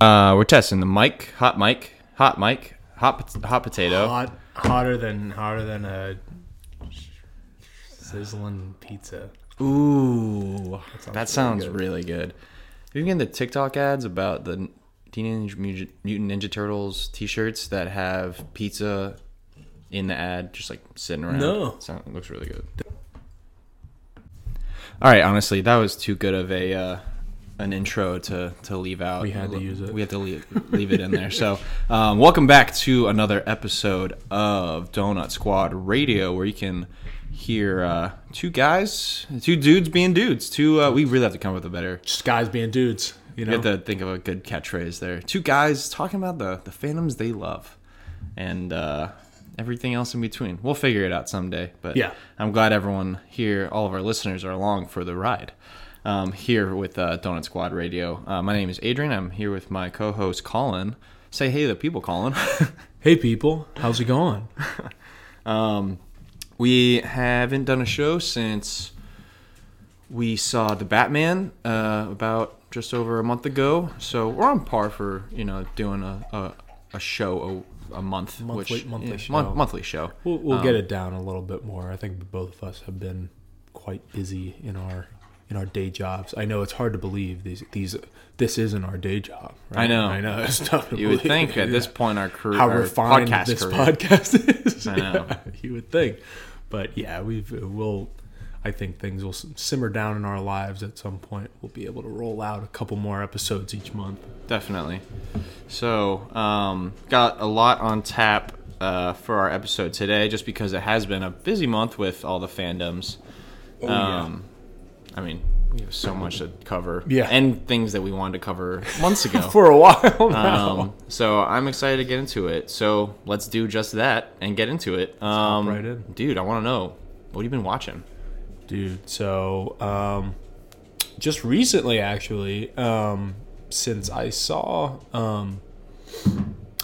Uh, we're testing the mic, hot mic, hot mic, hot hot potato. Hot, hotter than hotter than a sizzling pizza. Ooh, sounds that sounds really really good. You can get the TikTok ads about the Teenage Mutant Ninja Turtles T-shirts that have pizza in the ad, just like sitting around. No. Sound, it looks really good. All right, honestly, that was too good of a uh, an intro to to leave out. We had to use it. We had to leave, leave it in there. So, um, welcome back to another episode of Donut Squad Radio, where you can hear uh, two guys, two dudes being dudes. Two, uh, we really have to come up with a better. Just guys being dudes, you We know. have to think of a good catchphrase there. Two guys talking about the the fandoms they love, and uh, everything else in between. We'll figure it out someday. But Yeah. I'm glad everyone here, all of our listeners, are along for the ride. Um, here with uh, Donut Squad Radio. Uh, my name is Adrian. I'm here with my co-host Colin. Say hey to the people, Colin. hey people, how's it going? Um, we haven't done a show since we saw the Batman uh, about just over a month ago. So we're on par for you know doing a a, a show a, a month, Monthly- which, monthly yeah, show. mon- monthly show. We'll, we'll Um, get it down a little bit more. I think both of us have been quite busy in our in our day jobs. I know it's hard to believe these these this isn't our day job. Right? I know. I know. It's tough to You would think at this point our career, how our refined podcast this career, podcast is. I know. Yeah, you would think, but yeah, we've we'll. I think things will simmer down in our lives at some point. We'll be able to roll out a couple more episodes each month. definitely. So, um, got a lot on tap uh, for our episode today, just because it has been a busy month with all the fandoms. Oh, yeah. I mean, we have so much to cover, Yeah. and things that we wanted to cover months ago. For a while now. um, so I'm excited to get into it. So let's do just that and get into it. Um, right in. dude, I want to know what have you been watching? dude so um just recently actually um since i saw um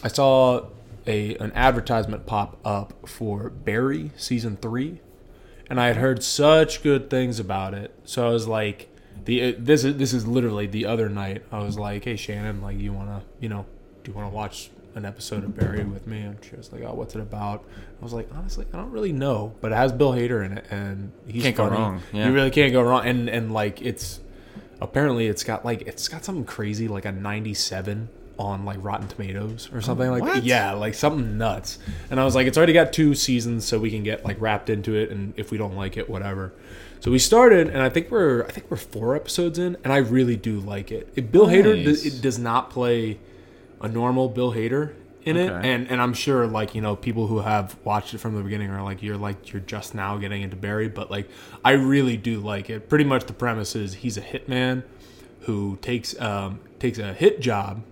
i saw a an advertisement pop up for barry season three and i had heard such good things about it. So i was like the uh, this is this is literally the other night i was like hey shannon like you want to you know do you want to watch an episode of Barry with me? And she was like oh what's it about? I was like honestly i don't really know but it has bill hader in it and he's Can't go wrong, yeah. you really can't go wrong and and like it's apparently it's got like it's got something crazy like a 97 on like rotten tomatoes or something like What? that yeah like something nuts. And i was like it's already got two seasons so we can get like wrapped into it and if we don't like it whatever. So we started and i think we're i think we're four episodes in and i really do like it, it bill hader Nice. it does not play a normal bill hader in it and and i'm sure like you know people who have watched it from the beginning are like you're like you're just now getting into barry but like i really do like it. Pretty much the premise is he's a hitman who takes um takes a hit job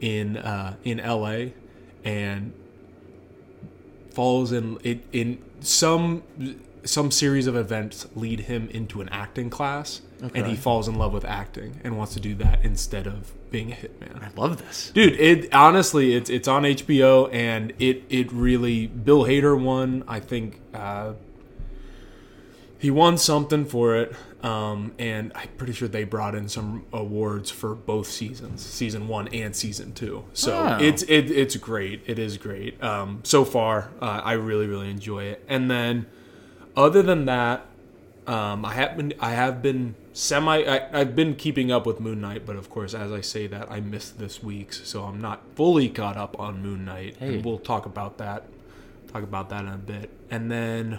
in uh in la and falls in it in some some series of events lead him into an acting class and he falls in love with acting and wants to do that instead of being a hitman I love this. dude it honestly it's it's on hbo and it it really bill hader won i think uh he won something for it um and i'm pretty sure they brought in some awards for both seasons season one and season two so Wow. it's it, it's great it is great um so far uh, i really really enjoy it and then other than that um, I have been I have been semi I, I've been keeping up with Moon Knight, but of course, as I say that, I missed this week's, so I'm not fully caught up on Moon Knight. Hey. And we'll talk about that. Talk about that in a bit, and then,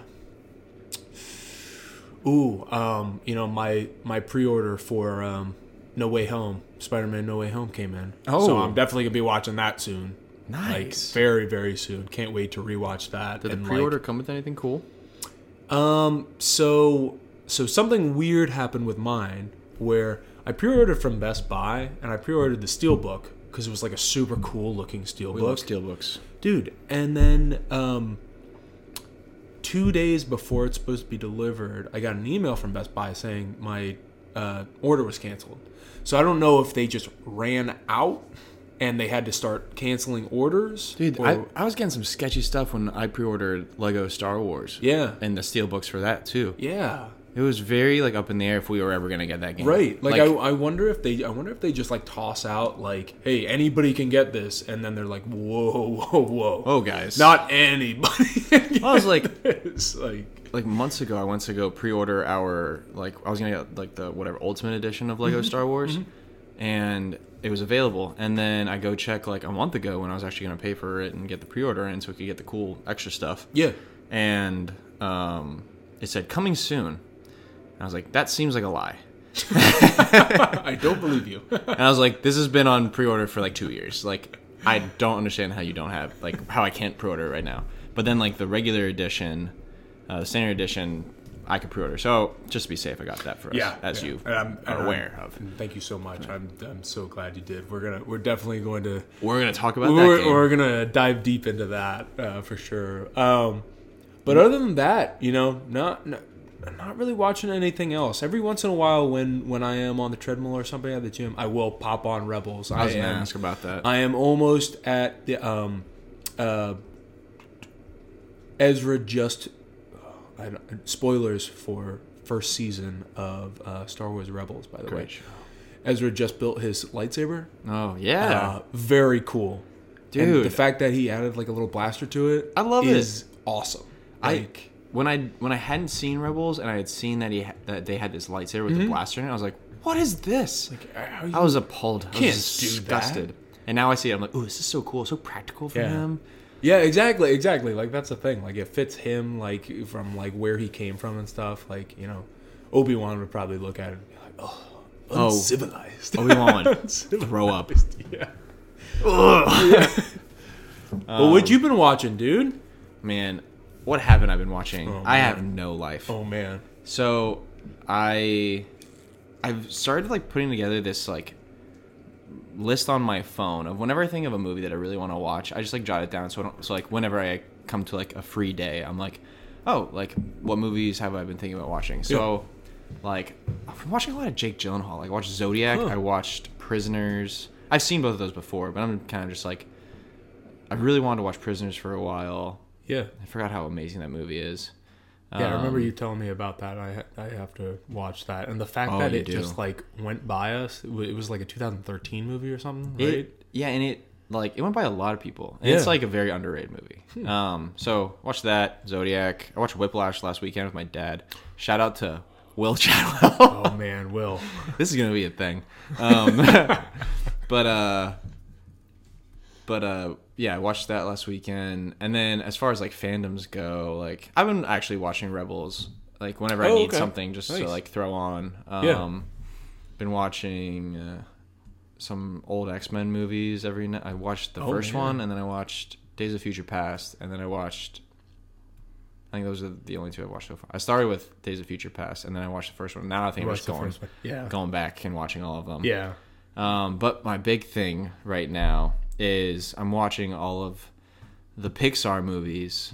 ooh, um, you know my my pre-order for um, No Way Home, Spider-Man No Way Home came in, Oh. so I'm definitely gonna be watching that soon. Like Nice. very very soon. Can't wait to rewatch that. Did the and, like, pre-order come with anything cool? um, so so something weird happened with mine where I pre-ordered from Best Buy and I pre-ordered the Steelbook because it was like a super cool looking Steelbook, steelbooks. dude. And then um, two days before it's supposed to be delivered, I got an email from Best Buy saying my uh, order was canceled. So I don't know if they just ran out and they had to start canceling orders, Dude, or- I, I was getting some sketchy stuff when I pre-ordered Lego Star Wars. yeah, And the steelbooks for that too. Yeah. It was very like up in the air if we were ever gonna get that game. Right. Like, I, I wonder if they I wonder if they just like toss out like, hey, anybody can get this, and then they're like, whoa, whoa, whoa. oh guys, Not anybody. I was like, it's like like months ago, I went to go pre-order our like I was gonna get like the whatever Ultimate Edition of Lego Star Wars, and it was available. And then I go check like a month ago when I was actually gonna pay for it and get the pre-order in so we could get the cool extra stuff. yeah. And um, it said coming soon. And I was like, that seems like a lie. I don't believe you. And I was like, this has been on pre-order for like two years. Like, I don't understand how you don't have like how I can't pre-order it right now. But then like the regular edition, uh, the standard edition, I could pre-order. So just to be safe, I got that for us, yeah, as yeah. you And I'm, are and aware I'm- of. Thank you so much. I'm I'm so glad you did. We're gonna we're definitely going to We're gonna talk about that we're, game. we're gonna dive deep into that uh, for sure. Um, but other than that, you know, not, not not really watching anything else. Every once in a while, when when I am on the treadmill or something at the gym, I will pop on Rebels. I was gonna am, ask about that. I am almost at the um, uh, Ezra just. I don't, spoilers for first season of uh, Star Wars Rebels, by the way. Show. Ezra just built his lightsaber. Oh yeah, Uh, very cool, And Dude. the fact that he added like a little blaster to it, I love is awesome. I Like, when I when I hadn't seen Rebels and I had seen that he ha- that they had this lightsaber with the mm-hmm. blaster in it, I was like, what is this? like I was appalled. I was disgusted. And now I see it. I'm like, oh, this is so cool, so practical for Yeah. him. yeah, exactly, exactly. Like that's the thing. Like it fits him, like from like where he came from and stuff. Like you know, Obi Wan would probably look at it and be like, oh, Oh. uncivilized. Obi Wan would throw up. yeah. Um, but what you been watching, dude? Man, what haven't I been watching? Oh, I have no life. Oh man. So I I've started like putting together this like list on my phone of whenever I think of a movie that I really want to watch, I just like jot it down. So I don't, so like whenever I come to like a free day, I'm like, oh, like what movies have I been thinking about watching? So like I've been watching a lot of Jake Gyllenhaal. Like I watched Zodiac. Huh. I watched Prisoners. I've seen both of those before, but I'm kind of just like I really wanted to watch Prisoners for a while. Yeah. I forgot how amazing that movie is. Yeah, I remember Um, you telling me about that. I ha- I have to watch that, and the fact Oh, that it do. just like went by us. It it was like a 2013 movie or something, It, right? yeah, and it like it went by a lot of people. And Yeah. It's like a very underrated movie. Um, so watch that Zodiac. I watched Whiplash last weekend with my dad. Shout out to Will Chadwell. oh man, Will. this is gonna be a thing. Um, but uh, but uh, yeah, I watched that last weekend. And then as far as like fandoms go, like I've been actually watching Rebels. Like whenever I Oh, need okay. something just to like throw on. Um, Yeah. Been watching uh, some old X Men movies every night. I watched the Oh, first man. one, and then I watched Days of Future Past, and then I watched. I think those are the only two I've watched so far. I started with Days of Future Past, and then I watched the first one. Now I think I'm just going. Yeah. going back and watching all of them. Yeah. Um, but my big thing right now is I'm watching all of the Pixar movies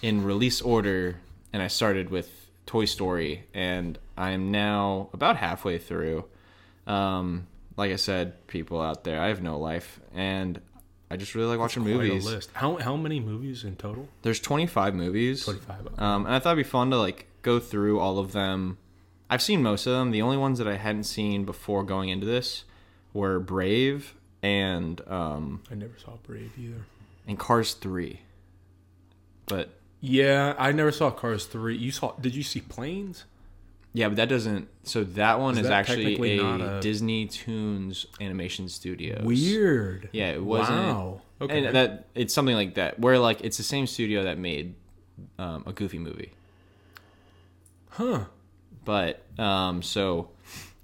in release order, and I started with Toy Story, and I am now about halfway through. Um, like I said, people out there, I have no life, and I just really like watching movies. list. How how many movies in total? There's 25 movies. 25. Um, and I thought it'd be fun to like go through all of them. I've seen most of them. The only ones that I hadn't seen before going into this were Brave and um, I never saw Brave either. and Cars Three. But Yeah, I never saw Cars three. You saw? Did you see Planes? yeah, but that doesn't. So that one Is is, that actually a, a- Disney Toons animation studios. Weird. Yeah, it wasn't. Wow. Okay. And that it's something like that where like it's the same studio that made um, a Goofy movie. huh. But um, so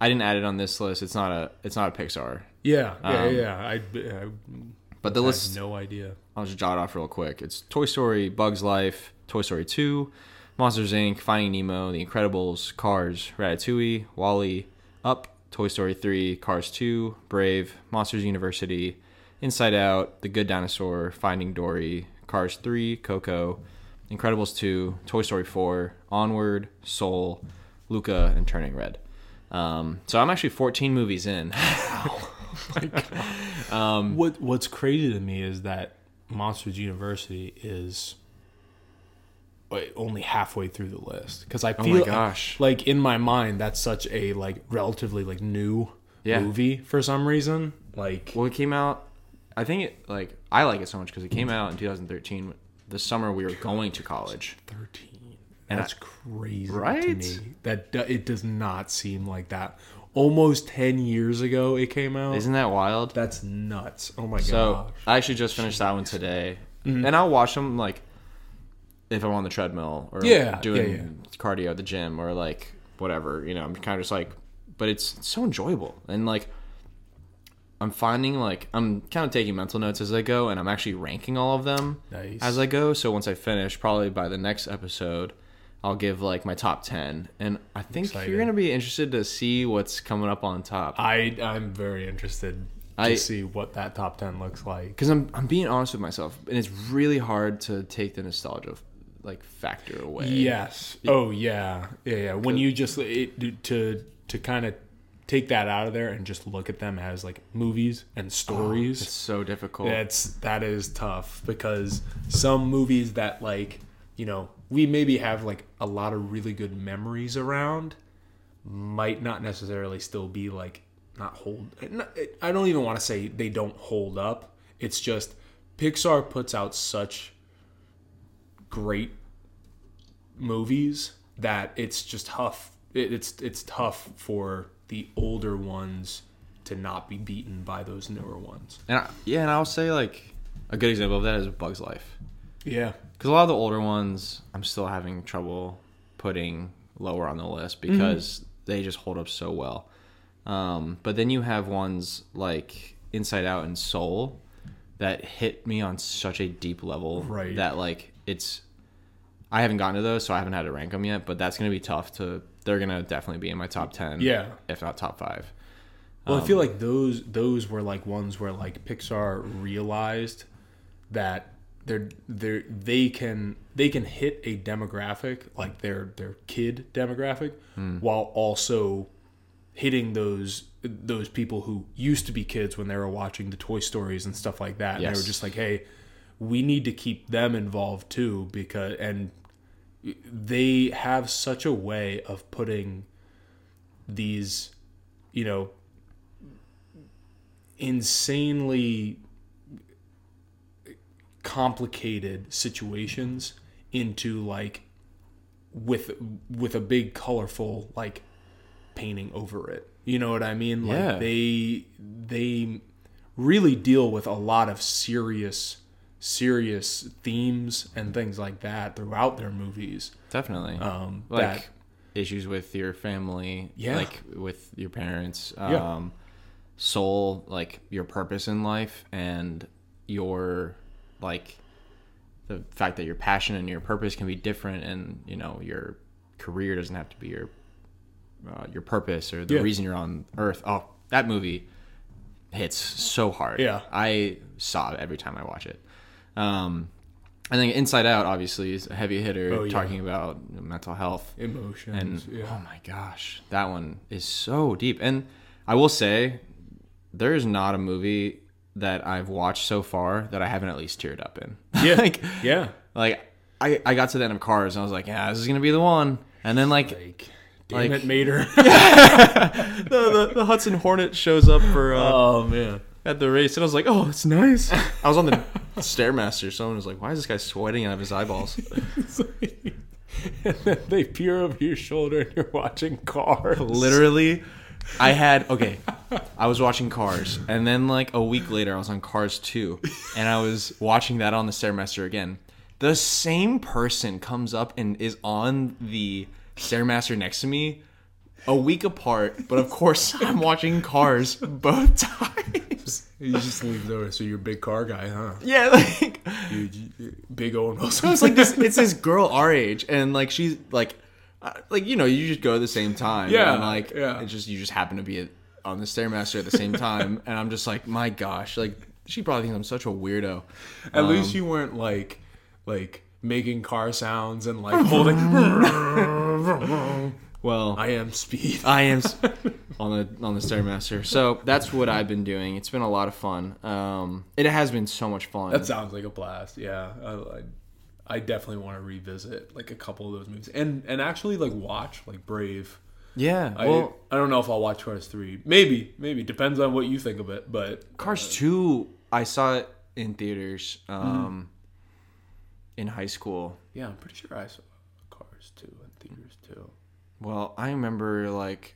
I didn't add it on this list. It's not a it's not a Pixar. Yeah. Yeah. Um, yeah. I, I, But the I list have no idea. I'll just jot it off real quick. It's Toy Story, Bugs Life, Toy Story 2, Monsters Inc., Finding Nemo, The Incredibles, Cars, Ratatouille, WALL-E, Up, Toy Story 3, Cars 2, Brave, Monsters University, Inside Out, The Good Dinosaur, Finding Dory, Cars 3, Coco, Incredibles 2, Toy Story 4, Onward, Soul, Luca, and Turning Red. Um, so I'm actually 14 movies in. um, What What's crazy to me is that Monsters University is only halfway through the list because I Oh feel my gosh. like in my mind that's such a like relatively like new Yeah. movie for some reason. Like Well, it came out. I think it like I like it so much because it came out in 2013, the summer we were going to college. thirteen. And That's crazy to Right? me. That it does not seem like that. Almost ten years ago it came out. Isn't that wild? That's nuts. Oh my god. So gosh. I actually just finished that one today, Mm-hmm. and I'll watch them like if I'm on the treadmill or Yeah, doing yeah, yeah. cardio at the gym or like whatever. You know, I'm kind of just like, but it's, it's so enjoyable and like I'm finding like I'm kind of taking mental notes as I go, and I'm actually ranking all of them Nice. as I go. So once I finish, probably by the next episode. I'll give like my top ten, and I think Exciting. you're gonna be interested to see what's coming up on top. I I'm very interested to I- see what that top ten looks like. because I'm I'm being honest with myself, and it's really hard to take the nostalgia like factor away. Yes. Oh yeah. Yeah yeah. When you just it, to to kind of take that out of there and just look at them as like movies and oh, stories. it's so difficult. That's that is tough because some movies that like you know we maybe have like a lot of really good memories around might not necessarily still be like not hold. Eh, eh, I don't even want to say they don't hold up. It's just Pixar puts out such great movies that it's just tough. It's it's tough for the older ones to not be beaten by those newer ones. and I, yeah, and I'll say like a good example of that is Bug's Life, Yeah. because a lot of the older ones I'm still having trouble putting lower on the list because they just hold up so well. Um, but then you have ones like Inside Out and Soul that hit me on such a deep level Right. that like it's I haven't gotten to those, so I haven't had to rank them yet. But that's gonna be tough to. They're gonna definitely be in my top ten. Yeah. if not top five. Well, I feel like those those were like ones where like Pixar realized that they're they they can they can hit a demographic like their their kid demographic hmm. while also hitting those those people who used to be kids when they were watching the Toy Stories and stuff like that. And they were just like, "Hey, we need to keep them involved too because and they have such a way of putting these you know insanely complicated situations into like with with a big colorful like painting over it you know what i mean like Yeah. they they really deal with a lot of serious serious themes and things like that throughout their movies Definitely. um like that issues with your family, Yeah. like with your parents, Yeah. um, soul, like your purpose in life, and your like the fact that your passion and your purpose can be different, and you know your career doesn't have to be your uh, your purpose or the Yeah. reason you're on Earth. Oh, that movie hits so hard. Yeah. I sob every time I watch it. Um, I think Inside Out obviously is a heavy hitter, Oh, yeah. talking about mental health and emotions yeah oh my gosh, that one is so deep. And I will say, there is not a movie that I've watched so far that I haven't at least teared up in. yeah like, yeah like I, I got to the end of Cars and I was like, yeah, this is gonna be the one. And then like like damn Like- it mater the, the, the Hudson Hornet shows up for uh, oh man at the race, and I was like, oh, it's nice. I was on the stairmaster. Someone was like, why is this guy sweating out of his eyeballs? and then they peer over your shoulder and you're watching cars. Literally, I had okay. I was watching Cars, and then like a week later, I was on Cars Two, and I was watching that on the stairmaster again. The same person comes up and is on the stairmaster next to me, a week apart. But of course, I'm watching Cars both times. You just leave those. So you're a big car guy, huh? Yeah, like You, you- big Owen Wilson. it's like this. It's this girl our age, and like she's like, uh, like you know, you just go at the same time. Yeah, and like yeah. It's just you just happen to be at, on the stairmaster at the same time, and I'm just like, my gosh, like she probably thinks I'm such a weirdo. At least you weren't like, like making car sounds and like holding. Well, I am speed. I am on the on the stairmaster, so that's what I've been doing. It's been a lot of fun. Um, it has been so much fun. That sounds like a blast. Yeah, I, I, I definitely want to revisit like a couple of those movies and and actually like watch like Brave. Yeah. I Well, I don't know if I'll watch Cars three. Maybe maybe depends on what you think of it. But Cars two, I saw it in theaters um, in high school. yeah, I'm pretty sure I saw Cars two in theaters too. Well, I remember like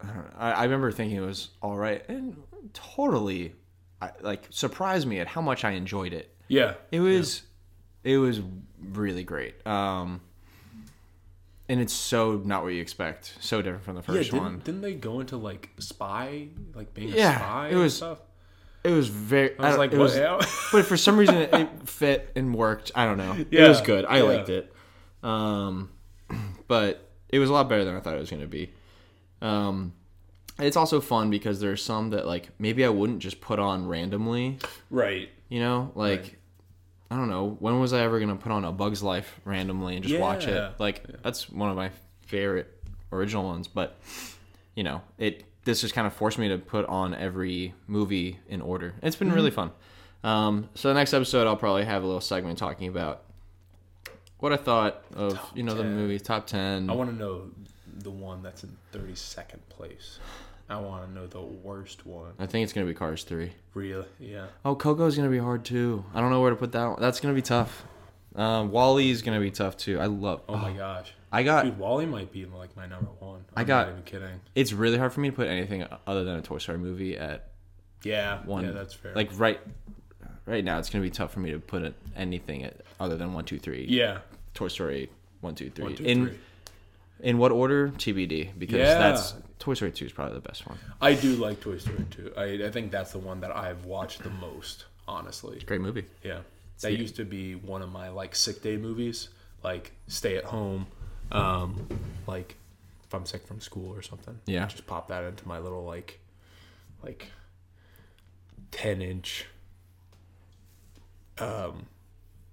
I don't know. I, I remember thinking it was all right and totally I, like surprised me at how much I enjoyed it. Yeah, It was it was really great. Um and it's so not what you expect. So different from the yeah. first Didn't, one. didn't they go into like spy, like being a Yeah, spy? it and was- stuff? It was very I was don't- like, it what? was- but for some reason it, it fit and worked. I don't know. Yeah, It was good. I yeah. liked it. Um, but it was a lot better than I thought it was going to be. Um, it's also fun because there are some that like maybe I wouldn't just put on randomly. right. You know, like Right. I don't know when was I ever going to put on a Bug's Life randomly and just watch it. Like that's one of my favorite original ones. But you know, it this just kind of forced me to put on every movie in order. It's been really fun. Um, so the next episode, I'll probably have a little segment talking about what I thought of you know the 10. movies top ten. I want to know the one that's in thirty second place. I want to know the worst one. I think it's gonna be Cars three. Really? Yeah. Oh, Coco's gonna be hard too. I don't know where to put that. One. That's gonna be tough. Um, is gonna be tough too. I love. Oh my gosh. I got. Dude, WALL-E might be like my number one. I'm I got- not even kidding. It's really hard for me to put anything other than a Toy Story movie at Yeah. one. Yeah, that's fair. Like right, right now, it's gonna be tough for me to put it, anything at, other than one, two, three. yeah. Toy Story one, two, three. One, two, in three. in what order? TBD. Because Yeah. that's Toy Story two is probably the best one. I do like Toy Story 2. I, I think that's the one that I've watched the most, honestly. Great movie. Yeah. That used to be one of my like sick day movies, like stay at home, um, like if I'm sick from school or something. Yeah. Just pop that into my little like like 10 inch um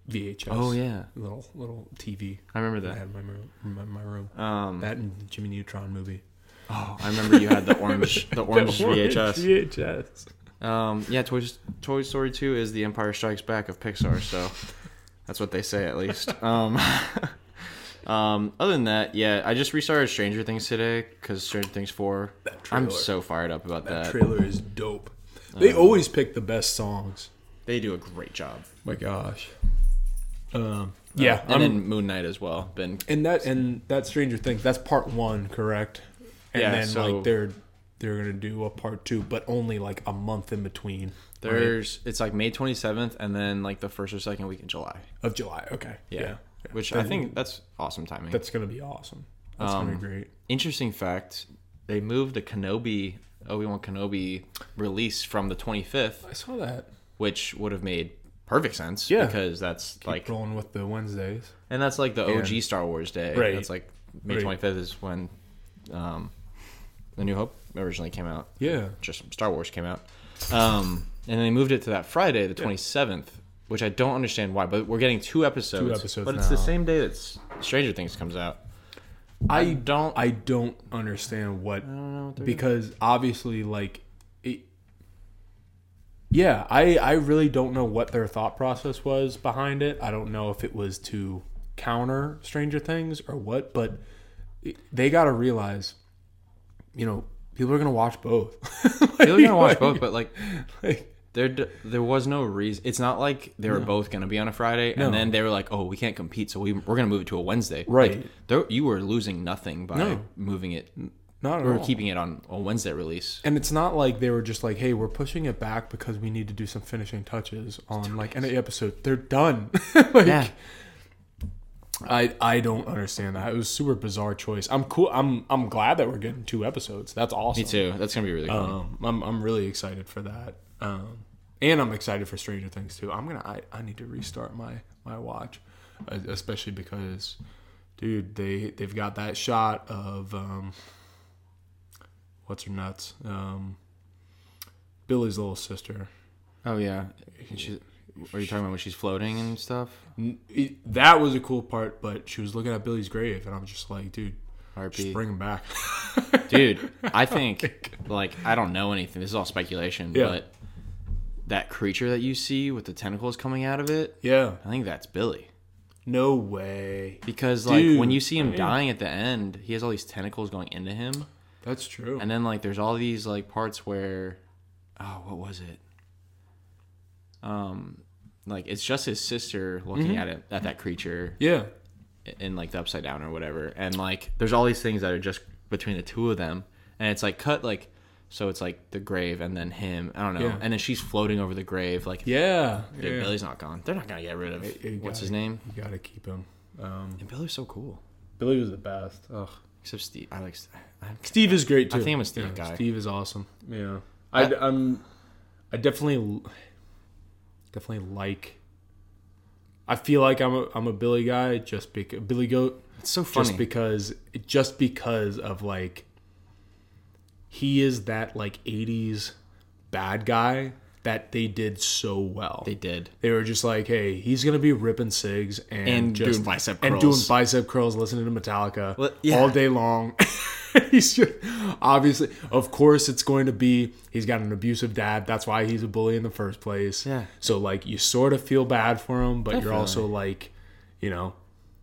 VHS. Oh yeah, Little little TV. I remember that I had in my room. In my room. Um, That and Jimmy Neutron movie. Oh, I remember you had the orange, the orange VHS. VHS. Um, yeah, Toy, Toy Story 2 is the Empire Strikes Back of Pixar, so that's what they say at least. Um, um, other than that, yeah, I just restarted Stranger Things today because Stranger Things 4. That I'm so fired up about That that. trailer is dope. They always pick the best songs. They do a great job. My gosh. Um, yeah, And I'm- Moon Knight as well. Been and that and that Stranger Things. That's part one, correct? And Yeah, then so- like they're they're gonna do a part two, but only like a month in between. right? there's it's like May 27th and then like the first or second week in July. of July. Okay, Yeah. yeah, Which Then I think that's awesome timing. that's gonna be awesome. That's gonna Um, be great. Interesting fact, they moved the Kenobi Obi-Wan Kenobi release from the 25th I saw that. which would have made perfect sense Yeah. because that's Keep like rolling with the Wednesdays. and that's like the OG Yeah. Star Wars day. Right. That's like May Right. 25th is when um, The New Hope originally came out. Yeah, Just Star Wars came out. Um, and they moved it to that Friday, the 27th, which I don't understand why, but we're getting two episodes. Two episodes But it's the now. same day that Stranger Things comes out. I don't I don't understand what I don't know what they're because obviously like it, yeah i i really don't know what their thought process was behind it i don't know if it was to counter stranger things or what but it, they got to realize you know people are gonna watch both People are gonna watch both, but like like, there there was no reason. It's not like they were both gonna be on a Friday, No. and then they were like, "Oh, we can't compete, so we we're gonna move it to a Wednesday." Right. Like, there, you were losing nothing by No. moving it not at or all. keeping it on a Wednesday release. and it's not like they were just like hey we're pushing it back because we need to do some finishing touches on like any episode they're done like, Yeah. I I don't understand that. It was a super bizarre choice. I'm cool. I'm I'm glad that we're getting two episodes. That's awesome. Me too. That's gonna be really cool. Um, I'm I'm really excited for that. Um, and I'm excited for Stranger Things too. I'm gonna I, I need to restart my my watch, uh, especially because, dude, they they've got that shot of um, what's her nuts, um, Billy's little sister. oh yeah. She's, are you talking about when she's floating and stuff? It- that was a cool part, but she was looking at Billy's grave, and I'm just like, dude, just bring him back. Dude, I think like I don't know anything. This is all speculation, Yeah. but that creature that you see with the tentacles coming out of it, Yeah. I think that's Billy. No way. Because like when you see him dying at the end, he has all these tentacles going into him, That's true. and then like there's all these like parts where, oh, what was it? Um, like it's just his sister looking Mm-hmm. at it at that creature yeah. in like the upside down or whatever, and like there's all these things that are just between the two of them, and it's like cut like. So it's like the grave and then him. I don't know. Yeah. And then she's floating over the grave. Like, Yeah. dude, yeah. Billy's not gone. They're not gonna get rid of what's gotta- his name. You gotta keep him. Um, And Billy's so cool. Billy was the best. Ugh. Except Steve. I like. I, Steve is great too. I think I'm a Steve Yeah, guy. Steve is awesome. Yeah. I, I'm. I definitely, definitely like. I feel like I'm a I'm a Billy guy just because Billy Goat It's so funny. just because just because of like he is that like 80s bad guy that they did so well. they did. They were just like, hey, he's gonna be ripping cigs and, And just doing bicep and doing curls. bicep curls, listening to Metallica Well, yeah. all day long. he's just, obviously, of course, it's going to be. He's got an abusive dad. That's why he's a bully in the first place. Yeah. So like, you sort of feel bad for him, but you're also like, you know,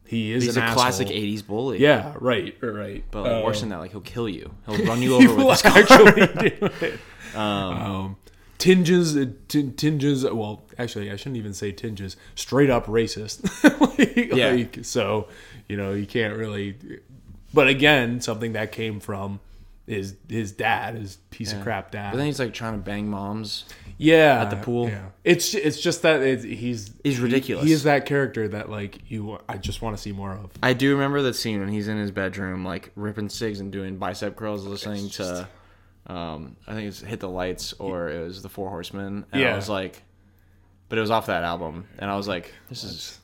he is He's a classic '80s bully. Yeah. Right. Right. But like, Um, worse than that, like he'll kill you. He'll run you over with his car. actually do it. Um, tinges, uh, tin- tinges. Well, actually, I shouldn't even say tinges. Straight up racist. like, Yeah. like, so you know you can't really. But again, something that came from his his dad, his piece of crap dad. But then he's like trying to bang moms. yeah, at the pool. Yeah. It's it's just that it's, he's He's ridiculous. He, is that character that like you. I just want to see more of. I do remember the scene when he's in his bedroom, like ripping cigs and doing bicep curls, listening to, um, I think it's "Hit the Lights" or it was "The Four Horsemen," and I was like, but it was off that album, and I was like, this is,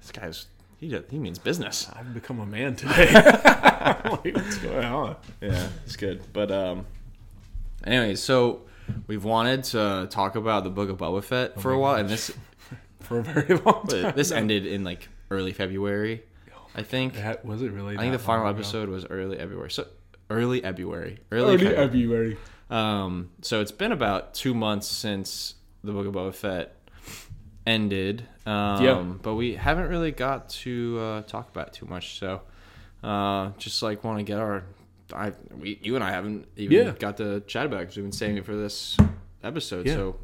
this guy's he he means business. I've become a man today. like, what's going on? Yeah, it's good. But um, anyways, so we've wanted to talk about the Book of Boba Fett for a while, and this For a very long time. this ended in like early February, I think. That- was it really? I think the final ago? episode was early February. So early February. Early, Early February. February. Um, so it's been about two months since the Book of Boba Fett ended. Um, Yeah. But we haven't really got to uh, talk about it too much. So uh, just like want to get our. I we you and I haven't even Yeah. got to chat about because we've been saving it for this episode. Yeah. So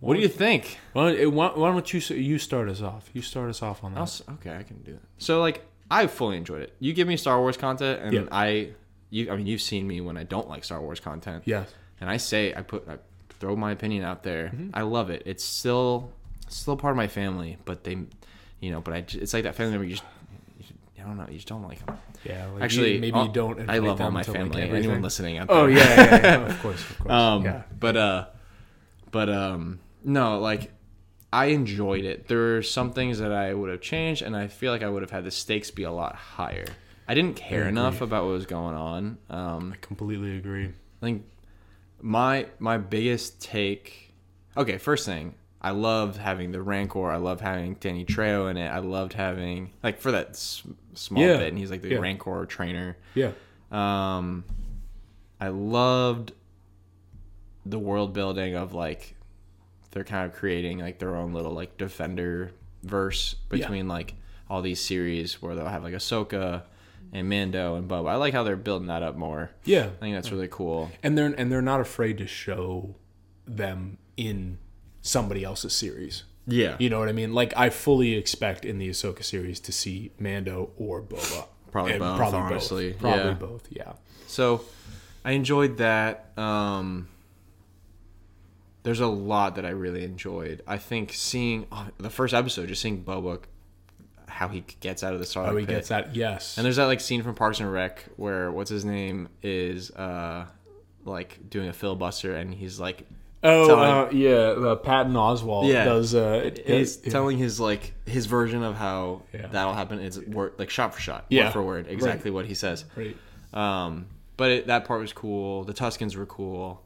what do you think? Well, it, why, why don't you you start us off? You start us off on that. I'll okay, I can do that. So like I fully enjoyed it. You give me Star Wars content, and Yeah. I, you I mean you've seen me when I don't like Star Wars content. Yes. and I say I put I throw my opinion out there. Mm-hmm. I love it. It's still still part of my family, but they, you know, but I it's like that family member you just. I don't know. You just don't like them. Yeah. Like Actually, you, maybe all- you don't. I love all my to, like, family. Anyone listening out there. Oh yeah, yeah, yeah. of course, of course. Um, yeah. but uh, but um, no, like I enjoyed it. There are some things that I would have changed, and I feel like I would have had the stakes be a lot higher. I didn't care agree. enough about what was going on. Um, Completely agree. I think my my biggest take. Okay, first thing, I loved having the Rancor. I love having Danny Trejo in it. I loved having like for that s- small Yeah, bit, and he's like the yeah. Rancor trainer. Yeah. Um, I loved the world building of like they're kind of creating like their own little like defender verse between like all these series where they'll have like Ahsoka and Mando and Boba. I like how they're building that up more. Yeah. I think that's really cool. And they're and they're not afraid to show them in somebody else's series. Yeah. You know what I mean? Like I fully expect in the Ahsoka series to see Mando or Boba. Probably And both, honestly. Both. Probably Yeah. both. Yeah. So I enjoyed that. Um, there's a lot that I really enjoyed. I think seeing oh, the first episode, just seeing Boba, how he gets out of the Sarlacc How he pit. gets that? Yes. And there's that like scene from Parks and Rec where what's his name is uh like doing a filibuster and he's like oh telling- uh, yeah, uh, Patton Oswalt Yeah. does. Uh, he's yeah. telling his like his version of how Yeah. that'll happen. It's word like shot for shot, Yeah. word for word, exactly what he says. Right. Um, but it, that part was cool. The Tuskens were cool.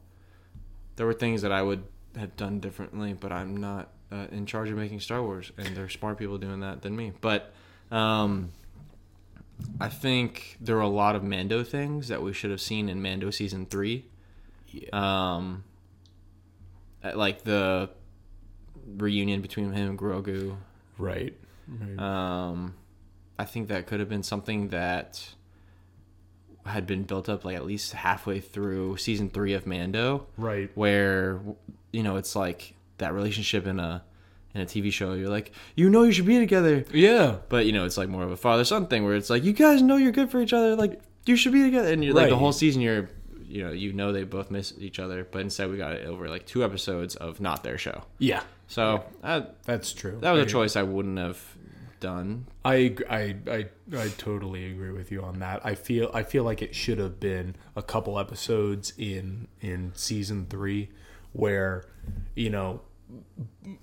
There were things that I would have done differently, but I'm not uh, in charge of making Star Wars, and there are smart people doing that than me. But um, I think there are a lot of Mando things that we should have seen in Mando season three. Yeah. Um, uh, like the reunion between him and Grogu. Right. right. Um, I think that could have been something that had been built up like at least halfway through season three of Mando, right. where you know it's like that relationship in a in a TV show. You're like, you know, you should be together, Yeah. but you know, it's like more of a father son thing where it's like, you guys know you're good for each other, like you should be together, and you're like the whole season you're. You know, you know they both miss each other, but instead we got it over like two episodes of not their show. Yeah. So uh, That's true. that was a I- choice I wouldn't have done. I, I I I totally agree with you on that. I feel I feel like it should have been a couple episodes in in season 3 where you know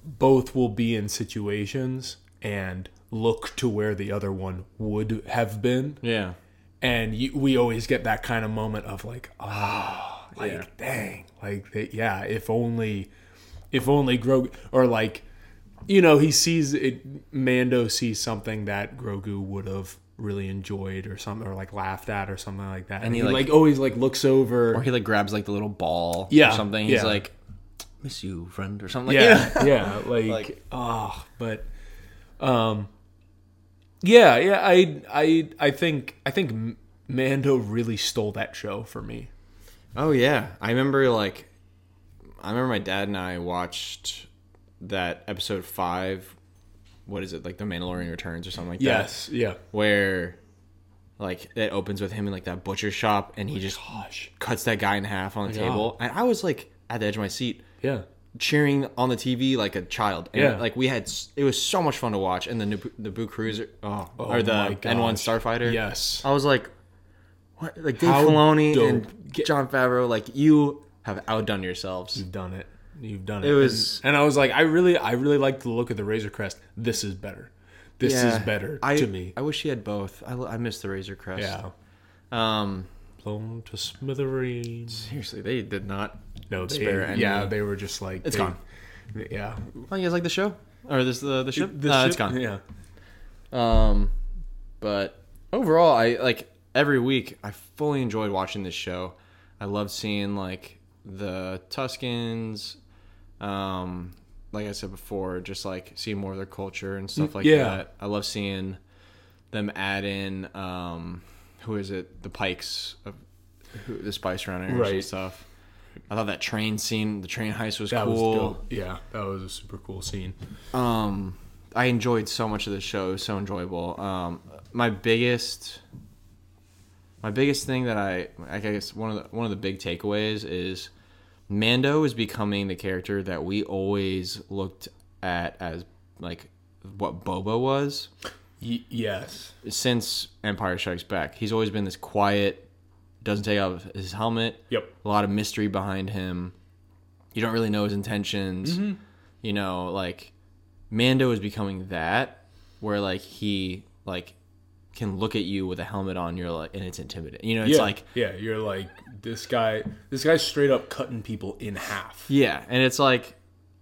both will be in situations and look to where the other one would have been Yeah. and you, we always get that kind of moment of like ah like Yeah. dang like they, yeah if only if only Grogu or like you know he sees it Mando sees something that Grogu would have really enjoyed or something or like laughed at or something like that and, he, he, like- like, always like looks over Or he like grabs like the little ball Yeah, or something. He's yeah. like, miss you, friend, or something like yeah that. yeah like, Like- oh but um yeah yeah I I I think I think Mando really stole that show for me Oh yeah. I remember like I remember my dad and I watched that episode five what is it, like the Mandalorian Returns or something like that? yes yeah. Where like it opens with him in like that butcher shop and he just gosh cuts that guy in half on the Yeah. table. And I was like at the edge of my seat. Yeah cheering on the TV like a child. And Yeah. like we had, it was so much fun to watch. And the Naboo- the Boo Cruiser, oh, Oh or the N1. Starfighter. yes I was like, what? Like Dave How Filoni dope. and Jon Favreau, like you have outdone yourselves. you've done it you've done it It was- and, and I was like I really I really like the look of the Razor Crest this is better this is better I, to me I wish he had both. I, I miss the Razor Crest. yeah Um. Blown to smithereens Seriously, they did not. no they, Spare any- yeah they were just like It's they- gone. yeah Oh, you guys like the show or this the the ship? The Uh, ship- it's gone. yeah Um, but overall, I like every week. I fully enjoyed watching this show. I loved seeing like the Tuskens. Um, like I said before, just like seeing more of their culture and stuff like yeah. that. I love seeing them add in um, who is it? The Pikes of who, the Spice Runners and Right. stuff. I thought that train scene, the train heist was that cool. was yeah that was a super cool scene Um, I enjoyed so much of the show. It was so enjoyable. Um, my biggest, my biggest thing that I, I guess one of the one of the big takeaways is Mando is becoming the character that we always looked at as like what Boba was y- yes since Empire Strikes Back. He's always been this quiet, doesn't take off his helmet. Yep. A lot of mystery behind him. You don't really know his intentions. Mm-hmm. You know, like Mando is becoming that, where like he like can look at you with a helmet on. You're like, and it's intimidating. You know, it's yeah like yeah you're like this guy this guy's straight up cutting people in half Yeah, and it's like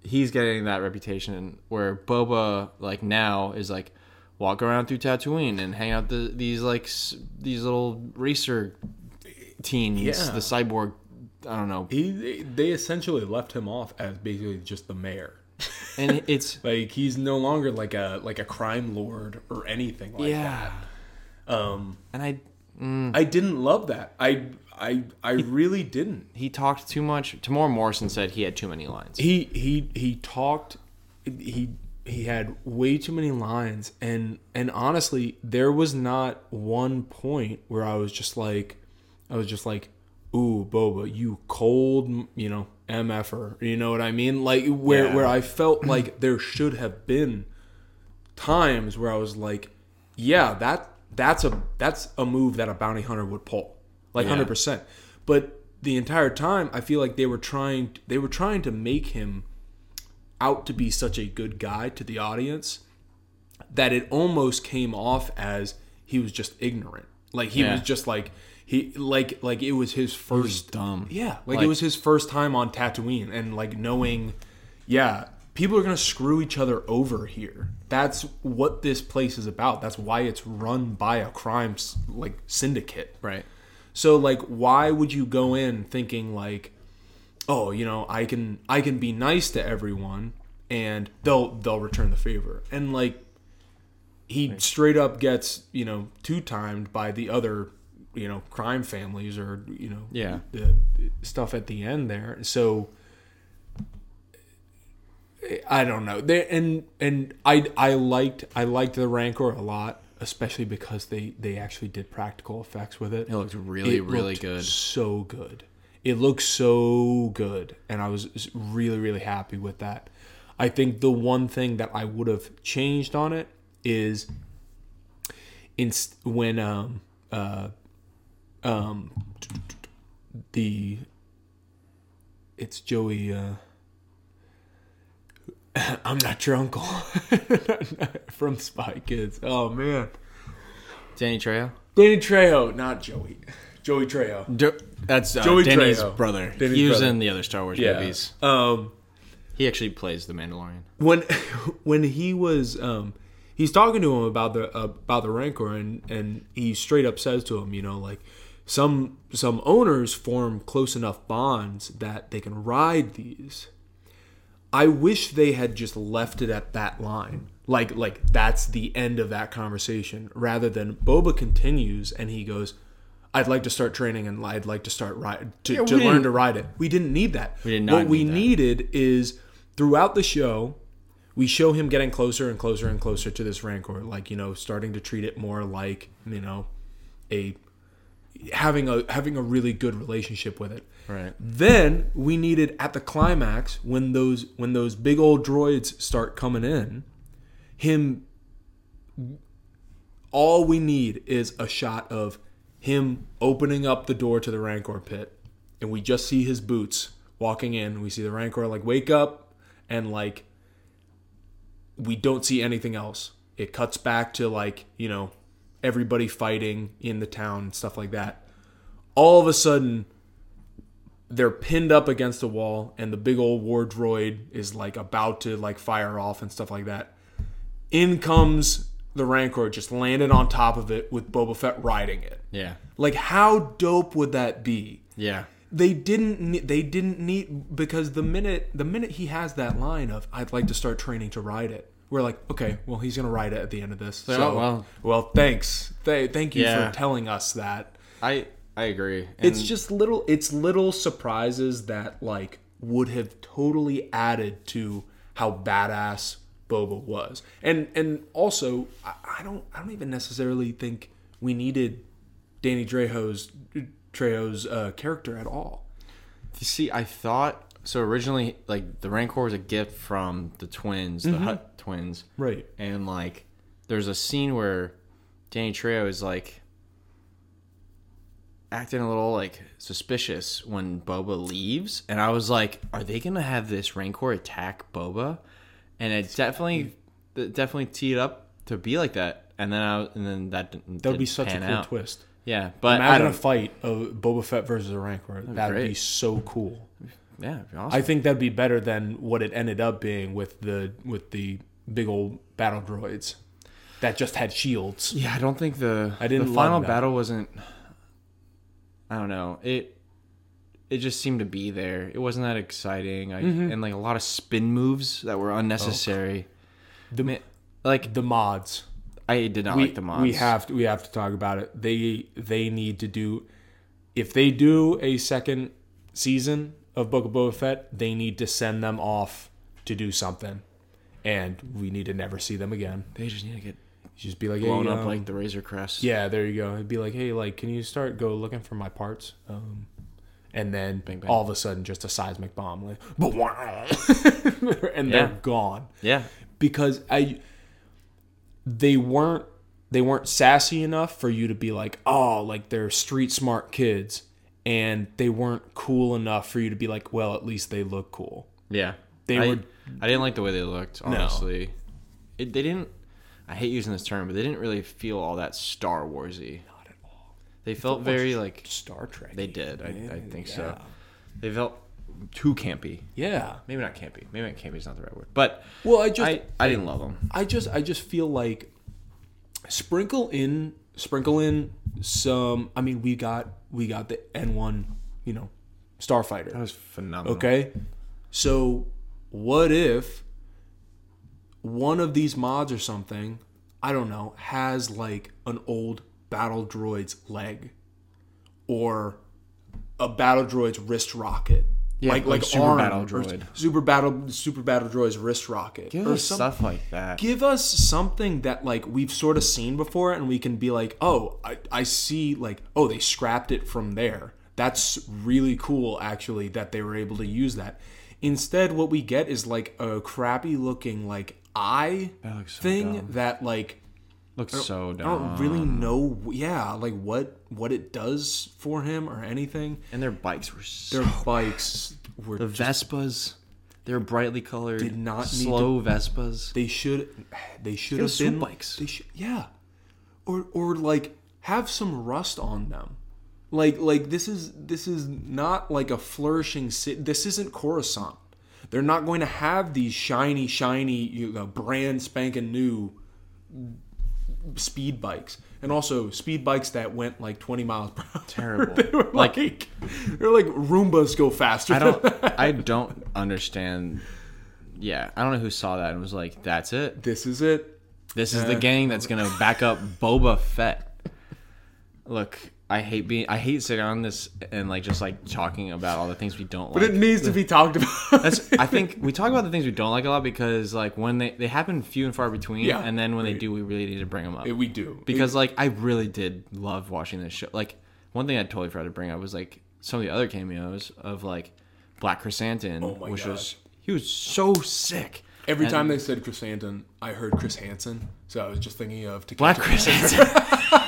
he's getting that reputation where Boba like now is like walk around through Tatooine and hang out the, these like s- these little racer teens, Yeah. the cyborg. I don't know, he they, they essentially left him off as basically just the mayor and it's like he's no longer like a like a crime lord or anything like yeah, that um and I i didn't love that i i i really didn't he talked too much. Temuera Morrison said he had too many lines. he he he talked he he had way too many lines. And and honestly there was not one point where i was just like i was just like ooh boba you cold you know mf'er you know what i mean? Like where Yeah. where i felt like there should have been times where i was like yeah that that's a that's a move that a bounty hunter would pull. Like Yeah. 100% but the entire time i feel like they were trying they were trying to make him out to be such a good guy to the audience that it almost came off as he was just ignorant like he Yeah. was just like he like like it was his first dumb. yeah like, Like- it was his first time on Tatooine and like knowing yeah people are gonna screw each other over here that's what this place is about that's why it's run by a crime like syndicate Right. so like why would you go in thinking like oh, you know, I can I can be nice to everyone and they'll they'll return the favor. And like he straight up gets, you know, two timed by the other, you know, crime families or, you know, Yeah. the stuff at the end there. So I don't know. They, and and I I liked I liked the Rancor a lot, especially because they they actually did practical effects with it. It looked really, It really looked good. So good. It looks so good, and I was really, really happy with that. I think the one thing that I would have changed on it is, when um uh um the it's Joey. uh I'm not your uncle from Spy Kids. Oh man, Danny Trejo. Danny Trejo, not Joey. Joey Trejo. Jo- that's uh, Joey Danny's Trejo. brother. Danny's he was brother. in the other Star Wars movies. Um, He actually plays the Mandalorian. when when he was um, he's talking to him about the uh, about the Rancor, and and he straight up says to him, you know, like some some owners form close enough bonds that they can ride these. I wish they had just left it at that line. Like like that's the end of that conversation rather than Boba continues and he goes I'd like to start training and I'd like to start ride to, Yeah, to learn to ride it. We didn't need that. We did not What we that. needed is throughout the show we show him getting closer and closer and closer to this rancor like you know starting to treat it more like you know a having a having a really good relationship with it Right. then we needed at the climax when those when those big old droids start coming in, him all we need is a shot of him opening up the door to the Rancor pit and we just see his boots walking in. We see the Rancor like wake up and like we don't see anything else. It cuts back to like, you know, everybody fighting in the town and stuff like that. All of a sudden they're pinned up against a wall and the big old war droid is like about to like fire off and stuff like that in comes the rancor just landed on top of it with boba fett riding it Yeah. like how dope would that be Yeah. they didn't ne- they didn't need because the minute the minute he has that line of i'd like to start training to ride it we're like okay well he's gonna ride it at the end of this so oh, well. well thanks Th- thank you Yeah. for telling us that I I agree. And it's just little it's little surprises that like would have totally added to how badass Boba was. And and also I, I don't I don't even necessarily think we needed Danny Trejo's Trejo's uh, character at all. You see, I thought so originally. Like the Rancor was a gift from the twins, Mm-hmm. the Hut twins, Right. and like there's a scene where Danny Trejo is like acting a little like suspicious when Boba leaves, and I was like, are they gonna have this Rancor attack Boba? And it definitely, it definitely teed up to be like that. And then I and then that didn't, That would be such a cool out. twist. Yeah, but Imagine a fight of Boba Fett versus a Rancor. That would be so cool. yeah, it'd be awesome. I think that'd be better than what it ended up being with the with the big old battle droids that just had shields. Yeah, I don't think the I didn't the final battle wasn't. I don't know it. It just seemed to be there. It wasn't that exciting, I, Mm-hmm. and like a lot of spin moves that were unnecessary. The Ma- Like the mods. I did not we, like the mods. we have to we have to talk about it. They they need to do if they do a second season of Book of Boba Fett, they need to send them off to do something, and we need to never see them again. They just need to get Just be like, blown hey, up um, like the Razor Crest. yeah, there you go. It'd be like, hey, like, can you start go looking for my parts? Um, and then Bang, bang. all of a sudden, just a seismic bomb, like, and Yeah. they're gone yeah, because I they weren't they weren't sassy enough for you to be like, oh, like they're street smart kids, and they weren't cool enough for you to be like, well, at least they look cool. yeah. They I, were- I didn't like the way they looked. Honestly, it, they didn't. I hate using this term, but they didn't really feel all that Star Warsy. Not at all. They felt very like Star Trek. they did. I, I think so. They felt too campy. Yeah. Maybe not campy. Maybe not campy is not the right word. But Well, I just I, I didn't love them. I just I just feel like sprinkle in sprinkle in some I mean we got we got the N1, you know, Starfighter. That was phenomenal. Okay. So, what if one of these mods or something, I don't know, has like an old battle droid's leg or a battle droid's wrist rocket? Yeah, like Super arm Battle Droid. Super battle super battle droid's wrist rocket. Give or us some- stuff like that. give us something that like we've sort of seen before and we can be like oh I, I see like oh they scrapped it from there that's really cool actually that they were able to use that instead what we get is like a crappy looking like eye That so thing dumb. that like Looks so dumb. I don't really know yeah like what what it does for him or anything And their bikes were so. their bikes were The Vespas, they're brightly colored. Did not need slow Vespas. They should they should have been bikes. They should yeah. Or or like have some rust on them. Like like this is this is not like a flourishing city. This isn't Coruscant. They're not going to have these shiny shiny you know, brand spanking new speed bikes. And also speed bikes that went like 20 miles per hour. Terrible. they were like, Like- they're like Roombas go faster. I don't. I don't understand. Yeah, I don't know who saw that and was like, "That's it. this is it. This is the Uh, gang that's gonna back up Boba Fett." Look, I hate being. I hate sitting on this and like just like talking about all the things we don't But like. But it needs to be talked about. That's. I think we talk about the things we don't like a lot because like when they they happen few and far between, Yeah. and then when they do, we really need to bring them up. we do. because like I really did love watching this show. Like one thing I totally forgot to bring up was like some of the other cameos of like Black Chrysanthemum, Oh which God. was he was so sick. Every And- time they said Chris Hansen, I heard Chris Hansen, so I was just thinking of to Black a- Chrysanthemum.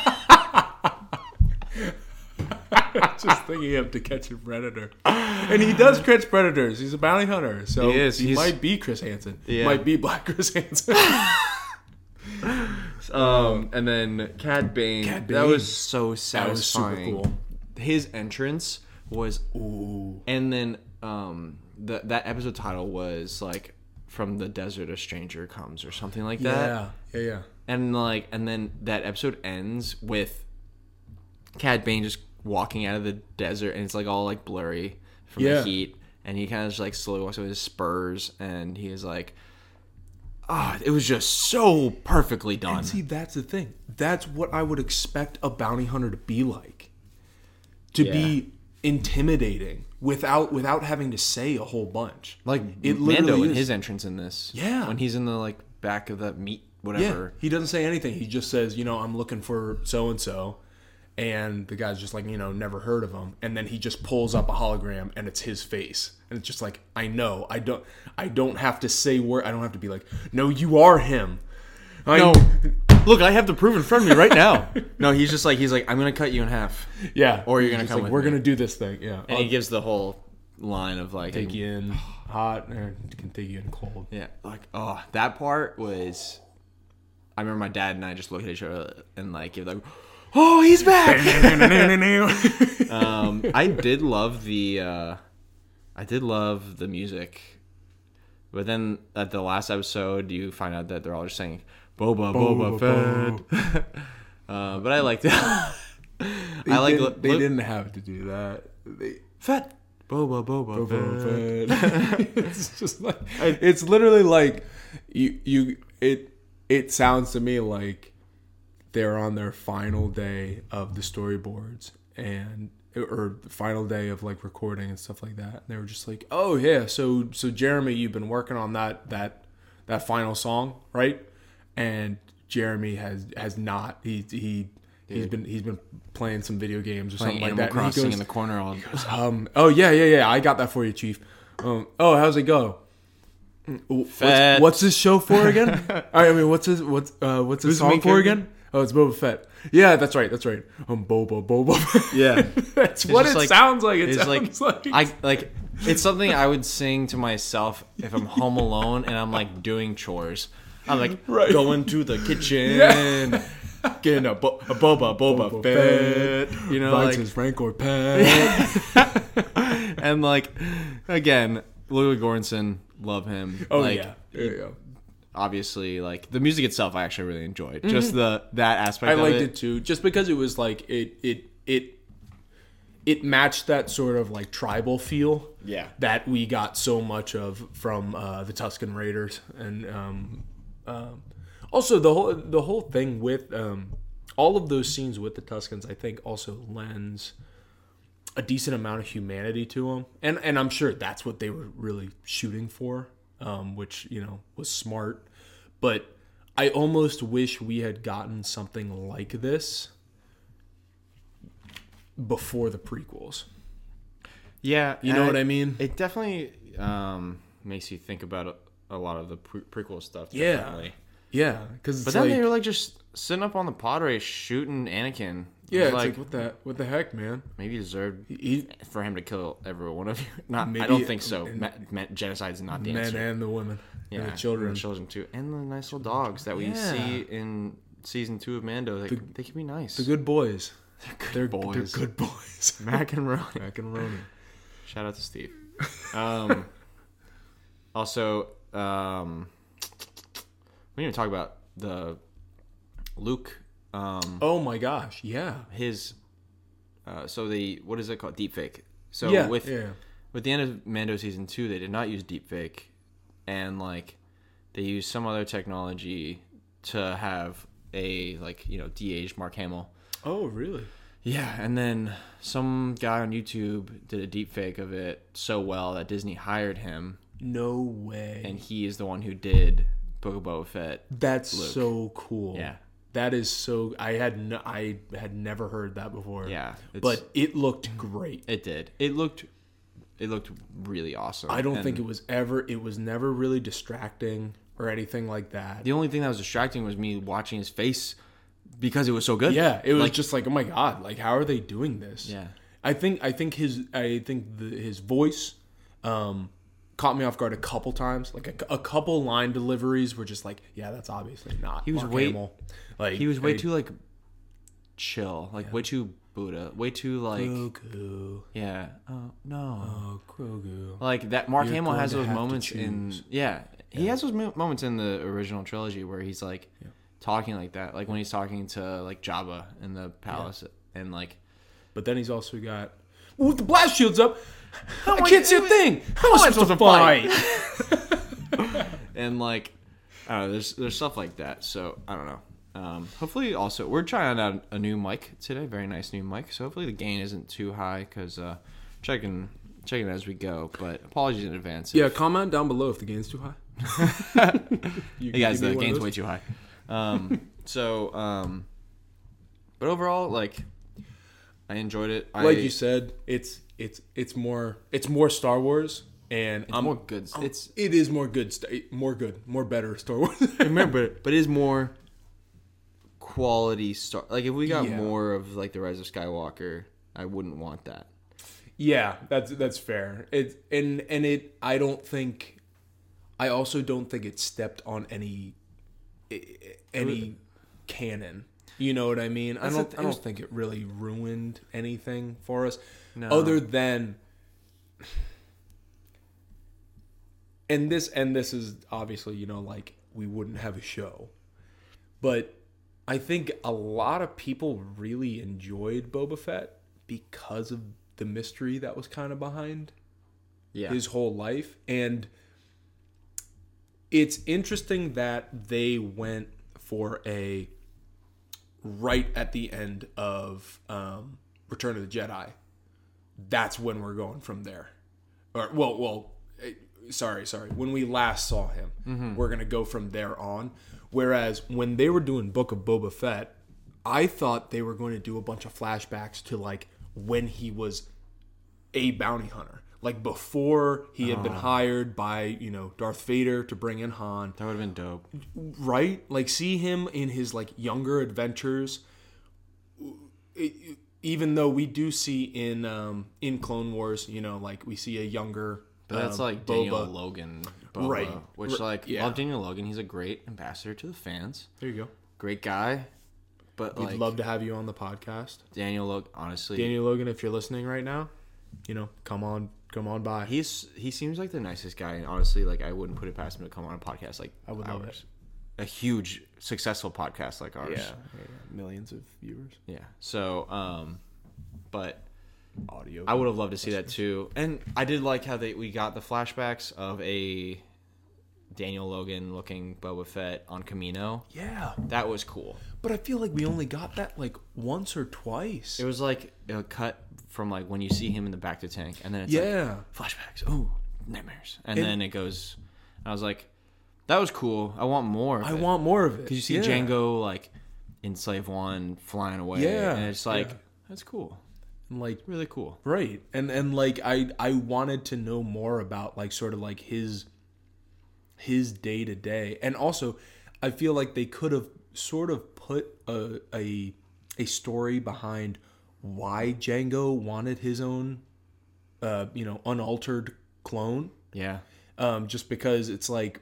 just thinking of to catch a predator, and he does catch predators. He's a bounty hunter, so He is. He might be Chris Hansen. Yeah. Might be Black Chris Hansen. um, and then Cad Bane. Cad Bane. That was so That was super satisfying. cool. His entrance was, Ooh, and then um, the, that episode title was like from the desert a stranger comes or something like that. yeah, yeah, yeah. and like and then that episode ends with Cad Bane just walking out of the desert and it's like all like blurry from Yeah. the heat and he kind of just like slowly walks with his spurs and he is like ah it was just so perfectly done And see, that's the thing. That's what I would expect a bounty hunter to be like. To Yeah. be intimidating without without having to say a whole bunch. like it Mando in his entrance in this Yeah. when he's in the like back of that meat Yeah, whatever he doesn't say anything. He just says, you know, I'm looking for so and so, and the guy's just like, you know, never heard of him. And then he just pulls up a hologram, and it's his face, and it's just like, I know, I don't, I don't have to say word. I don't have to be like, no, you are him. I, no look I have the proof in front of me right now no he's just like he's like I'm gonna cut you in half yeah, Or you're gonna come like, We're me." gonna do this thing. Yeah, and I'll he gives the whole line of like take you in hot, or can take you in cold. Yeah, like oh, that part was. I remember my dad and I just looked at each other and like give like, oh, he's back. um, I did love the, uh, I did love the music, but then at the last episode, you find out that they're all just saying Boba Boba, Fett. uh, but I liked it. They I like didn't, they look- didn't have to do that. They, Fett. Boba Boba, Fett. it's just like it's literally like you you it it sounds to me like they're on their final day of the storyboards and or the final day of like recording and stuff like that. And they were just like, "Oh yeah, so so Jeremy, you've been working on that that that final song, right?" And Jeremy has has not. He he he's been he's been playing some video games or Playing something Animal like that. Crossing goes- in the corner all. um. Oh yeah, yeah, yeah. I got that for you, Chief. Um. Oh, how's it go? What's, what's this show for again? I mean, what's this? What's uh? What's this Who's song main for again? Oh, it's Boba Fett. Yeah, that's right. That's right. Um, Boba, Boba. Yeah. that's what it like- sounds like. It It's sounds like, like, I like it's something I would sing to myself if I'm home alone and I'm like doing chores. I'm like Right. going to the kitchen, Yeah. getting a, bo- a boba boba, Boba fett, you know, Bites like Rancor pet. and like again, Louis Göransson, love him. Oh like, yeah. Yeah, yeah. Obviously, like the music itself, I actually really enjoyed. Just the that aspect. Mm-hmm. I of liked it. it too, just because it was like it it it it matched that sort of like tribal feel Yeah. that we got so much of from uh, the Tusken Raiders, and um, um, also the whole the whole thing with um, all of those scenes with the Tuskens, I think, also lends a decent amount of humanity to them, and and I'm sure that's what they were really shooting for, um, which you know was smart, but I almost wish we had gotten something like this before the prequels. Yeah, You know what I mean? It definitely um, makes you think about a, a lot of the pre- prequel stuff. Yeah. Definitely. Yeah, because But then they were like just sitting up on the pod race shooting Anakin. Yeah, it's was like, what the what the heck, man? maybe you deserved He, for him to kill every one of you. Not, me. I don't think so. Ma- ma- genocide's not the men answer. and the women, yeah, and the children. and the children too, and the nice little dogs that we Yeah. see in season two of Mando. They, they can be nice. The good boys. They're good boys. They're good boys. Mac and and Ronan. Shout out to Steve. Um, also, um, we need to talk about the Luke. Um, Oh my gosh, yeah. his. Uh, so the what is it called? Deepfake. So yeah, with yeah. with the end of Mando season two, they did not use deepfake, and like they used some other technology to have a like you know de-aged Mark Hamill. Oh really? Yeah, and then some guy on YouTube did a deepfake of it so well that Disney hired him, No way. and he is the one who did Book of Boba Fett. That's so cool. Yeah, That is so. I had no, I had never heard that before. yeah, but it looked great. it did. It looked, it looked really awesome. I don't And think it was ever. It was never really distracting or anything like that. the only thing that was distracting was me watching his face because it was so good. Yeah, it was Like- just like, oh my god, like how are they doing this? Yeah. I think I think his I think the, his voice um, caught me off guard a couple times. Like a, a couple line deliveries were just like, yeah, that's obviously not. He was Mark way- Hamill. Like he was way hey, too like chill, like way too Buddha, way too like Grogu. yeah. Oh no. Oh, Grogu. Like that, Mark You're Hamill has those moments in choose. yeah, he has those moments in the original trilogy where he's like talking like that, like when he's talking to like Jabba in the palace and like But then he's also got with the blast shields up. I I- can't see a thing. How am I supposed to fight? and like I don't know, there's there's stuff like that. So I don't know. Um, hopefully, also we're trying out a new mic today, very nice new mic. So hopefully the gain isn't too high because uh, checking checking as we go. But apologies in advance. if- Yeah, comment down below if the gain's too high. you Hey guys, the gain's way too high. Um, so, um, but overall, like, I enjoyed it. I, like you said, it's it's it's more it's more Star Wars, and it's I'm more good. It's it is more good, more good, more better Star Wars. I remember, but it is more quality star. Like, if we got Yeah. more of like the Rise of Skywalker, I wouldn't want that. yeah, that's that's fair. It and and it. I don't think. I also don't think it stepped on any any canon. You know what I mean? I don't. the- I don't think it really ruined anything for us, No. other than. And this and this is obviously you know like we wouldn't have a show, but I think a lot of people really enjoyed Boba Fett because of the mystery that was kind of behind Yeah, his whole life and it's interesting that they went for a right at the end of um, Return of the Jedi. That's when we're going from there. Or well, well, eh, sorry, sorry. When we last saw him, we're gonna go from there on. Whereas when they were doing Book of Boba Fett, I thought they were going to do a bunch of flashbacks to like when he was a bounty hunter. Like before he had been hired by, you know, Darth Vader to bring in Han. that would have been dope. Right? Like see him in his like younger adventures. It- even though we do see in um in Clone Wars, you know, like we see a younger But that's um, like Daniel Boba. Logan, Boba, Right. Which like yeah. love Daniel Logan. He's a great ambassador to the fans. There you go. Great guy. But We'd like love to have you on the podcast. Daniel Logan, honestly, Daniel Logan, if you're listening right now, you know, come on come on by. He's he seems like the nicest guy, and honestly, like I wouldn't put it past him to come on a podcast like I would love ours. A huge successful podcast like ours. yeah, millions of viewers. Yeah. So, um, but audio. I would have loved to see that too. And I did like how they we got the flashbacks of a Daniel Logan looking Boba Fett on Camino. yeah, That was cool. but I feel like we only got that like once or twice. It was like a cut from like when you see him in the back to tank, and then it's yeah, like flashbacks. Oh, nightmares, and, And- then it goes. I was like, that was cool. I want more. I it. want more of it. because you see Yeah. Jango like in Slave One flying away. Yeah, and it's like yeah. that's cool, like really cool. Right. And and like I I wanted to know more about like sort of like his his day to day. And also I feel like they could have sort of put a a a story behind why Jango wanted his own uh you know unaltered clone. Yeah, Um just because it's like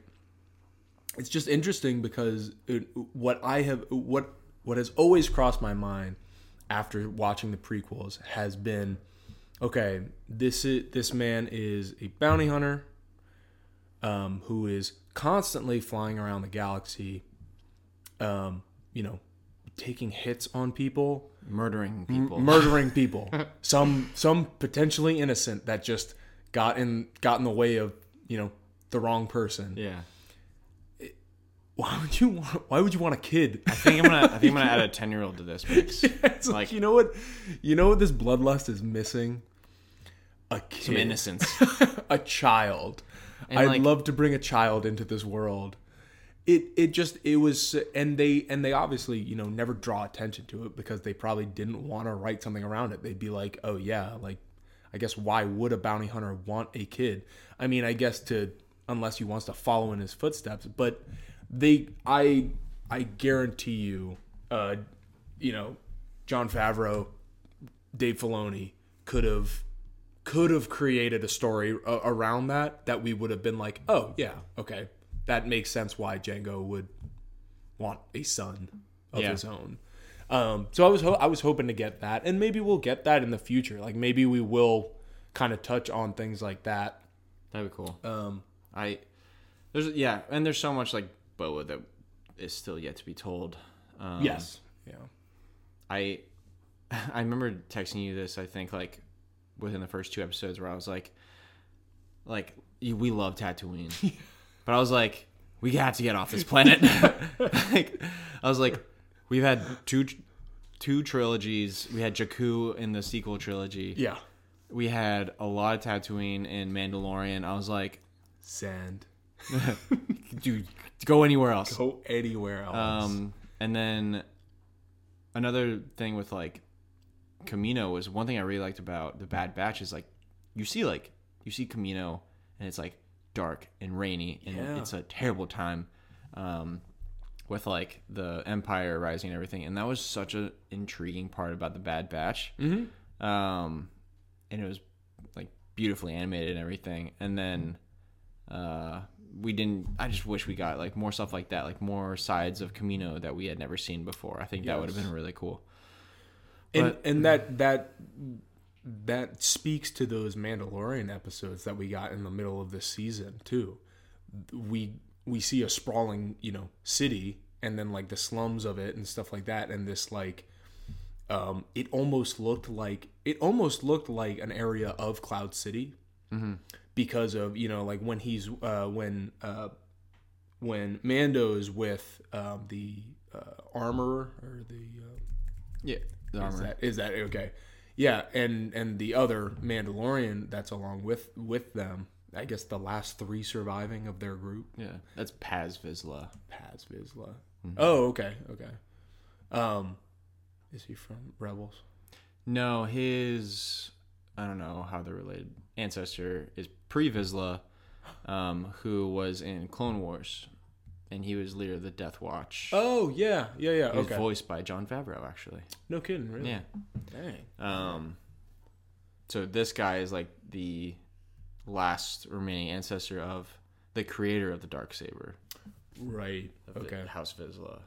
it's just interesting because it, what I have what what has always crossed my mind after watching the prequels has been okay this is this man is a bounty hunter um, who is constantly flying around the galaxy um, you know taking hits on people. Murdering people. murdering people. Some some potentially innocent that just got in got in the way of you know the wrong person. Yeah, why would you want why would you want a kid I think I'm gonna. I think I'm gonna add a ten year old to this mix. it's like, Like- you know what you know what this bloodlust is missing a kid Some innocence. a child And, i'd like- love to bring a child into this world it it just it was and they and they obviously you know never draw attention to it because they probably didn't want to write something around it they'd be like oh yeah like i guess why would a bounty hunter want a kid i mean i guess to unless he wants to follow in his footsteps but they i i guarantee you uh you know jon favreau dave filoni could have could have created a story a- around that that we would have been like, oh yeah, okay, that makes sense why Jango would want a son of Yeah. his own. Um, so I was ho- I was hoping to get that, and maybe we'll get that in the future. Like maybe we will kind of touch on things like that. That'd be cool. Um, I there's yeah, and there's so much like Boa that is still yet to be told. Um, yes, yeah, I I remember texting you this. I think like within the first two episodes where I was like, like we love Tatooine, but I was like, we got to get off this planet. like, I was like, we've had two two trilogies. We had Jakku in the sequel trilogy. yeah. We had a lot of Tatooine in Mandalorian. I was like, Sand. dude, go anywhere else. Go anywhere else. Um, and then another thing with like Camino was one thing I really liked about the Bad Batch is like you see like you see Camino and it's like dark and rainy and Yeah. it's a terrible time um, with like the Empire rising and everything and that was such an intriguing part about the Bad Batch. mm-hmm. Um, and it was like beautifully animated and everything and then uh we didn't i just wish we got like more stuff like that like more sides of camino that we had never seen before. I think that would have been really cool. And But- and that that that speaks to those Mandalorian episodes that we got in the middle of this season too. We we see a sprawling, you know, city and then like the slums of it and stuff like that and this like um it almost looked like it almost looked like an area of Cloud City because of, you know, like when he's uh when uh when Mando is with um, the uh, armorer or the uh, yeah the is that is that okay? Yeah, and and the other Mandalorian that's along with with them. I guess the last three surviving of their group, yeah that's paz vizsla Paz Vizsla. Oh, okay, okay. Um, is he from Rebels? no his i don't know how they're related ancestor is pre vizsla um who was in clone wars and he was leader of the death watch Oh yeah, yeah, yeah. he was Okay, voiced by jon favreau actually no kidding, really. yeah Dang. Um, so this guy is like the last remaining ancestor of the creator of the dark saber. Right. Of Okay. the House Vizsla.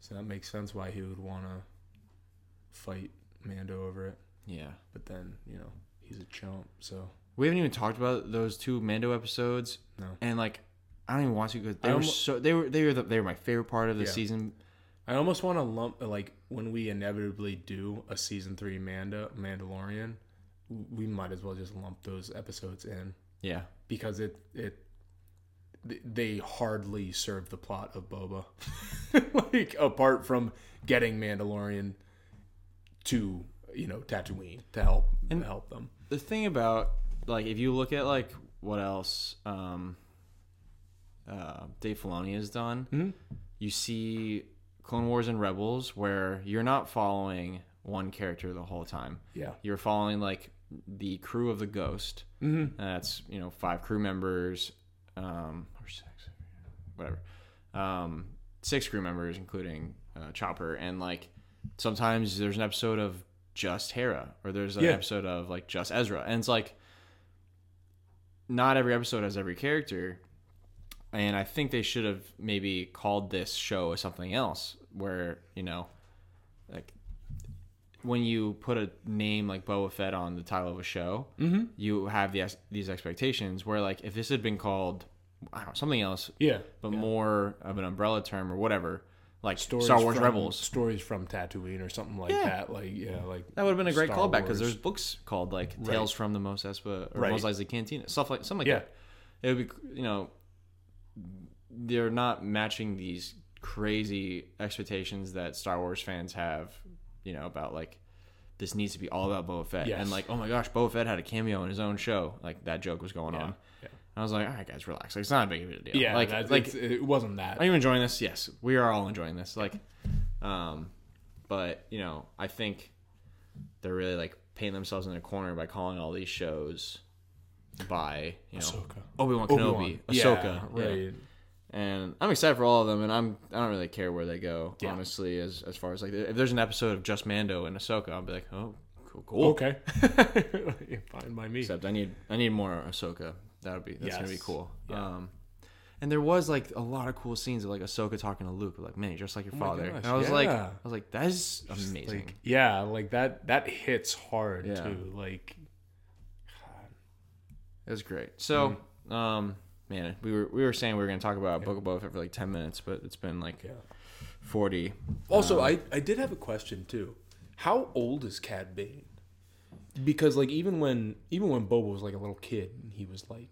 So that makes sense why he would want to fight Mando over it. Yeah. But then you know he's a chump, so We haven't even talked about those two Mando episodes, no. and like I don't even want to because they I were almo- so they were they were the, they were my favorite part of the Yeah. season. I almost want to lump like when we inevitably do a season three Manda Mandalorian. we might as well just lump those episodes in Yeah. because it it th- they hardly serve the plot of Boba. like apart from getting Mandalorian to you know Tatooine to help And- help them. the thing about like if you look at like what else um uh Dave Filoni has done, Mm-hmm. you see Clone Wars and Rebels where you're not following one character the whole time. Yeah. You're following like the crew of the Ghost. Mm-hmm. That's you know five crew members, um, or six, whatever. Um, six crew members, including uh, Chopper, and like sometimes there's an episode of just Hera, or there's an Yeah. episode of like just Ezra, and it's like not every episode has every character. And I think they should have maybe called this show something else, where you know, like when you put a name like Boba Fett on the title of a show, Mm-hmm. you have these these expectations. Where like if this had been called I don't know, something else, Yeah, but yeah. more of an umbrella term or whatever, like Stories Star Wars from- Rebels, stories from Tatooine or something like Yeah. that. Like yeah, like that would have been a great Star callback because there's books called like Tales from the Mos Espa or Right. Mos Eisley Cantina, stuff like something like Yeah. that. It would be you know they're not matching these crazy expectations that Star Wars fans have, you know, about like this needs to be all about Boba Fett Yes. and like oh my gosh, Boba Fett had a cameo in his own show, like that joke was going on. Yeah. I was like, all right, guys, relax. Like it's not a big of a deal. yeah, like that's, like it wasn't that. are you enjoying this? Yes, we are all enjoying this. Like, um, but you know, I think they're really like painting themselves in a corner by calling all these shows by you know Ahsoka. Obi Wan Kenobi, Obi-Wan. Ahsoka, Yeah, yeah. right. And I'm excited for all of them, and I'm I don't really care where they go, Yeah. honestly. As as far as like if there's an episode of just Mando and Ahsoka, I'll be like, oh, cool, cool. Okay, fine by me. Except I need I need more Ahsoka. That would be that's gonna be cool. Yeah. Um, and there was like a lot of cool scenes of like Ahsoka talking to Luke, like man, just like your Oh father. gosh, and I was like. I was like, that is amazing. Like yeah, like that that hits hard Yeah. too. Like it was great. So, Mm-hmm. um, man, we were we were saying we were gonna talk about Book of Boba Fett for like ten minutes, but it's been like yeah. forty. Also, I I did have a question too. How old is Cad Bane? Because like even when even when Boba was like a little kid, and he was like,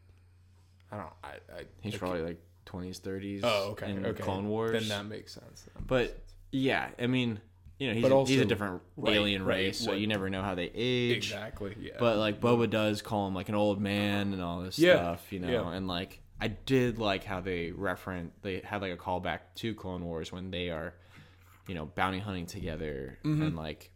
I don't know, I, I He's I probably like twenties, thirties. Oh, okay. In okay. Clone Wars. Then that makes sense. That makes But sense. yeah, I mean, you know, he's, a, also- he's a different right, alien right, race, so what- you never know how they age. exactly, yeah. But like Boba does call him like an old man and all this Yeah, stuff, you know. yeah. And like I did like how they reference they had like a callback to Clone Wars when they are, you know, bounty hunting together Mm-hmm. and like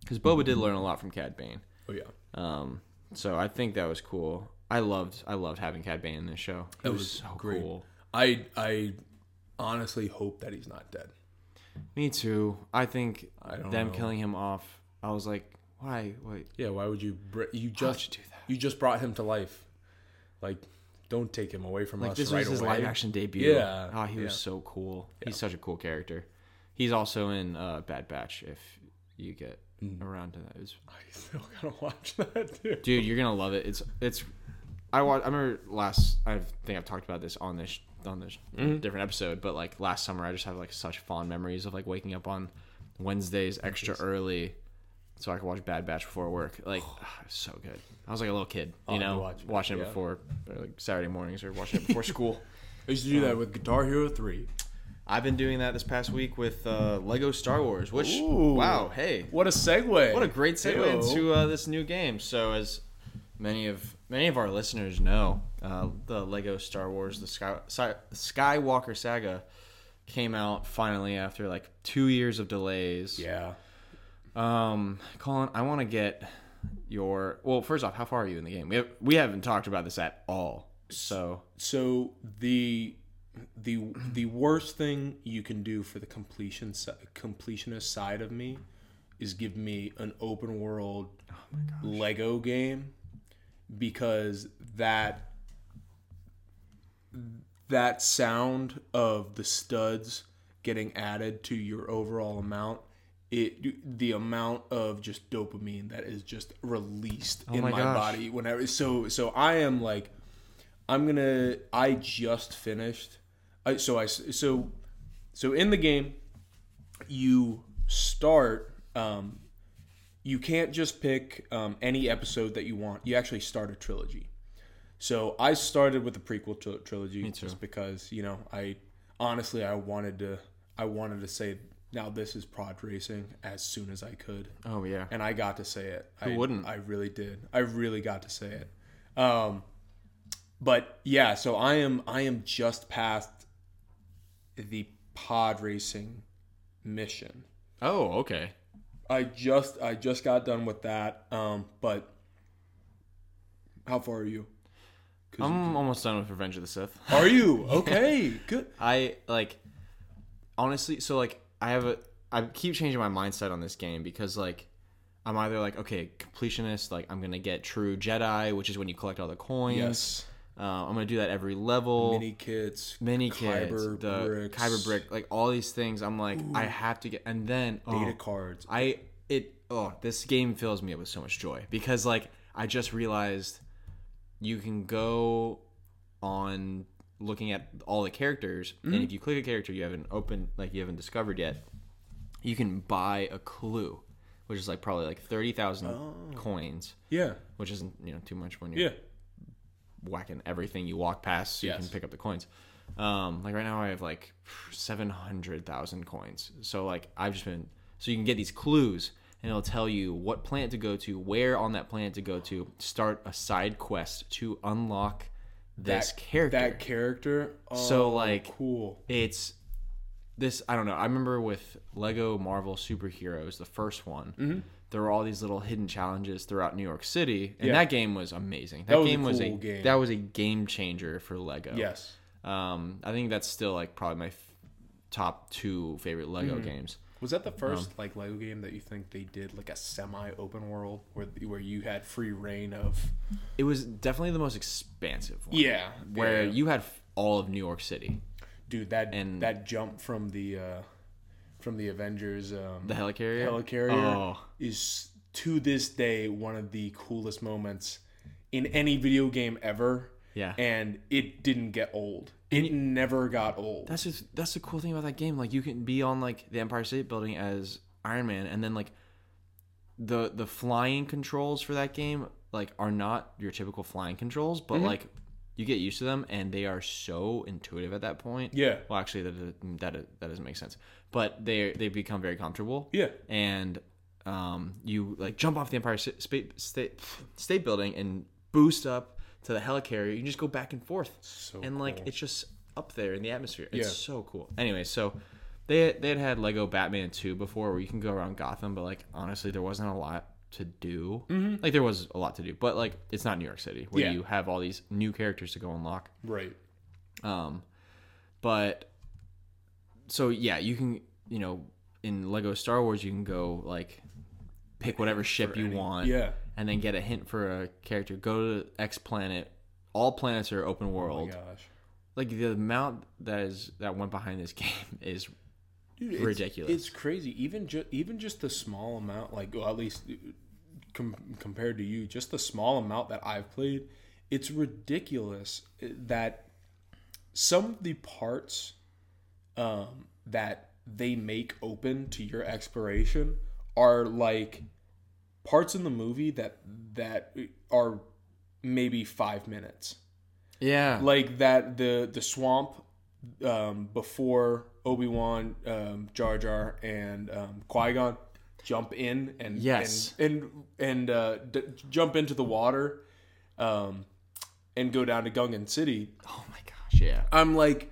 because Boba did learn a lot from Cad Bane. oh yeah, Um, so I think that was cool. I loved I loved having Cad Bane in this show. It was, was so great. cool. I I honestly hope that he's not dead. Me too. I think I them know. killing him off. I was like, why? Wait. Yeah, why would you? Br- you just you do that? You just brought him to life. Like, don't take him away from Like us this right was his live action debut. Yeah, Oh, he was yeah. so cool. He's such a cool character. He's also in uh, Bad Batch. If you get Mm. around to that, was- I still gotta watch that too. dude, you're gonna love it. It's it's. I wa- I remember last. I think I've talked about this on this on this Mm-hmm. different episode, but like last summer, I just have like such fond memories of like waking up on Wednesdays extra early. So I could watch Bad Batch before work. Like, was so good. I was like a little kid, you Oh, know, watch, watching it yeah. before or like Saturday mornings or watching it before school. I used to do that with Guitar Hero Three. I've been doing that this past week with uh, Lego Star Wars, which Ooh. wow, hey, What a segue! what a great segue Ew. into uh, this new game. So as many of many of our listeners know, uh, the Lego Star Wars, the Sky, Sky, Skywalker saga, came out finally after like two years of delays. yeah. Um, Colin, I want to get your well. First off, how far are you in the game? We have, we haven't talked about this at all. So So the the the worst thing you can do for the completion completionist side of me is give me an open world Lego game because that that sound of the studs getting added to your overall amount it the amount of just dopamine that is just released in my my, body whenever so so I am like I'm gonna. I just finished. I, so I so so in the game, you start. Um, you can't just pick um, any episode that you want. You actually start a trilogy. So I started with the prequel tr- trilogy just because you know I honestly I wanted to I wanted to say now this is pod racing as soon as I could. Oh yeah. and I got to say it. Who I, wouldn't? I really did. I really got to say it. Um, but yeah, so I am I am just past the pod racing mission. Oh okay. I just I just got done with that. Um, but how far are you? I'm almost done with Revenge of the Sith. are you okay? Good. I like honestly so like I have a I keep changing my mindset on this game because like I'm either like okay completionist like I'm gonna get true Jedi which is when you collect all the coins. Yes. Uh, I'm gonna do that every level. Mini kits. Mini kids, Kyber the bricks, Kyber brick, like all these things. I'm like I have to get, and then oh, data cards. I it oh this game fills me up with so much joy because like I just realized you can go on looking at all the characters and if you click a character you haven't opened like you haven't discovered yet you can buy a clue which is like probably like 30,000 coins Yeah. which isn't you know too much when you're Yeah. Whacking everything you walk past so you Yes. can pick up the coins. Um, like right now I have like seven hundred thousand coins. So like I've just been so you can get these clues and it'll tell you what planet to go to, where on that planet to go to, start a side quest to unlock this That- character. That character. Oh, So, like- cool. it's this I don't know. I remember with Lego Marvel Superheroes, the first one, Mm-hmm. There were all these little hidden challenges throughout New York City, and Yeah. that game was amazing. That, was a game was a game. that was a game changer for Lego. Yes. Um, I think that's still like probably my f- top two favorite Lego Mm-hmm. games. Was that the first Um, like Lego game that you think they did like a semi open world where where you had free reign of? It was definitely the most expansive one. Yeah, Where yeah. you had all of New York City, dude that and- that jump from the uh, from the Avengers um, the helicarrier. helicarrier Oh, is to this day one of the coolest moments in any video game ever. Yeah. and it didn't get old. It never got old. that's just that's the cool thing about that game. Like you can be on like the Empire State Building as Iron Man, and then like the the flying controls for that game like are not your typical flying controls, but Mm-hmm. like you get used to them, and they are so intuitive at that point. Yeah. Well, actually, that that that doesn't make sense, but they they become very comfortable. Yeah. and um, you like jump off the Empire State State State Building and boost up to the helicarrier. You can just go back and forth, So and like cool. it's just up there in the atmosphere. It's Yeah. so cool. Anyway, so they they had had Lego Batman 2 before where you can go around Gotham, but like honestly, there wasn't a lot to do. Like there was a lot to do, but like it's not New York City where Mm-hmm. Yeah. you have all these new characters to go unlock. right. Um, but so yeah, you can you know in Lego Star Wars you can go like pick whatever ship you any- want, yeah. and then get a hint for a character. Go to X planet. All planets are open Oh world. my gosh. like the amount that is that went behind this game is Dude, it's- Ridiculous. It's, crazy. Even just even just the small amount, like well, at least com- compared to you, just the small amount that I've played, it's ridiculous that some of the parts um, that they make open to your exploration are like parts in the movie that that are maybe five minutes. Yeah. Like that the the swamp um, before Obi Wan, um, Jar Jar, and um, Qui Gon jump in and Yes. and and, and uh, d- jump into the water, um, and go down to Gungan City. oh my gosh yeah I'm like,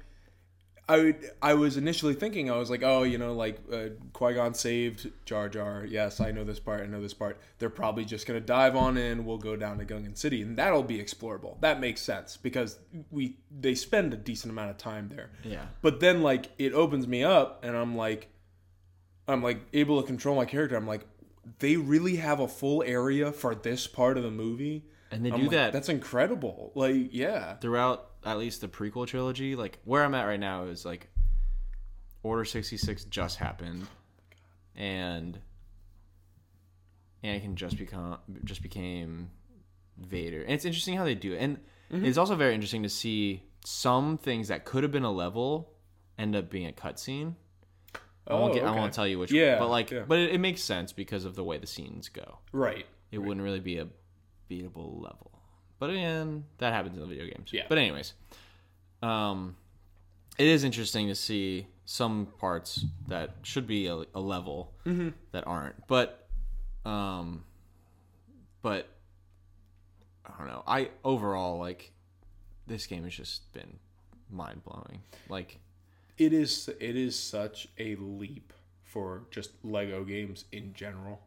I would- I was initially thinking I was like, oh, you know, like uh, Qui Gon saved Jar Jar. Yes, I know this part. I know this part. They're probably just gonna dive on in. We'll go down to Gungan City, and that'll be explorable. That makes sense because we they spend a decent amount of time there. Yeah. But then like it opens me up, and I'm like, I'm like able to control my character. I'm like, they really have a full area for this part of the movie. And they I'm do like, that- That's incredible. Like, yeah. throughout at least the prequel trilogy like where i'm at right now is like order 66 just happened and anakin just become just became vader and it's interesting how they do it and mm-hmm. it's also very interesting to see some things that could have been a level end up being a cutscene I won't Oh, get, I won't tell you which. Yeah, but like, yeah. but it, it makes sense because of the way the scenes go. Right. It wouldn't really be a beatable level. But again, that happens in the video games. Yeah. But anyways, um, it is interesting to see some parts that should be a, a level Mm-hmm. that aren't. But, um, but I don't know. I overall like this game has just been mind blowing. Like, It is it is such a leap for just Lego games in general.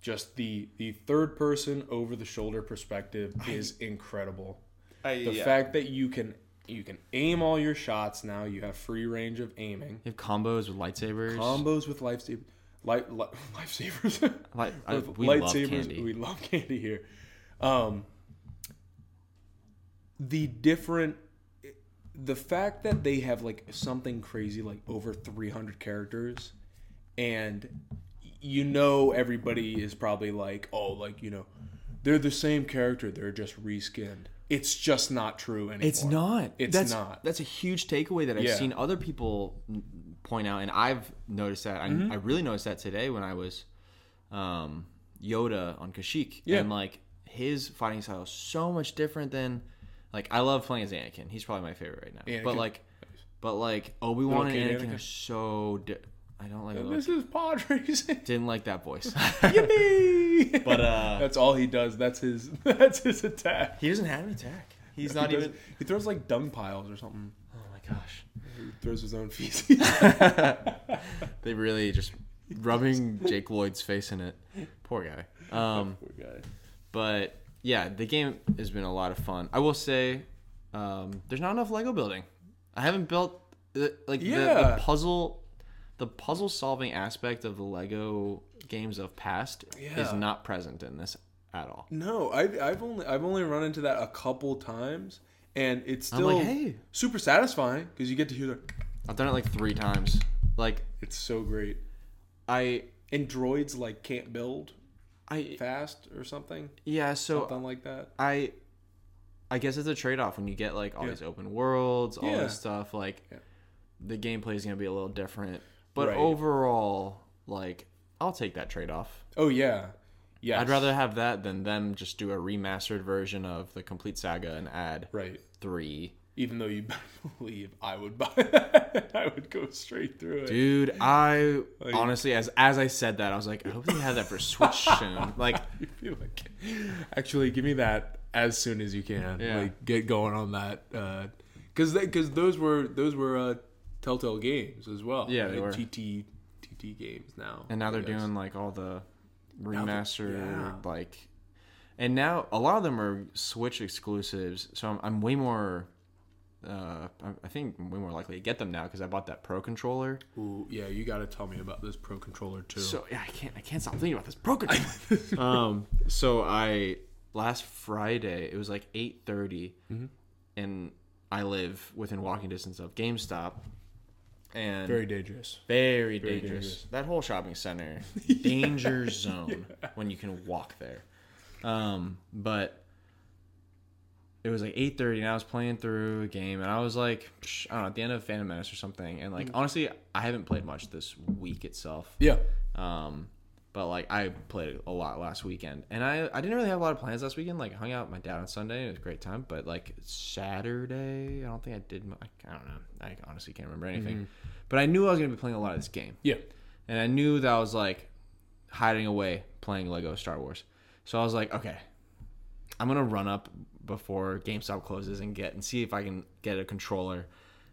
Just the the third person over the shoulder perspective is incredible. I, The fact that you can you can aim all your shots now, you have free range of aiming. you have combos with lightsabers. Combos with lifesaver light li- lifesavers. Li- I- we love candy. We love candy here. Um, the different, the fact that they have like something crazy like over 300 characters, and you know everybody is probably like, oh, like you know, they're the same character, they're just reskinned. It's just not true anymore. It's not. It's that's, not. That's a huge takeaway that I've Yeah. seen other people point out, and I've noticed that. I, Mm-hmm. I really noticed that today when I was um, Yoda on Kashyyyk, Yeah. and like his fighting style is so much different than like I love playing as Anakin. He's probably my favorite right now. Anakin. But like, but like Obi Wan and Anakin, Anakin. are so. Di- I don't like. This is pod racing. Didn't like that voice. Yippee! but uh, That's all he does. That's his. That's his attack. he doesn't have an attack. He's not he does- even. He throws like dung piles or something. Oh my gosh. He throws his own feces. They really just rubbing Jake Lloyd's face in it. Poor guy. Um, Poor guy. but yeah, the game has been a lot of fun. I will say, um, there's not enough Lego building. I haven't built the, like the, Yeah. the puzzle, the puzzle solving aspect of the Lego games of past is not present in this at all. No, I've, I've only I've only run into that a couple times, and it's still like, hey. super satisfying because you get to hear the. I've done it like three times. Like It's so great. I, And droids like can't build I fast or something, yeah. So something like that. I I guess it's a trade off when you get like all Yeah. these open worlds, all Yeah. this stuff. Like Yeah. the gameplay is gonna be a little different, but Right. overall, like I'll take that trade off. Oh yeah, yeah. I'd rather have that than them just do a remastered version of the complete saga and add right. three. Even though you better believe I would buy that, I would go straight through it. Dude, I Like- honestly, as as I said that, I was like, I hope they have that for Switch soon. Like, like, actually, give me that as soon as you can. Yeah. Like, get going on that, because because those were those were uh, Telltale games as well. Yeah, they Like were. TT TT games now. and now they're doing like all the remastered yeah. like and now a lot of them are switch exclusives so i'm, I'm way more uh I- think way more likely to get them now because i bought that pro controller Ooh, yeah, you got to tell me about this Pro controller too. so yeah i can't i can't stop thinking about this pro controller um so i last friday it was like 8.30 Mm-hmm. and i live within walking distance of gamestop and very dangerous. very dangerous. dangerous. That whole shopping center, danger zone when you can walk there. Um, but it was like eight thirty, and I was playing through a game, and I was like, psh, I don't know, at the end of Phantom Menace or something. And like honestly, I haven't played much this week itself. Yeah, Um, but like I played a lot last weekend, and I I didn't really have a lot of plans last weekend. Like I hung out with my dad on Sunday, and it was a great time. But like Saturday, I don't think I did. mu- I, I don't know. I honestly can't remember anything. But I knew I was gonna be playing a lot of this game, yeah. and I knew that I was like hiding away playing Lego Star Wars. So I was like, okay, I'm gonna run up before GameStop closes and get and see if I can get a controller.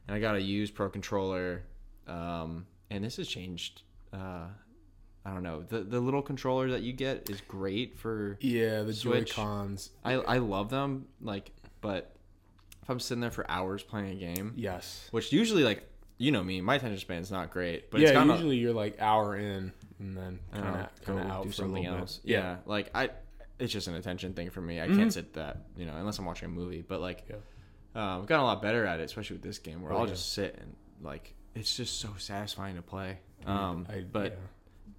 And I got a used Pro controller, um, and this has changed. Uh, I don't know. The the little controller that you get is great for. Yeah, the Joy. Cons. I I love them, like, but if I'm sitting there for hours playing a game, Yes. which usually like you know me, my attention span's not great, but yeah, it's kind of usually you're like hour in and then kind of kind of out do for something else. Bit. Yeah. like I, it's just an attention thing for me. I Mm-hmm. can't sit that, you know, unless I'm watching a movie. But like, Yeah. um, I've gotten a lot better at it, especially with this game where Oh, I'll yeah. just sit and like, it's just so satisfying to play. Um, I, but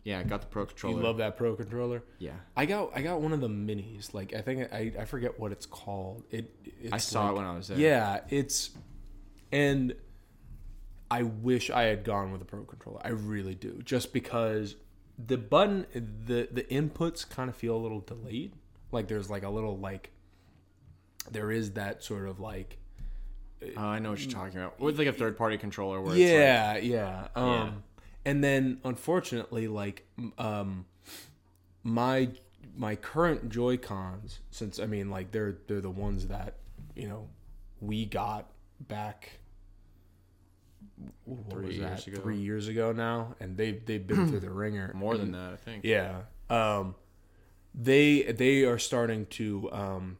yeah. yeah. I got the pro controller. you love that Pro controller. yeah, I got I got one of the minis. Like I think I I forget what it's called. It it's I saw like- it when I was there. Yeah, it's and I wish I had gone with a pro controller. I really do, just because the button, the the inputs kind of feel a little delayed. Like there's like a little like there is that sort of like Oh, I know what you're talking about. With like a third party controller where it's yeah, yeah. Um, Yeah. And then unfortunately, like um, my my current Joy Cons, since I mean, like they're they're the ones that you know we got back. What Three was years ago. Three years ago now, and they've they've been through the ringer. more than that, I think. Yeah. Um, they they are starting to um,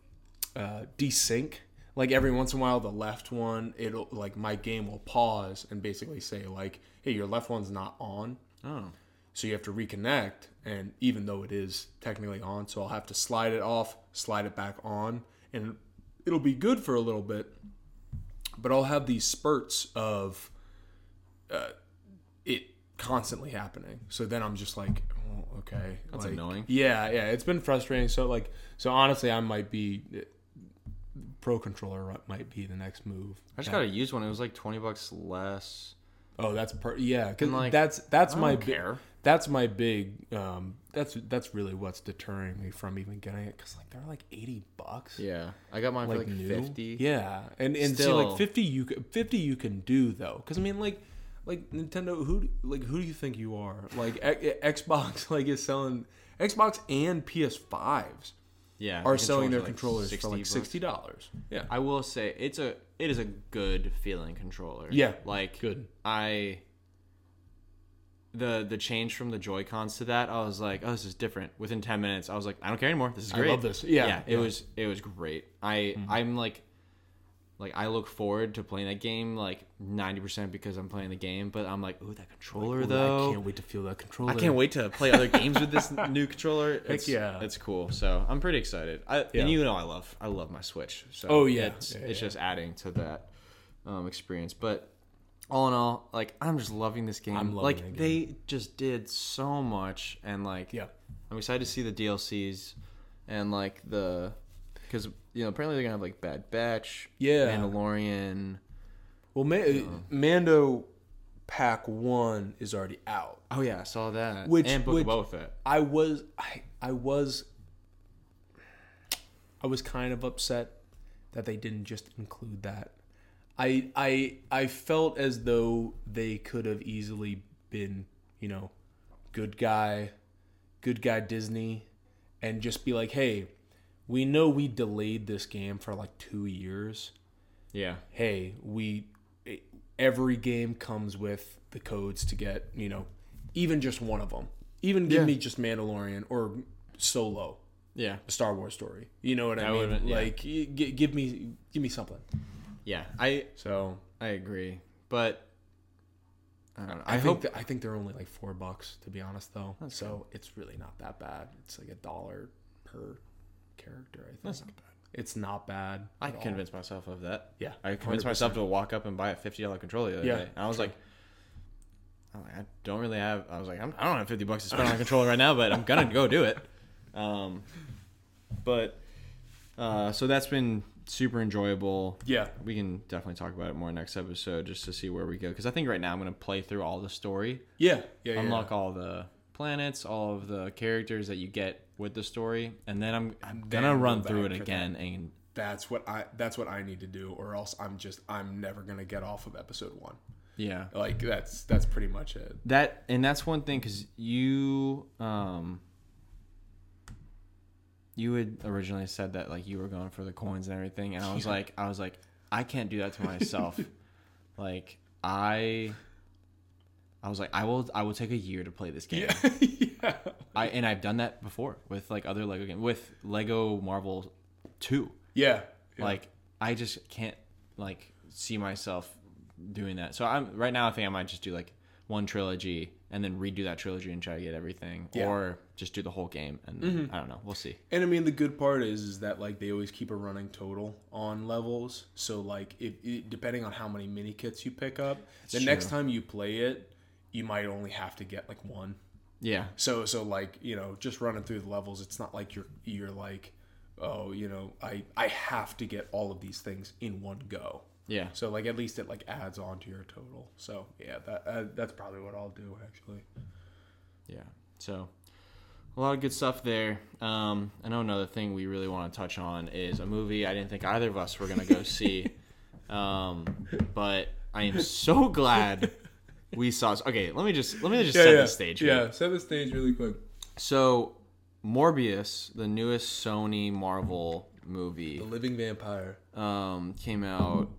uh, desync. Like every once in a while, the left one, it'll like my game will pause and basically say like, "Hey, your left one's not on." Oh. So you have to reconnect, and even though it is technically on, so I'll have to slide it off, slide it back on, and it'll be good for a little bit. But I'll have these spurts of uh, it constantly happening. So then I'm just like, oh, okay, That's like, annoying. Yeah, yeah, it's been frustrating. So like, so honestly, I might be pro controller might be the next move. I just got to use one. It was like 20 bucks less. Oh, that's per yeah. Cause like, that's that's my don't bi- that's my big um that's that's really what's deterring me from even getting it because like they're like eighty bucks. Yeah. I got mine Like, for like new. 50. Yeah, and and see like fifty you fifty you can do though because I mean like like Nintendo who do- like who do you think you are like Xbox like is selling Xbox and PS5s Yeah. are the selling their controllers controllers for like sixty dollars. Yeah, I will say it's a it is a good feeling controller. Yeah, like good. I the the change from the Joy Cons to that, I was like, oh, this is different. Within ten minutes, I was like, I don't care anymore. This is I great. love this. Yeah, yeah. It yeah. Mm-hmm. was it was great. I I'm like. Like I look forward to playing that game like ninety percent because I'm playing the game, but I'm like, ooh, that controller Ooh, though. I can't wait to feel that controller. I can't wait to play other games with this new controller. It's, yeah. it's cool. So I'm pretty excited. I, Yeah. And you know I love I love my Switch. So Oh, yeah. it's, Yeah, it's yeah. just adding to that um, experience. But all in all, like I'm just loving this game. I'm loving like game. they just did so much, and like Yeah. I'm excited to see the DLCs and like the because you know apparently they're gonna have like Bad Batch, Yeah. Mandalorian. Well, Ma- Mando Pack One is already out. Oh yeah, I saw that. Which- and Book which- of Boba Fett. I was I I was I was kind of upset that they didn't just include that. I I I felt as though they could have easily been, you know, good guy, good guy Disney and just be like, "Hey, we know we delayed this game for like 2 years. Yeah. Hey, we every game comes with the codes to get, you know, even just one of them. Even give Yeah. me just Mandalorian or Solo, Yeah. a Star Wars story. You know what I That mean? would've been- yeah. Like, y- g- give me, give me something. Yeah. I So I agree, but I don't know. I, I, think hope that, I think they're only like four bucks to be honest, though. so it's really not that bad. It's like a dollar per character. I think That's not bad. It's not bad. I at all. convinced myself of that. Yeah, I convinced 100%. myself to walk up and buy a fifty dollar controller the other Yeah, day, and I was like, I'm like, I don't really have. I was like, I'm, I don't have fifty bucks to spend on a controller right now, but I'm gonna go do it. Um, but uh, so that's been super enjoyable. Yeah. we can definitely talk about it more next episode just to see where we go. Because I think right now I'm gonna play through all the story, Yeah, yeah, yeah. unlock all the planets, all of the characters that you get with the story, and then I'm I'm gonna go run through it again and That's what I. That's what I need to do, or else I'm just. I'm never gonna get off of episode one. yeah. Like that's that's pretty much it. that and that's one thing because you um you had originally said that like you were going for the coins and everything and i was like i was like i can't do that to myself like i i was like i will i will take a year to play this game yeah. i and i've done that before with like other lego games with lego marvel 2 Yeah. yeah. like i just can't like see myself doing that so i'm right now i think i might just do like one trilogy and then redo that trilogy and try to get everything Yeah. Mm-hmm. or just do the whole game and i don't know we'll see And I mean, the good part is, is that like they always keep a running total on levels. So like, it depending on how many mini kits you pick up, the true. next time you play it, you might only have to get like one. yeah So so like you know, just running through the levels, it's not like you're you're like, oh, you know, I I have to get all of these things in one go. Yeah. So like at least it like adds on to your total. So yeah, that uh, that's probably what I'll do actually. Yeah. So a lot of good stuff there. Um, I know another thing we really want to touch on is a movie I didn't think either of us were gonna go see, um, but I am so glad we saw. Okay, let me just let me just set the stage. here. Yeah, set the stage really quick. So, Morbius, the newest Sony Marvel movie, The Living Vampire. um, came out.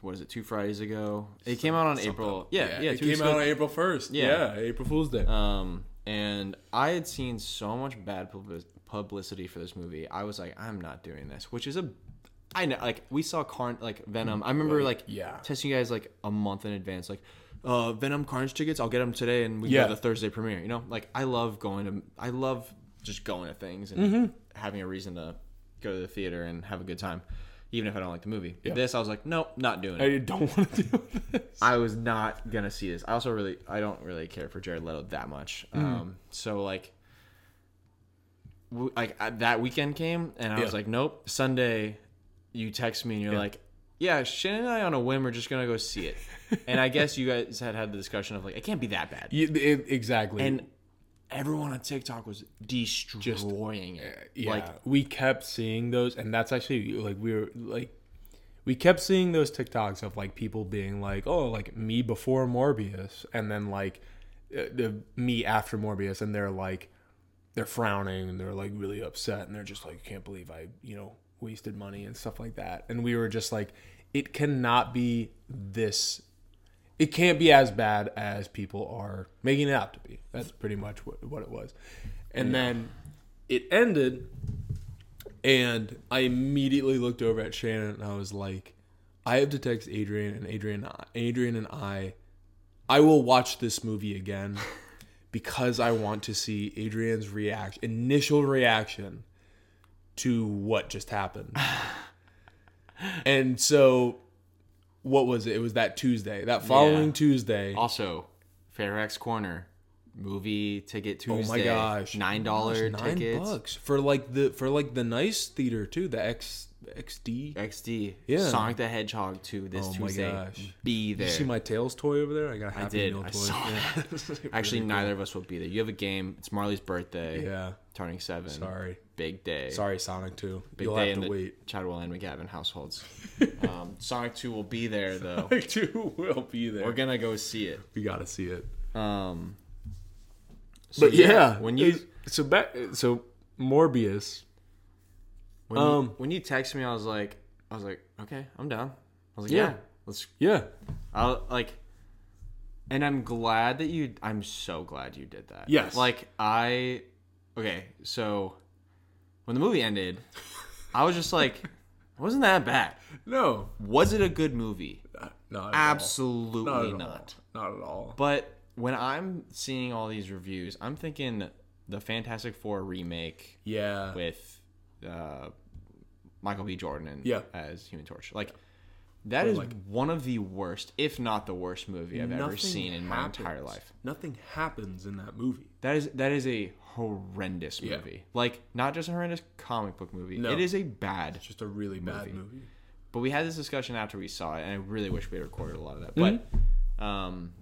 What is it? Two Fridays ago. It came out on April. Yeah, yeah. it came out on April first. Yeah. Yeah. April Fool's Day. Um, and I had seen so much bad publicity for this movie. I was like, I'm not doing this. Which is a, I know, like we saw Carn like Venom. I remember like Yeah. testing you guys like a month in advance, like. Uh, Venom Carnage tickets. I'll get them today, and we Yeah. go to the Thursday premiere. You know, like I love going to. I love just going to things and Mm-hmm. having a reason to go to the theater and have a good time, even if I don't like the movie. Yeah. This, I was like, nope, not doing it. I don't want to do this. I was not gonna see this. I also really, I don't really care for Jared Leto that much. Mm-hmm. Um, so like, w- like uh, that weekend came, and I was like, nope. Sunday, you text me, and you're Yeah. like, yeah, Shannon and I on a whim are just gonna go see it. And I guess you guys had had the discussion of like, it can't be that bad. It- exactly. And everyone on TikTok was destroying it. yeah, Like, we kept seeing those, and that's actually like we were like, we kept seeing those TikToks of like people being like, oh, like me before Morbius, and then like uh, the me after Morbius, and they're like, they're frowning and they're like really upset, and they're just like, can't believe I, you know, wasted money and stuff like that, and we were just like, it cannot be this. It can't be as bad as people are making it out to be. That's pretty much what, what it was. And then it ended, and I immediately looked over at Shannon and I was like, I have to text Adrian, and Adrian, Adrian and I, I will watch this movie again because I want to see Adrian's reaction, initial reaction to what just happened. and so, what was it? It was that Tuesday, that following Yeah. Tuesday. also, Fairfax Corner movie ticket Tuesday. Oh my gosh, nine dollar tickets. bucks for like the for like the nice theater too, the X XD. XD. Yeah. Sonic the Hedgehog 2 this Oh my Tuesday. gosh. Be there. Did you see my Tails toy over there? I got a I Happy did. Meal I toy. saw Yeah. Actually, Really neither of us will be there. You have a game. It's Marley's birthday. Yeah. Turning seven. Sorry. Big day. Sorry, Sonic 2. Big You'll day have in to the wait. Chadwell and McGavin households. um, Sonic 2 will be there, though. Sonic 2 will be there. We're going to go see it. we got to see it. Um, so But yeah, when you so back so Morbius. When, um, you when you text me, I was like, I was like, okay, I'm down. I was like, Yeah. yeah, let's Yeah. I'll like and I'm glad that you I'm so glad you did that. Yes. Like I okay, so when the movie ended, I was just like wasn't that bad. No. Was it a good movie? Not at Absolutely. Not not. Not at all. But when I'm seeing all these reviews, I'm thinking the Fantastic Four remake Yeah. with uh, Michael B. Jordan and Yeah. as Human Torch. Like that Or, is like- one of the worst, if not the worst movie I've ever seen in my entire life. Nothing happens in that movie. That is that is a horrendous Yeah. movie. Like not just a horrendous comic book movie. No. It is a bad. It's just a really bad movie. But we had this discussion after we saw it, and I really wish we had recorded a lot of that. Mm-hmm. But um,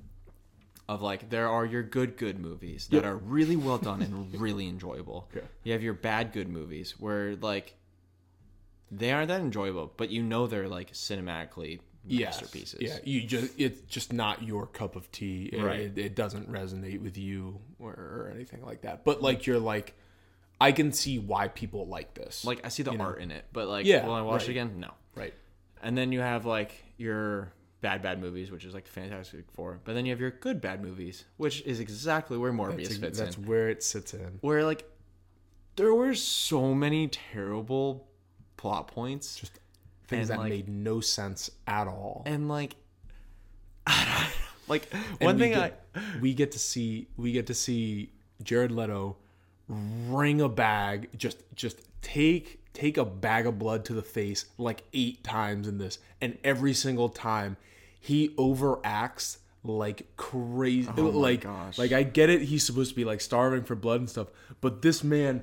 of like there are your good good movies that Yep. are really well done and really enjoyable. Yeah. You have your bad good movies where like they aren't that enjoyable, but you know they're like cinematically Yes. masterpieces. Yeah, you just it's just not your cup of tea. It, Right. it, it doesn't resonate with you or, or anything like that. But like you're like, I can see why people like this. Like I see the art in it, but like Yeah, will I watch right. it again? No. right, And then you have like your bad bad movies, which is like Fantastic Four. But then you have your good bad movies, which is exactly where Morbius that's, fits that's in. where it sits in. Where like there were so many terrible plot points, Just things that like- made no sense at all. and like like one thing I we get to see we get to see Jared Leto ring a bag just just take take a bag of blood to the face like eight times in this and every single time he overacts like crazy oh like gosh. like I get it he's supposed to be like starving for blood and stuff but this man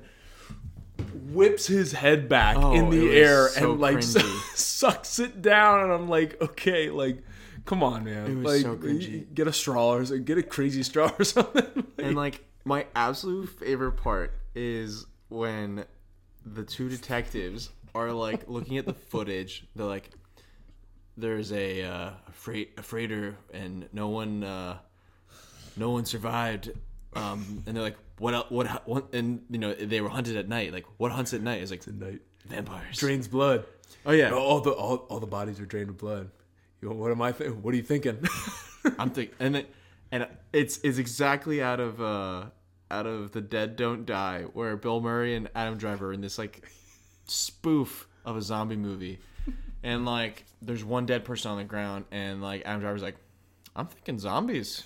whips his head back Oh, in the air so and like sucks it down, and I'm like, okay, like, come on, man, It was like, so cringy. get a straw or get a crazy straw or something. And like my absolute favorite part is when the two detectives are like looking at the footage. They're like, "There's a uh, a freight a freighter, and no one uh, no one survived." Um, and they're like, "What? el- What? What?" And you know they were hunted at night. Like, what hunts at night is like night vampires. drains blood. Oh yeah, All the all, all the bodies are drained of blood. You know, what am I? Th- what are you thinking? I'm thinking, and it, and it's it's exactly out of uh out of the Dead Don't Die, where Bill Murray and Adam Driver are in this like spoof of a zombie movie, and like there's one dead person on the ground, and like Adam Driver's like, I'm thinking zombies,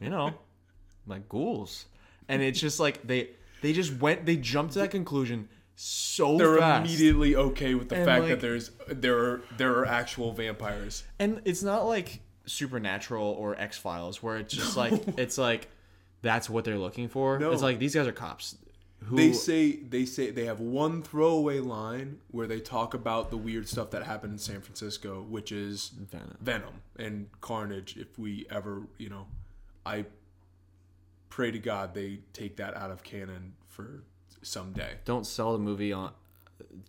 you know, like ghouls, and it's just like they they just went they jumped to that conclusion so They're fast. immediately okay with the And, fact like- that there's there are there are actual vampires. And it's not like Supernatural or X Files where it's just like it's like that's what they're looking for. No. It's like these guys are cops. Who They say they say they have one throwaway line where they talk about the weird stuff that happened in San Francisco, which is Venom. Venom and Carnage. If we ever, you know, I pray to God they take that out of canon for someday. don't sell the movie on.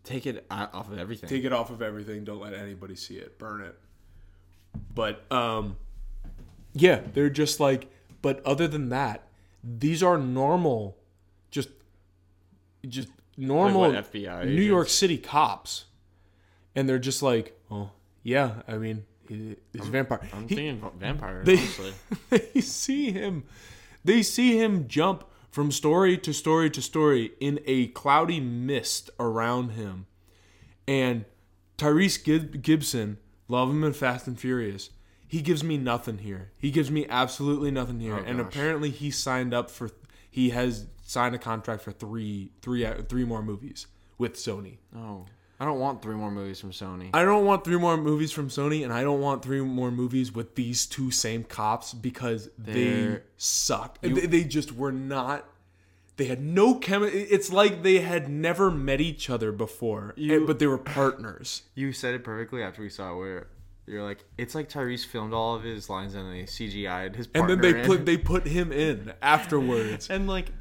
Take it off of everything. Take it off of everything. Don't let anybody see it. Burn it. But um, yeah, they're just like. But other than that, these are normal, just, just normal what, FBI New York? City cops, and they're just like, oh yeah, I mean, he, he's a vampire. I'm He- thinking vampire. they- honestly, they see him they see him jump from story to story to story in a cloudy mist around him. And tyrese gibson love him in fast and furious he gives me nothing here. He gives me absolutely nothing here. Oh, and gosh. apparently he signed up for he has signed a contract for three three three more movies with sony. Oh, I don't want three more movies from Sony. I don't want three more movies from Sony, and I don't want three more movies with these two same cops because they They're- suck. they, they just were not. They had no chemistry. It's like they had never met each other before, eh, You- and- but they were partners. you said it perfectly after we saw it. Where you're like, it's like Tyrese filmed all of his lines and they CGI'd his And then they in. put they put him in afterwards. and like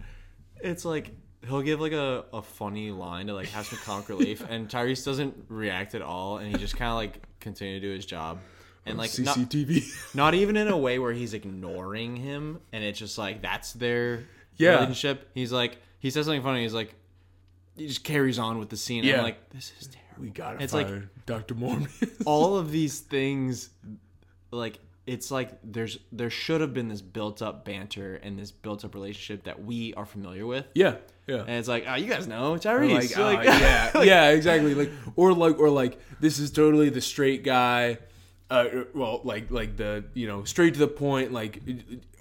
it's like he'll give like a, a funny line to like have some comic relief and Tyrese doesn't react at all and he just kind of like continue to do his job and like not, CCTV. not even in a way where he's ignoring him and it's just like that's their Yeah. relationship he's like he says something funny he's like he just carries on with the scene Yeah. I'm like this is terrible we got to It's fire like- Dr. Mormon. all of these things like it's like there's there should have been this built up banter and this built up relationship that we are familiar with yeah, yeah. and it's like, oh, you guys know Tyrese. like, uh, Like, yeah, yeah, exactly. Like, or like, or like, this is totally the straight guy. Uh, well, like, like the you know, straight to the point, like,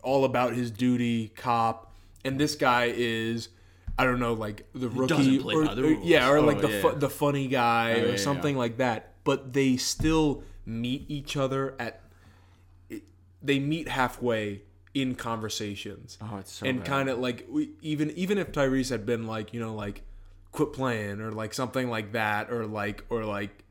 all about his duty, cop. And this guy is, I don't know, like the rookie, or, or- yeah, or Oh, like the yeah. fu- the funny guy Oh, or yeah, something yeah. like that. But they still meet each other at. They meet halfway in conversations Oh, it's so and kind of like we, even even if Tyrese had been like you know like quit playing or like something like that or like or like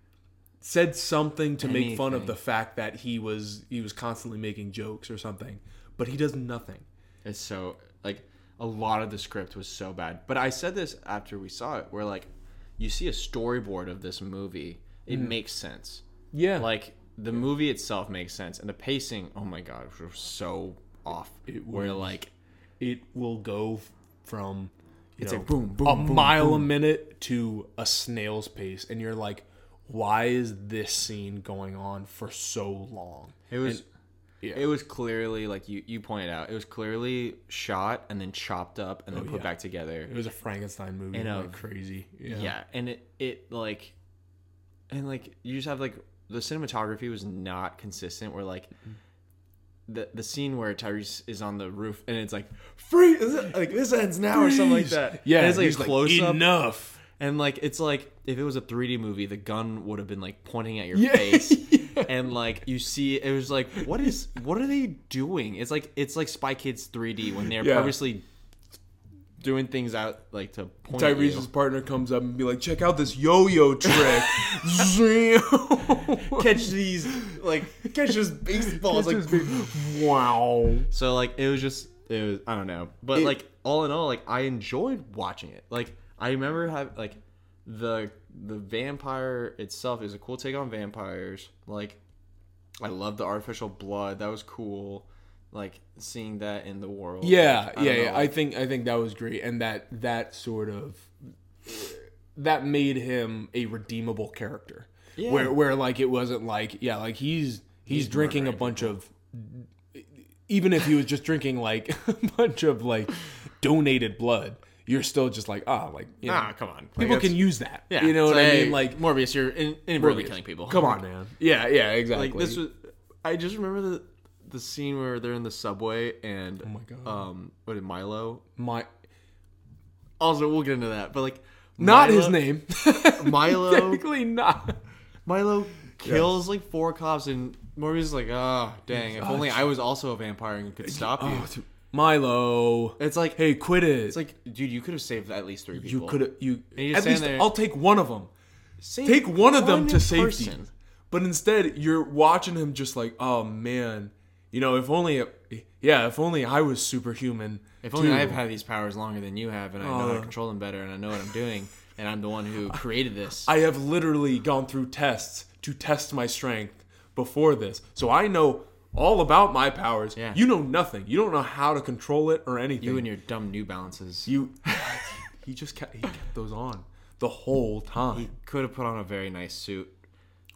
said something to make fun of the fact that he was he was constantly making jokes or something but he does nothing It's so like a lot of the script was so bad. But I said this after we saw it, where like you see a storyboard of this movie, it Mm-hmm. makes sense. yeah Like the movie itself makes sense, and the pacing, oh my god, was so off. It like it will go from It's know, like boom, boom, a boom, mile a minute to a snail's pace and you're like why is this scene going on for so long it was. And- yeah. It was clearly like you, you pointed out. It was clearly shot and then chopped up and then oh, put Oh, yeah. back together. it was a frankenstein movie And, like um, crazy yeah. and it it like and like you just have like the cinematography was not consistent where like the the scene where Tyrese is on the roof and it's like free like this ends now or something like that Yeah, and it's like he's close up enough. and like it's like if it was a 3D movie the gun would have been like pointing at your Yeah. face and like you see it was like what is what are they doing it's like it's like Spy Kids 3D when they're Yeah. purposely doing things out like to point Tyrese's at partner comes up and be like, "Check out this yo-yo trick." catch these like catch this baseball. It's like wow. so like it was just it was I don't know, but It- like all in all, like I enjoyed watching it. Like I remember have like the the vampire itself is a cool take on vampires. Like I love the artificial blood. That was cool. Like seeing that in the world. Yeah, Like, yeah, don't yeah. know. I think I think that was great, and that that sort of that made him a redeemable character. Yeah. Where where like it wasn't like yeah, like he's he's, drinking a bunch of even if he was just drinking like a bunch of like donated blood, you're still just like ah like you know, Nah, come on. Like, people can use that. Yeah, you know what I mean? Like Morbius, you're in, inadvertently Morbius. killing people. Come on, man. Yeah, yeah, exactly. Like this was. I just remember the the scene where they're in the subway and oh my God. um, what did Milo? my Also, we'll get into that, but like not Milo- his name. Milo. Technically not. Milo kills like four cops, and Morbius is like, ah, dang! If Oh, only I was also a vampire and could stop you. Oh, dude. Milo. It's like, Hey, quit it. it's like, dude, you could have saved at least three people. you could have you at least there- I'll take one of them. Save Take one of them one to safety. But instead, you're watching him just like, oh man, you know, if only, yeah, if only I was superhuman. If only too. I've had these powers longer than you have, and I know how to Oh. control them better, and I know what I'm doing, and I'm the one who created this. I have literally gone through tests to test my strength before this, so I know all about my powers. Yeah. You know nothing. You don't know how to control it or anything. you and your dumb New Balances. you. he just kept he kept those on the whole time. He could have put on a very nice suit.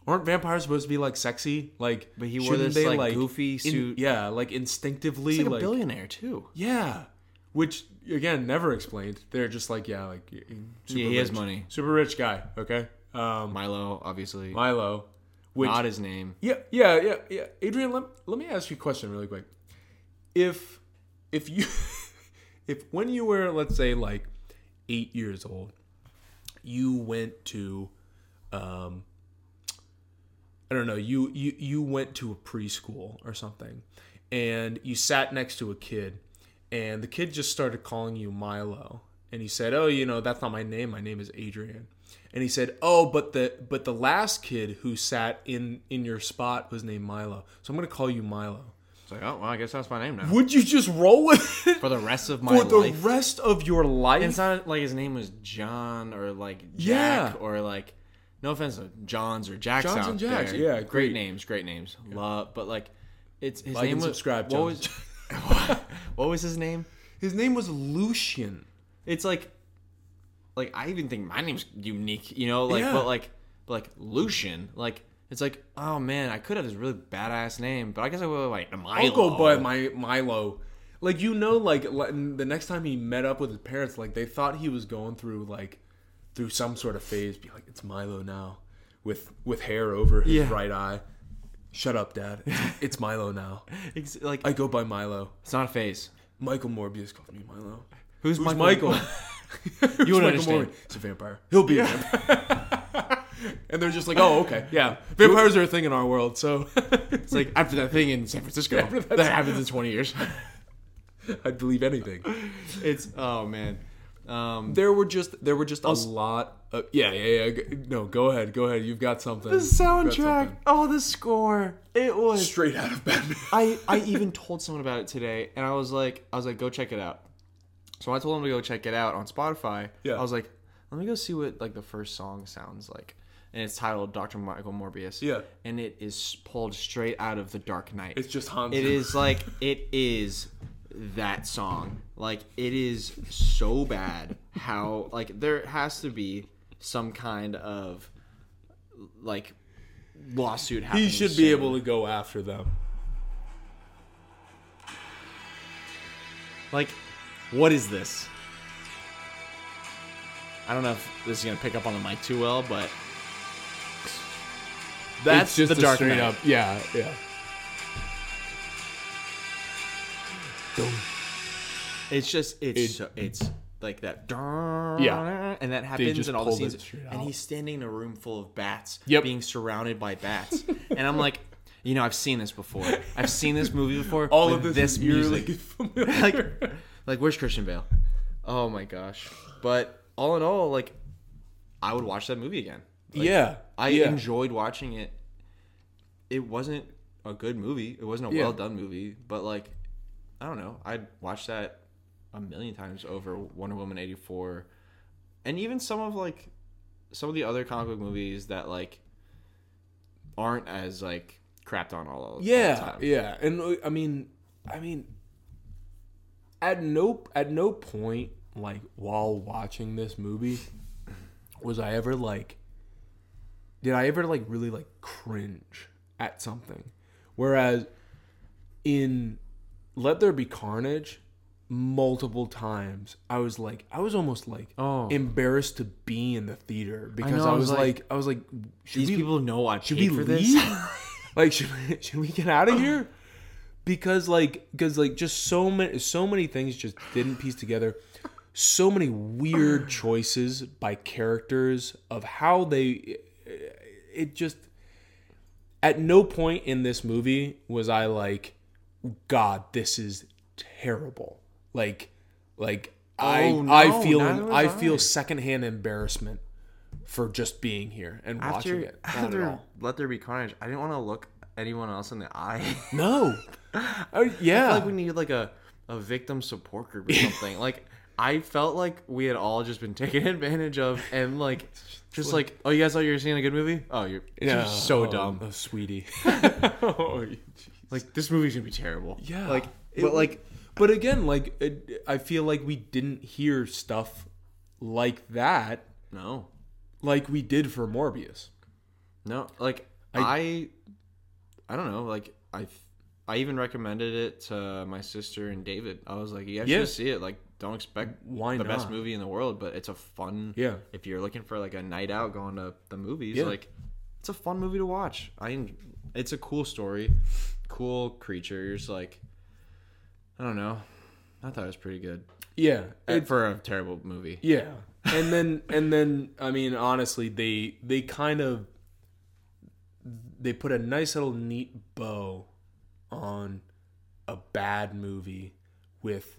Aren't vampires supposed to be like sexy? Like, But he wore this, like, goofy suit. yeah, like instinctively, He's like a like billionaire too. yeah, which again never explained. They're just like yeah, like super Yeah, he has rich. money. super rich guy. Okay, um, Milo, obviously, Milo, which not his name. yeah, yeah, yeah, yeah. Adrian, let, let me ask you a question really quick. If if you if when you were let's say like eight years old, you went to um I don't know, you you you went to a preschool or something and you sat next to a kid and the kid just started calling you Milo and he said, "Oh, you know, that's not my name. My name is Adrian." And he said, "Oh, but the but the last kid who sat in in your spot was named Milo. So I'm going to call you Milo." It's like, oh well, I guess that's my name now. Would you just roll with it For the rest of my for the life. rest of your life? And it's not like his name was John or like Yeah. Jack or like no offense to Johns or Jacks Johns and Jacks, there. yeah, great, great. names, great names. Love, but like it's his Like name and was subscribe, What was what was his name? His name was Lucien. It's like like I even think my name's unique, you know, like Yeah. but like but like Lucien, like it's like oh man, I could have this really badass name, but I guess I would like Milo. I'll go by my Milo. Like you know, like the next time he met up with his parents, like they thought he was going through like through some sort of phase. Be like, it's Milo now, with with hair over his Yeah. right eye. Shut up, Dad. It's, it's Milo now. It's like I go by Milo. it's not a phase. Michael Morbius calls me Milo. Who's, Who's Michael? Michael? You would understand. It's a vampire. He'll be a vampire. and they're just like, oh, okay, yeah. Vampires are a thing in our world, so It's like after that thing in San Francisco that happens in 20 years. I'd believe anything. It's oh man. Um, There were just there were just a lot. Of, yeah, yeah, yeah. No, go ahead, go ahead. You've got something. the soundtrack. something. Oh, the score. It was. straight out of Batman. I I even told someone about it today, and I was like, I was like, go check it out. So I told him to go check it out on Spotify. Yeah. I was like, let me go see what like the first song sounds like, and it's titled Doctor Michael Morbius. Yeah. And it is pulled straight out of The Dark Knight. It's just. It is like it is that song. Like it is so bad how like there has to be some kind of like lawsuit happening. He should be able to go after them. like what is this? I don't know if this is gonna pick up on the mic too well, but that's It's just the a Dark straight Knight. up. Yeah, yeah. It's just it's It- so, it's like that. Yeah. and that happens just in all the pulled it scenes. straight And out. he's standing in a room full of bats, Yep. being surrounded by bats. and I'm like, you know, I've seen this before. I've seen this movie before. All with of this, this is music. familiar. like, like where's Christian Bale? Oh my gosh. But all in all, like, I would watch that movie again. Like, yeah, I yeah. enjoyed watching it. It wasn't a good movie. It wasn't a Yeah. well done movie, but like, I don't know. I'd watch that a million times over Wonder Woman eighty four, and even some of like some of the other comic book movies that like aren't as like crapped on all, the Yeah, time. yeah, and I mean, I mean, at no at no point like while watching this movie was I ever like, did I ever like really like cringe at something? Whereas in Let There Be Carnage, multiple times I was like, I was almost like Oh. embarrassed to be in the theater because know, I I was like, like, I was like, should These we- people know I should we for leave? this. like should we, should we get out of here? Because like because like just so many so many things just didn't piece together. So many weird choices by characters of how they it just at no point in this movie was I like god this is terrible. Like like I Oh, I no, feel neither I I. feel secondhand embarrassment for just being here and watching it. After. Let There Be Carnage, I didn't want to look anyone else in the eye. No. Uh, yeah. like we need like a, a victim support group or something. like I felt like we had all just been taken advantage of and like just like oh you guys thought you were seeing a good movie? Oh you're, yeah. you're so oh, dumb. oh, sweetie. oh, you- Like this movie's gonna be terrible. yeah. Like It- but like but again, like it, I feel like we didn't hear stuff like that no. like we did for Morbius. No, like I, I, don't know. Like I, I even recommended it to my sister and David. I was like, "You guys Yeah. should see it. Like, don't expect Why the not? best movie in the world, but it's a fun. Yeah. If you're looking for like a night out, going to the movies, Yeah. like it's a fun movie to watch. I, it's a cool story, cool creatures. Like, I don't know. I thought it was pretty good Yeah. Uh, It, for a terrible movie. yeah. And then and then I mean honestly they they kind of they put a nice little neat bow on a bad movie with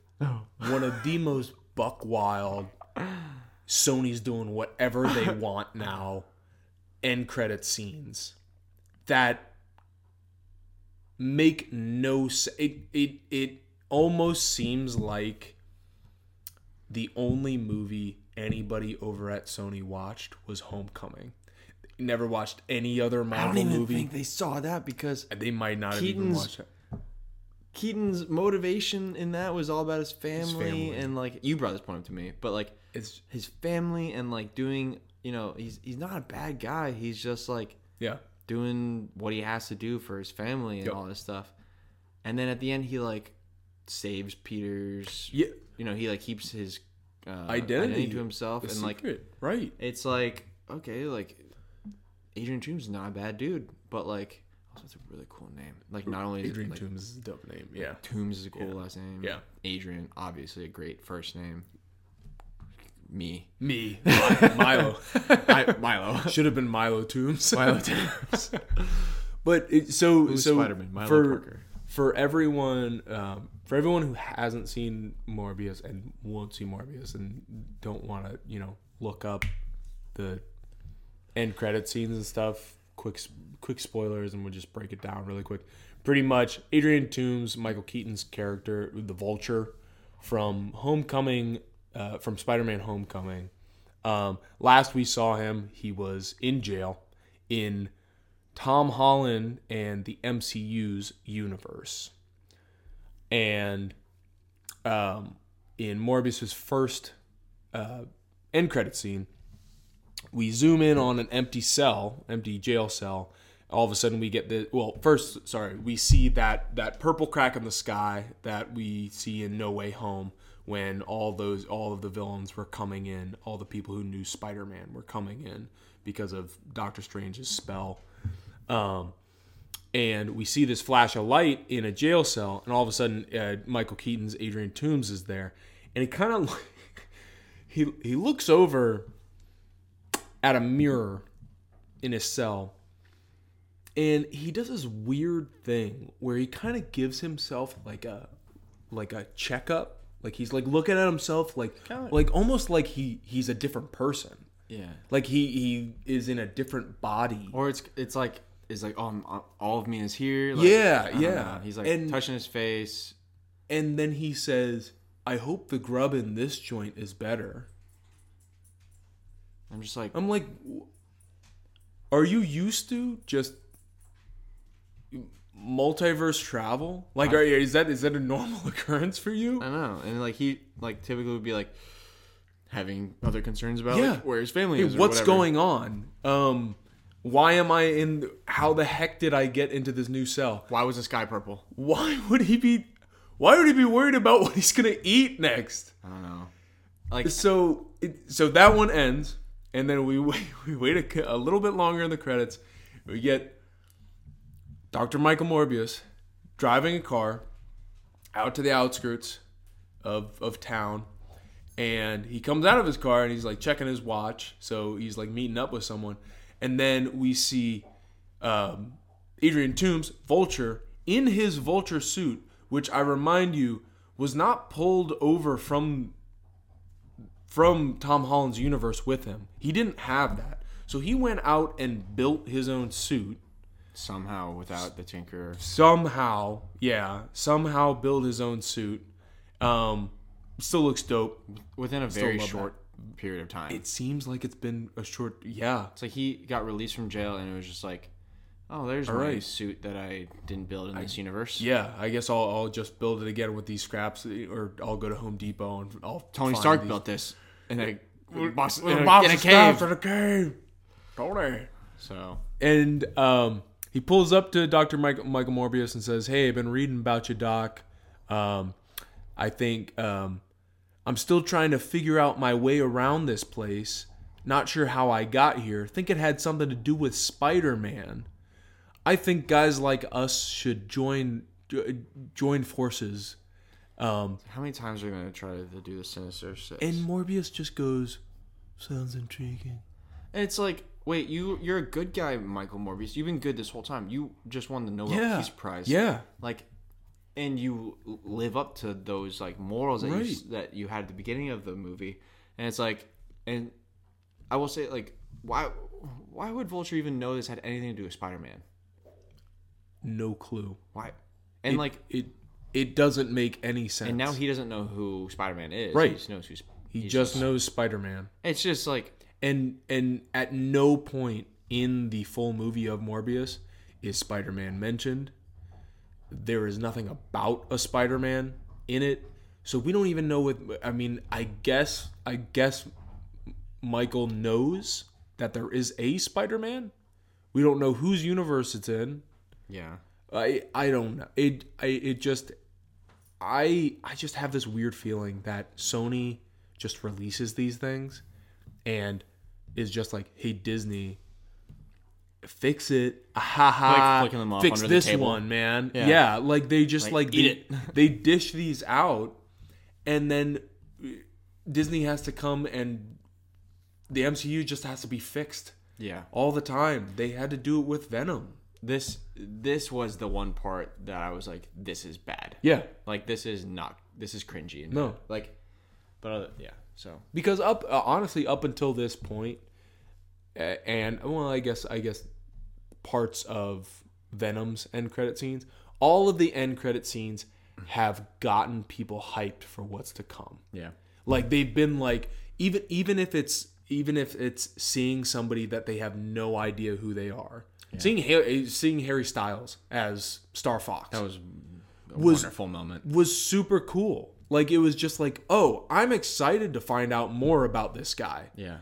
one of the most buck wild Sony's doing whatever they want now end credit scenes that make no sense. It, it, it almost seems like the only movie anybody over at Sony watched was Homecoming. Never watched any other I Marvel don't even movie. think they saw that because they might not have even watched it. Keaton's motivation in that was all about his family, family. and like you brought this point up to me, but like It's his family and like doing, you know, he's he's not a bad guy. He's just like yeah, doing what he has to do for his family and Yep. all this stuff. And then at the end, he like saves Peter's. yeah. You know, he like keeps his uh, Identity. to himself, The and like right? it's like okay, like Adrian Toomes is not a bad dude, but like also it's a really cool name. Like not only is it, Adrian like, Toomes is a dope name. Yeah, Toomes is a cool Yeah. last name. Yeah. Adrian, obviously a great first name. Me. me, Milo. I, Milo. Should have been Milo Toomes. Milo Toomes. But it, so Who's so Spider-Man? Milo for Parker. for everyone um, for everyone who hasn't seen Morbius and won't see Morbius and don't want to you know look up the end credit scenes and stuff. Quick quick spoilers and we'll just break it down really quick. Pretty much, Adrian Toomes, Michael Keaton's character, the Vulture from Homecoming, uh, from Spider-Man: Homecoming. Um, last we saw him, he was in jail in Tom Holland and the MCU's universe. And um, in Morbius's first uh, end credit scene, we zoom in on an empty cell, empty jail cell. All of a sudden, we get the well. First, sorry, we see that that purple crack in the sky that we see in No Way Home when all those all of the villains were coming in, all the people who knew Spider-Man were coming in because of Doctor Strange's spell. Um, and we see this flash of light in a jail cell, and all of a sudden, uh, Michael Keaton's Adrian Toomes is there, and he kind of he he looks over at a mirror in his cell, and he does this weird thing where he kind of gives himself like a like a checkup Like he's like looking at himself like like almost like he he's a different person. Yeah. Like he he is in a different body. Or it's it's like it's like oh I'm, uh, all of me is here. Like, Yeah, yeah. know. He's like And- touching his face. And then he says, "I hope the grub in this joint is better." I'm just like I'm like, are you used to just multiverse travel? Like, are, you is that is that a normal occurrence for you? I don't know, and like he like typically would be like having other concerns about Yeah. like, where his family Hey, is. or what's whatever. going on? Um, why am I in? How the heck did I get into this new cell? Why was the sky purple? Why would he be? Why would he be worried about what he's gonna eat next? I don't know. Like So, it, so that one ends, and then we wait, we wait a, a little bit longer in the credits. We get Dr. Michael Morbius driving a car out to the outskirts of of town, and he comes out of his car and he's like checking his watch, so he's like meeting up with someone, and then we see um, Adrian Toomes, Vulture, in his Vulture suit, which I remind you was not pulled over from from Tom Holland's universe with him. He didn't have that. So he went out and built his own suit. Somehow without the Tinker. Somehow, yeah, somehow build his own suit. Um, still looks dope. within a very love short period of time. It seems like it's been a short, yeah. it's like he got released from jail and it was just like, oh, there's my right. suit that I didn't build in this universe. Yeah, I guess I'll, I'll just build it again with these scraps, or I'll go to Home Depot and I'll Tony find Stark these- built this in a box, in a a, in a cave. in a cave. Tony. So And um, he pulls up to Dr. Michael, Michael Morbius and says, Hey, I've been reading about you, Doc. Um, I think um, I'm still trying to figure out my way around this place. Not sure how I got here. Think it had something to do with Spider Man. I think guys like us should join join forces. Um, how many times are we gonna try to do the Sinister Six? and Morbius just goes, Sounds intriguing. And it's like, wait, you you're a good guy, Michael Morbius. You've been good this whole time. You just won the Nobel Yeah. Peace Prize. Yeah. Like, and you live up to those like morals that you, that you had at the beginning of the movie. And it's like, and I will say like, why why would Vulture even know this had anything to do with Spider Man? No clue. Why? And It- like, it it doesn't make any sense. and now he doesn't know who Spider Man is. Right. He just knows who's. He just knows Spider Man. It's just like And and at no point in the full movie of Morbius is Spider Man mentioned. There is nothing about a Spider Man in it. So we don't even know what I mean, I guess I guess Michael knows that there is a Spider Man. We don't know whose universe it's in. yeah. I I don't know. It I it just I I just have this weird feeling that Sony just releases these things and is just like, "Hey Disney, fix it." Ha ha. Like flicking them off fix under the this table. one, man. Yeah. Yeah, like they just Like, like, eat they, it. they dish these out and then Disney has to come and the MCU just has to be fixed Yeah. all the time. They had to do it with Venom. This this was the one part that I was like, this is bad. Yeah. Like this is not. This is cringy. No. Like, but other, yeah. So because up uh, honestly up until this point and well i guess i guess parts of venom's end credit scenes all of the end credit scenes have gotten people hyped for what's to come yeah. like they've been like even even if it's even if it's seeing somebody that they have no idea who they are seeing Har- eh, seeing harry styles as star fox That was a Was- wonderful moment. was super cool like it was just like oh i'm excited to find out more about this guy Yeah.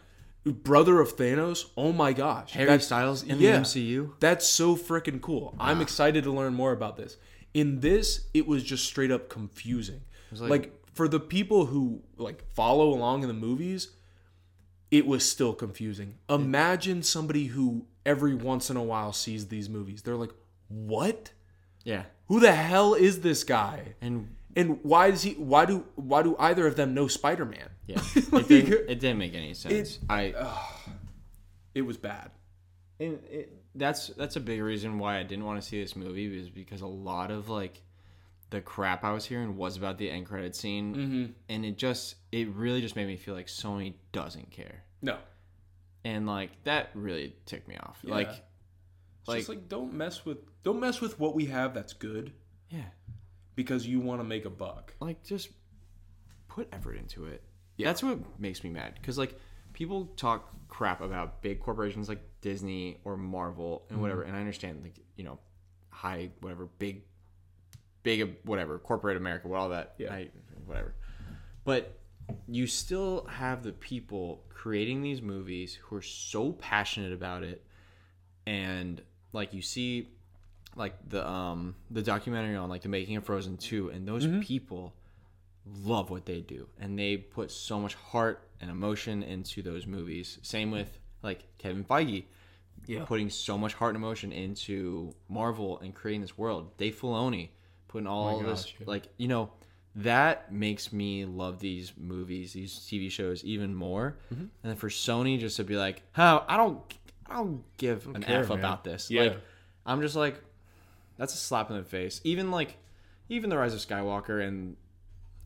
Brother of Thanos. Oh my gosh, Harry That's- Styles in yeah. the MCU. That's so freaking cool. I'm excited to learn more about this. In this, it was just straight up confusing. like- like, for the people who like follow along in the movies, it was still confusing. Imagine somebody who every once in a while sees these movies. They're like, "What? Yeah. Who the hell is this guy?" And And why does he? Why do? Why do either of them know Spider Man? yeah, it, didn't, it didn't make any sense. I It was bad. and it, that's that's a big reason why I didn't want to see this movie is because a lot of like the crap I was hearing was about the end credit scene, Mm-hmm. and it just it really just made me feel like Sony doesn't care, No. and like that really ticked me off. Yeah. Like, It's like just like don't mess with don't mess with what we have that's good yeah, because you want to make a buck. like just put effort into it. Yeah. That's what makes me mad because like people talk crap about big corporations like Disney or Marvel and whatever, Mm-hmm. and I understand like you know high whatever big big whatever corporate America, what all that Yeah. I, whatever, but you still have the people creating these movies who are so passionate about it and like you see like the um the documentary on like the making of Frozen 2 and those Mm-hmm. people love what they do and they put so much heart and emotion into those movies same with like Kevin Feige Yeah. putting so much heart and emotion into Marvel and creating this world Dave Filoni putting all Oh my this gosh, yeah. like you know that makes me love these movies these TV shows even more Mm-hmm. and then for Sony just to be like huh I don't I don't give an care, F man. about this Yeah. like I'm just like that's a slap in the face. Even like, even the Rise of Skywalker and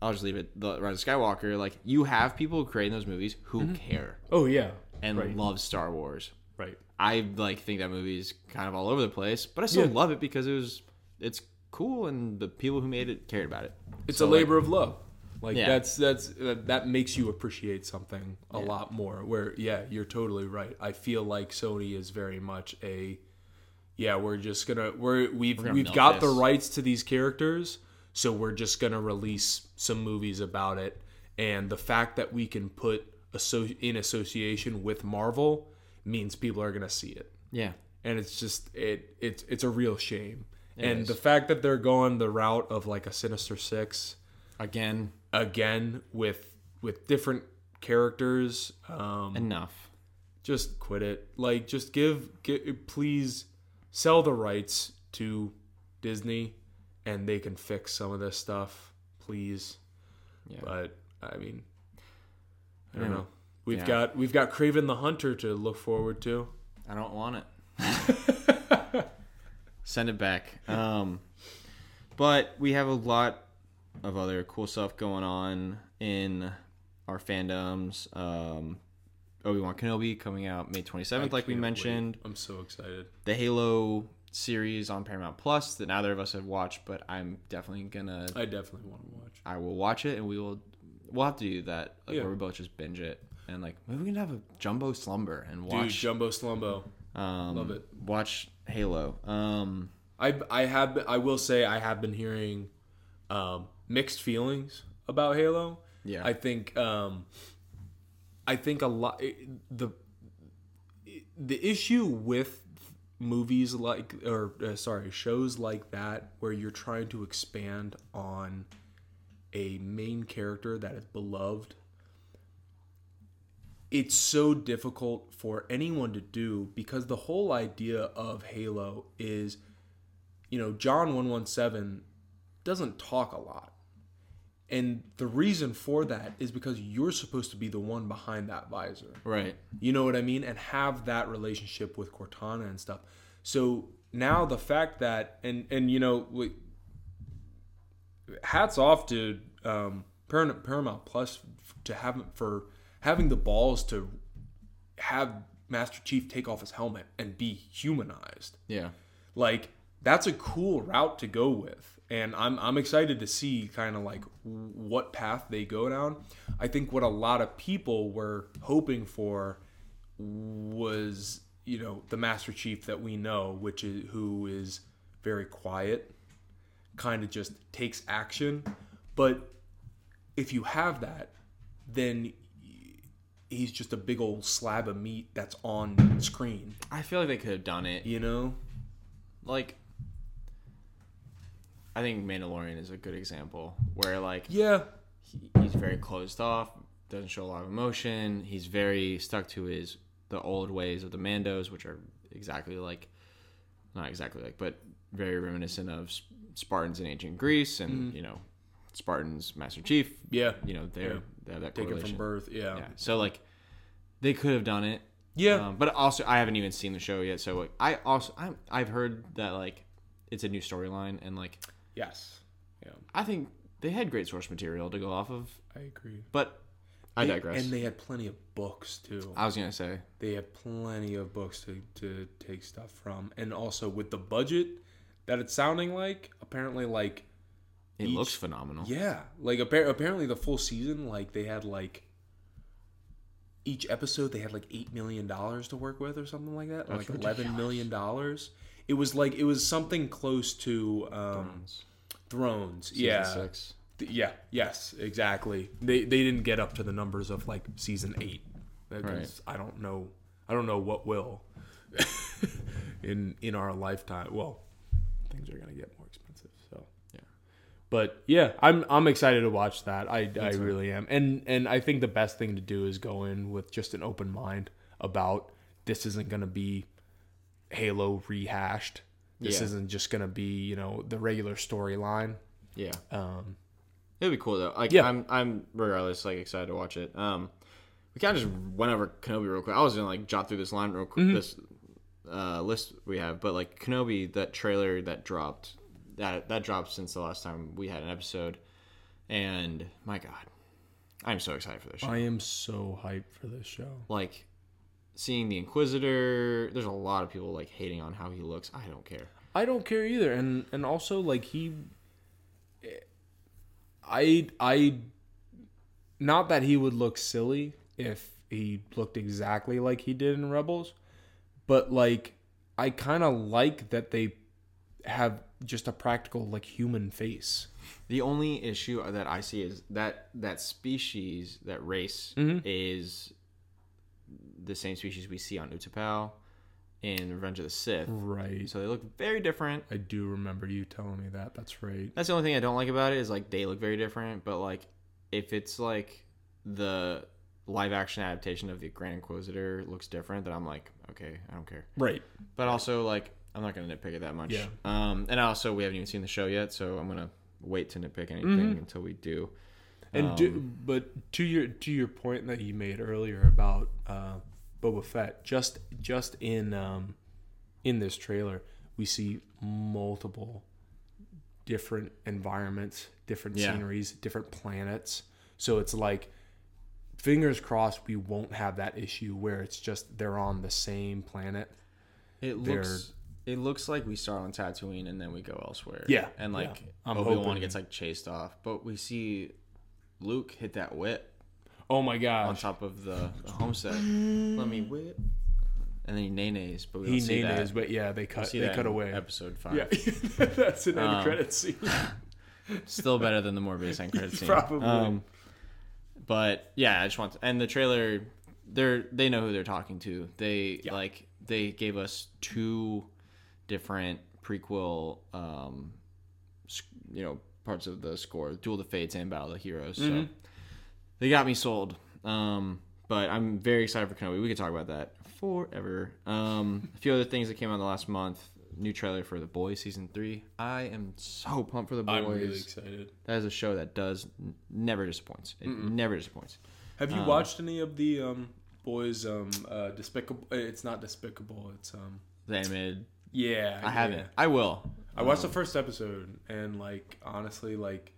I'll just leave it. The Rise of Skywalker, like you have people creating those movies who care Oh yeah. and right. love Star Wars. right. I like think that movie is kind of all over the place, but I still Yeah. love it because it was it's cool and the people who made it cared about it. It's So, a labor of love. Like Yeah. that's that's uh, that makes you appreciate something a lot more. Where yeah, you're totally right. I feel like Sony is very much a yeah. We're just gonna we're we've we've milk got the rights to these characters, so we're just gonna release some movies about it. And the fact that we can put in association with Marvel means people are gonna see it yeah, and it's just it it's it's a real shame. It and is. the fact that they're going the route of like a Sinister Six again, again with with different characters, um, enough. just quit it. Like just give, give please sell the rights to Disney, and they can fix some of this stuff, please. Yeah. But I mean, I don't Yeah. know. We've Yeah. got we've got Kraven the Hunter to look forward to. I don't want it. Send it back. Um, but we have a lot of other cool stuff going on in our fandoms. Um, Obi Wan Kenobi coming out May 27th, like we mentioned. wait. I'm so excited. The Halo series on Paramount Plus that neither of us have watched, but I'm definitely gonna. I definitely want to watch. I will watch it, and we will. We'll have to do that, like, Yeah. where we both just binge it, and like maybe we can have a jumbo slumber and watch. Dude, Jumbo Slumbo. um, love it. Watch Halo. Um, I I have been, I will say I have been hearing um, mixed feelings about Halo. Yeah. I think um, I think a lot the the issue with movies like or uh, sorry shows like that where you're trying to expand on a main character that is beloved it's so difficult for anyone to do because the whole idea of Halo is you know John 117 doesn't talk a lot and the reason for that is because you're supposed to be the one behind that visor right. you know what I mean? And have that relationship with Cortana and stuff. So now the fact that and and you know, we, hats off to um, Paramount, Paramount Plus to have for having the balls to have Master Chief take off his helmet and be humanized. Yeah. Like that's a cool route to go with. And I'm I'm excited to see kind of like what path they go down. I think what a lot of people were hoping for was, you know, the Master Chief that we know, which is who is very quiet, kind of just takes action. But if you have that, then he's just a big old slab of meat that's on screen, I feel like they could have done it. you know? Like, I think Mandalorian is a good example where like Yeah, he, he's very closed off, doesn't show a lot of emotion. He's very stuck to his the old ways of the Mandos, which are exactly like, not exactly like, but very reminiscent of Spartans in ancient Greece, and you know, Spartans Master Chief. Yeah. you know they're Yeah. they have that taken from birth. Yeah. Yeah, so like they could have done it. Yeah. Um, but also, I haven't even seen the show yet, so I also I'm, I've heard that like it's a new storyline and like yes. Yeah, I think they had great source material to go off of, I agree. but I They- digress. And they had plenty of books too. I was gonna say, They had plenty of books to, to take stuff from, and also with the budget that it's sounding like, apparently like it Each- looks phenomenal. Yeah, like appar- apparently the full season, like they had like each episode they had like eight million dollars to work with or something like that, or That's like eleven million dollars. It was like it was something close to um, Thrones. Season yeah, six. Yeah, yes, exactly. They they didn't get up to the numbers of like season eight. Because I don't know. I don't know what will in in our lifetime. Well, things are gonna get more expensive. So Yeah. but yeah, I'm I'm excited to watch that. I, I really am, and and I think the best thing to do is go in with just an open mind about this isn't going to be Halo rehashed. This Yeah. isn't just going to be you know the regular storyline. Yeah. Um, It'd be cool though. Like Yeah. I'm I'm regardless like excited to watch it. Um we kind of just went over Kenobi real quick. I was gonna like jot through this line real quick Mm-hmm. this uh list we have, but like Kenobi, that trailer that dropped that that dropped since the last time we had an episode. And my God. I'm so excited for this show. I am so hyped for this show. like seeing the Inquisitor, there's a lot of people like hating on how he looks. I don't care. I don't care either, and and also like he, I I, not that he would look silly if he looked exactly like he did in Rebels, but like I kind of like that they have just a practical like human face. The only issue that I see is that that species, that race, Mm-hmm. is the same species we see on Utapau in Revenge of the Sith. Right. So they look very different. I do remember you telling me that. That's right. That's the only thing I don't like about it is like they look very different. But like if it's like the live action adaptation of the Grand Inquisitor looks different, then I'm like, okay, I don't care. Right. But also like I'm not gonna nitpick it that much. Yeah. Um, and also we haven't even seen the show yet, so I'm gonna wait to nitpick anything until we do. And do, but to your to your point that you made earlier about uh, Boba Fett, just just in um, in this trailer, we see multiple different environments, different Yeah. sceneries, different planets. So it's like fingers crossed we won't have that issue where it's just they're on the same planet. It They're- looks it looks like we start on Tatooine and then we go elsewhere. Yeah, and like yeah. I'm Obi Wan hoping- gets like chased off, but we see Luke hit that whip Oh my god. on top of the, the homestead. Let me whip, and then he nays, but we don't He see named that. but yeah, they cut see they that cut in away. episode five. Yeah, that's an end Um, credit scene. Still better than the Morbius end credit scene. Probably. Um, but yeah, I just want to, and the trailer, they're they know who they're talking to. They like they gave us two different prequel, um, you know, parts of the score: Duel of the Fates and Battle of the Heroes. So they got me sold. Um, but I'm very excited for Kenobi. We could talk about that forever. Um, a few other things that came out in the last month. New trailer for The Boys season three. I am so pumped for The Boys. I'm really excited. That is a show that does n- never disappoints. It never disappoints. Have you watched any of the um, boys? Um, uh, despicable. It's not despicable. It's um. The. Yeah, I haven't. I will. I watched the first episode and like honestly, like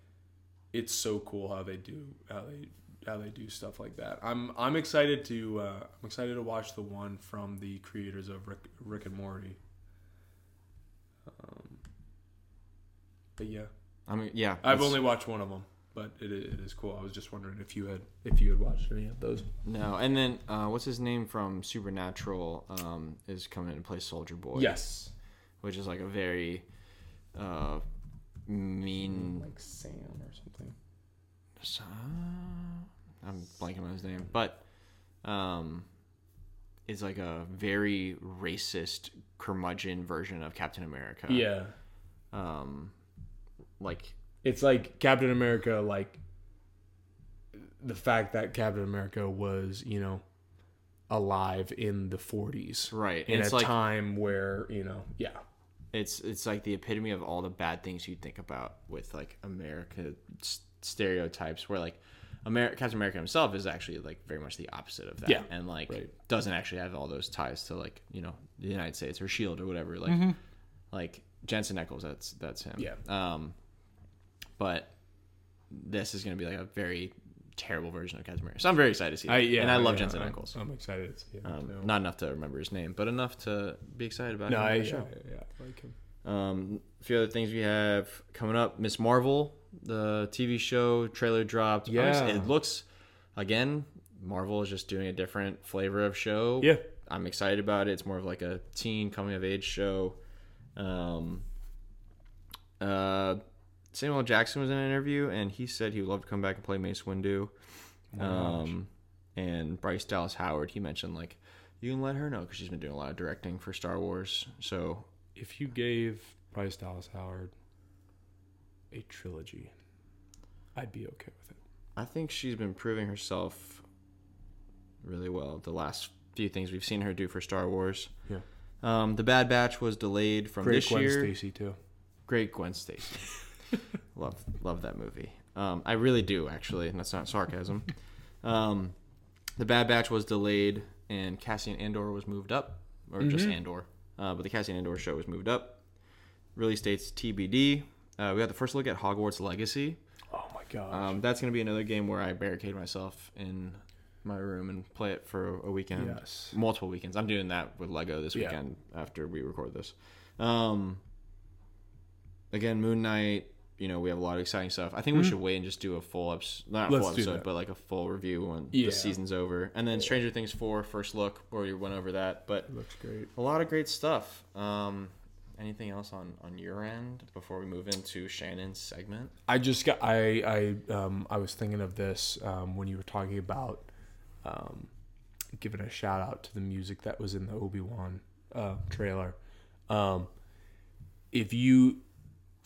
it's so cool how they do how they how they do stuff like that. I'm I'm excited to uh, I'm excited to watch the one from the creators of Rick, Rick and Morty. Um, but yeah, I mean, yeah. I've it's- only watched one of them, but it, it is cool. I was just wondering if you had if you had watched any of those. no. And then uh, what's his name from Supernatural um, is coming in to play Soldier Boy. Yes, which is like a very uh, mean. like Sam or something. I'm blanking on his name, but um, is like a very racist curmudgeon version of Captain America. Yeah, Um, like it's like Captain America, like the fact that Captain America was, you know, alive in the 40s, right, in and a like time where you know, yeah, it's it's like the epitome of all the bad things you think about with like America stereotypes, where like America, Captain America himself is actually like very much the opposite of that, Yeah, and like right. doesn't actually have all those ties to like you know the United States or Shield or whatever. Like Mm-hmm. like Jensen Ackles, that's that's him. Yeah. Um, but this is going to be like a very terrible version of Captain America. So I'm very excited to see. That. I, yeah, and I love yeah, Jensen I'm- Ackles. I'm excited to see him. Um, not enough to remember his name, but enough to be excited about no, him I, yeah, yeah, I like him. Um, a few other things we have coming up: Miss Marvel, the TV show trailer dropped. Yeah. Obviously, it looks again. Marvel is just doing a different flavor of show. Yeah, I'm excited about it. It's more of like a teen coming of age show. Um, uh, Samuel Jackson was in an interview, and he said he would love to come back and play Mace Windu. Um, and Bryce Dallas Howard, he mentioned like you can let her know because she's been doing a lot of directing for Star Wars. So if you gave Bryce Dallas Howard a trilogy, I'd be okay with it. I think she's been proving herself really well. The last few things we've seen her do for Star Wars. Yeah. Um, the Bad Batch was delayed from Great this Gwen year. Stacy too. Great Gwen Stacy. love love that movie. Um, I really do actually, and that's not sarcasm. Um, the Bad Batch was delayed, and Cassian Andor was moved up, or just Mm-hmm. Andor. Uh, but the Cassian Andor show was moved up. Release dates TBD. Uh, we got the first look at Hogwarts Legacy. Oh my god. Um, that's going to be another game where I barricade myself in my room and play it for a weekend. Yes. Multiple weekends. I'm doing that with Lego this Yeah. weekend after we record this. Um, again, Moon Knight. You know, we have a lot of exciting stuff. I think we should wait and just do a full episode, not Mm-hmm. Let's full episode, but like a full review when Yeah. the season's over. And then Stranger Things 4, first look, where we went over that. But looks great. a lot of great stuff. Um, anything else on, on your end before we move into Shannon's segment? I just got I I um I was thinking of this um when you were talking about um giving a shout out to the music that was in the Obi Wan uh, trailer. Um, if you,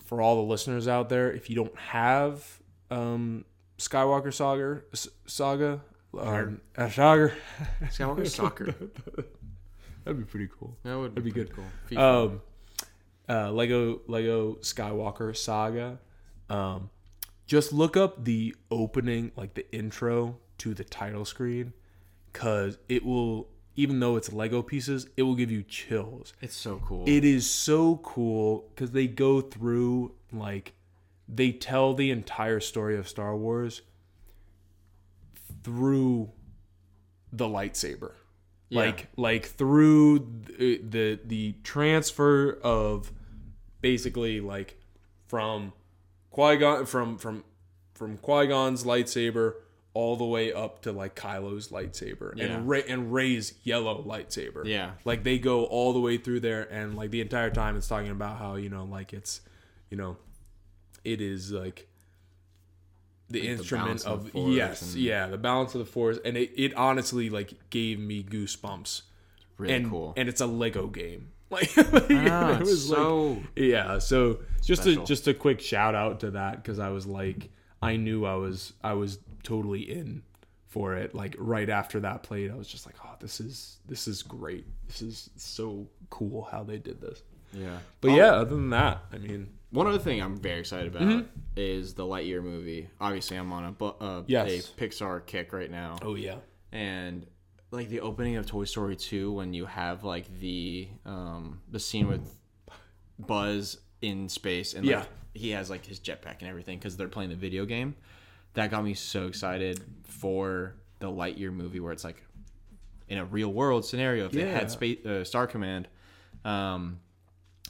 for all the listeners out there, if you don't have um Skywalker Saga Saga um, uh, Saga, Skywalker Soccer. that'd be pretty cool. That would That'd be good. cool. Um, uh, Lego Lego Skywalker Saga. Um, just look up the opening, like the intro to the title screen, cause it will. Even though it's Lego pieces, it will give you chills. it's so cool. It is so cool because they go through like they tell the entire story of Star Wars through the lightsaber. Yeah. Like like through the, the the transfer of basically like from Qui Gon from from from Qui Gon's lightsaber all the way up to like Kylo's lightsaber Yeah. and Rey and Rey's yellow lightsaber. Yeah. Like they go all the way through there and like the entire time it's talking about how, you know, like it's you know it is like the Like instrument balance of of, the yes, and- yeah, the balance of the force and it, it honestly like gave me goosebumps. really and cool. and it's a Lego game. Like, Ah, it was like so yeah, so just Special. a just a quick shout out to that because I was like, I knew I was I was totally in for it. Like right after that played, I was just like, oh, this is this is great. This is so cool how they did this. yeah. But Oh, yeah, other than that, I mean, One other thing I'm very excited about is the Lightyear movie. Obviously, I'm on a uh, Yes. a Pixar kick right now, oh yeah, and like the opening of Toy Story 2 when you have like the um the scene with Buzz in space and like, Yeah. he has like his jetpack and everything because they're playing the video game. That got me so excited for the Lightyear movie where it's like in a real world scenario if they had space uh, Star Command. Um,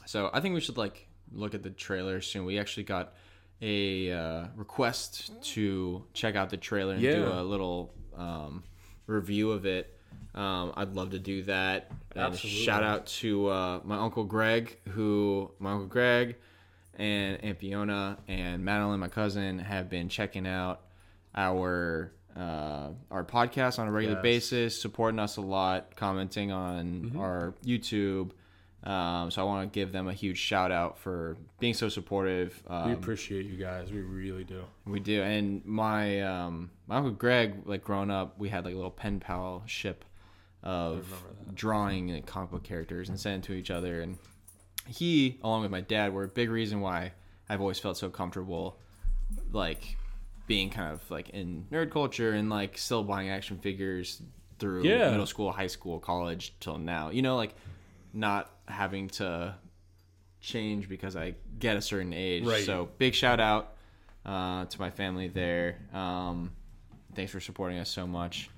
so I think we should like look at the trailer soon. We actually got a uh, request to check out the trailer and do a little um, review of it. Um, I'd love to do that. And Absolutely. shout out to uh, my uncle Greg, who my uncle Greg and Aunt Fiona and Madeline, my cousin, have been checking out our uh, our podcast on a regular Yes. basis, supporting us a lot, commenting on Mm-hmm. our YouTube. Um, so I want to give them a huge shout out for being so supportive. Um, we appreciate you guys. We really do. we do, and my um, my uncle Greg, like growing up, we had like a little pen pal ship of drawing like, comic book characters and sending to each other. And he, along with my dad, were a big reason why I've always felt so comfortable, like being kind of like in nerd culture and like still buying action figures through Yeah. middle school, high school, college till now. You know, like not having to change because I get a certain age. Right. So big shout out. uh, to my family there. Um, thanks for supporting us so much.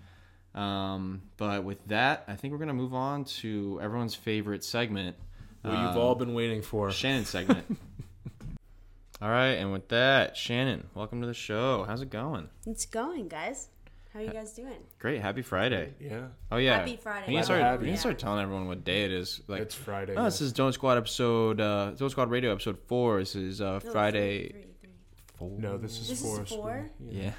Um, but with that, I think we're gonna move on to everyone's favorite segment, What you've um, all been waiting for. Shannon segment. all right, and with that, Shannon, welcome to the show. How's it going? It's going, guys. How are you guys doing? Great. Happy Friday. Yeah, Oh yeah. Happy Friday. We need to start. have We need you. to start telling everyone what day it is. Like, it's Friday. oh, this is Donut Squad episode. Uh, Donut Squad Radio episode four. This is uh, No, Friday. three, three, three. Four. no, this is This is four. four? Yeah.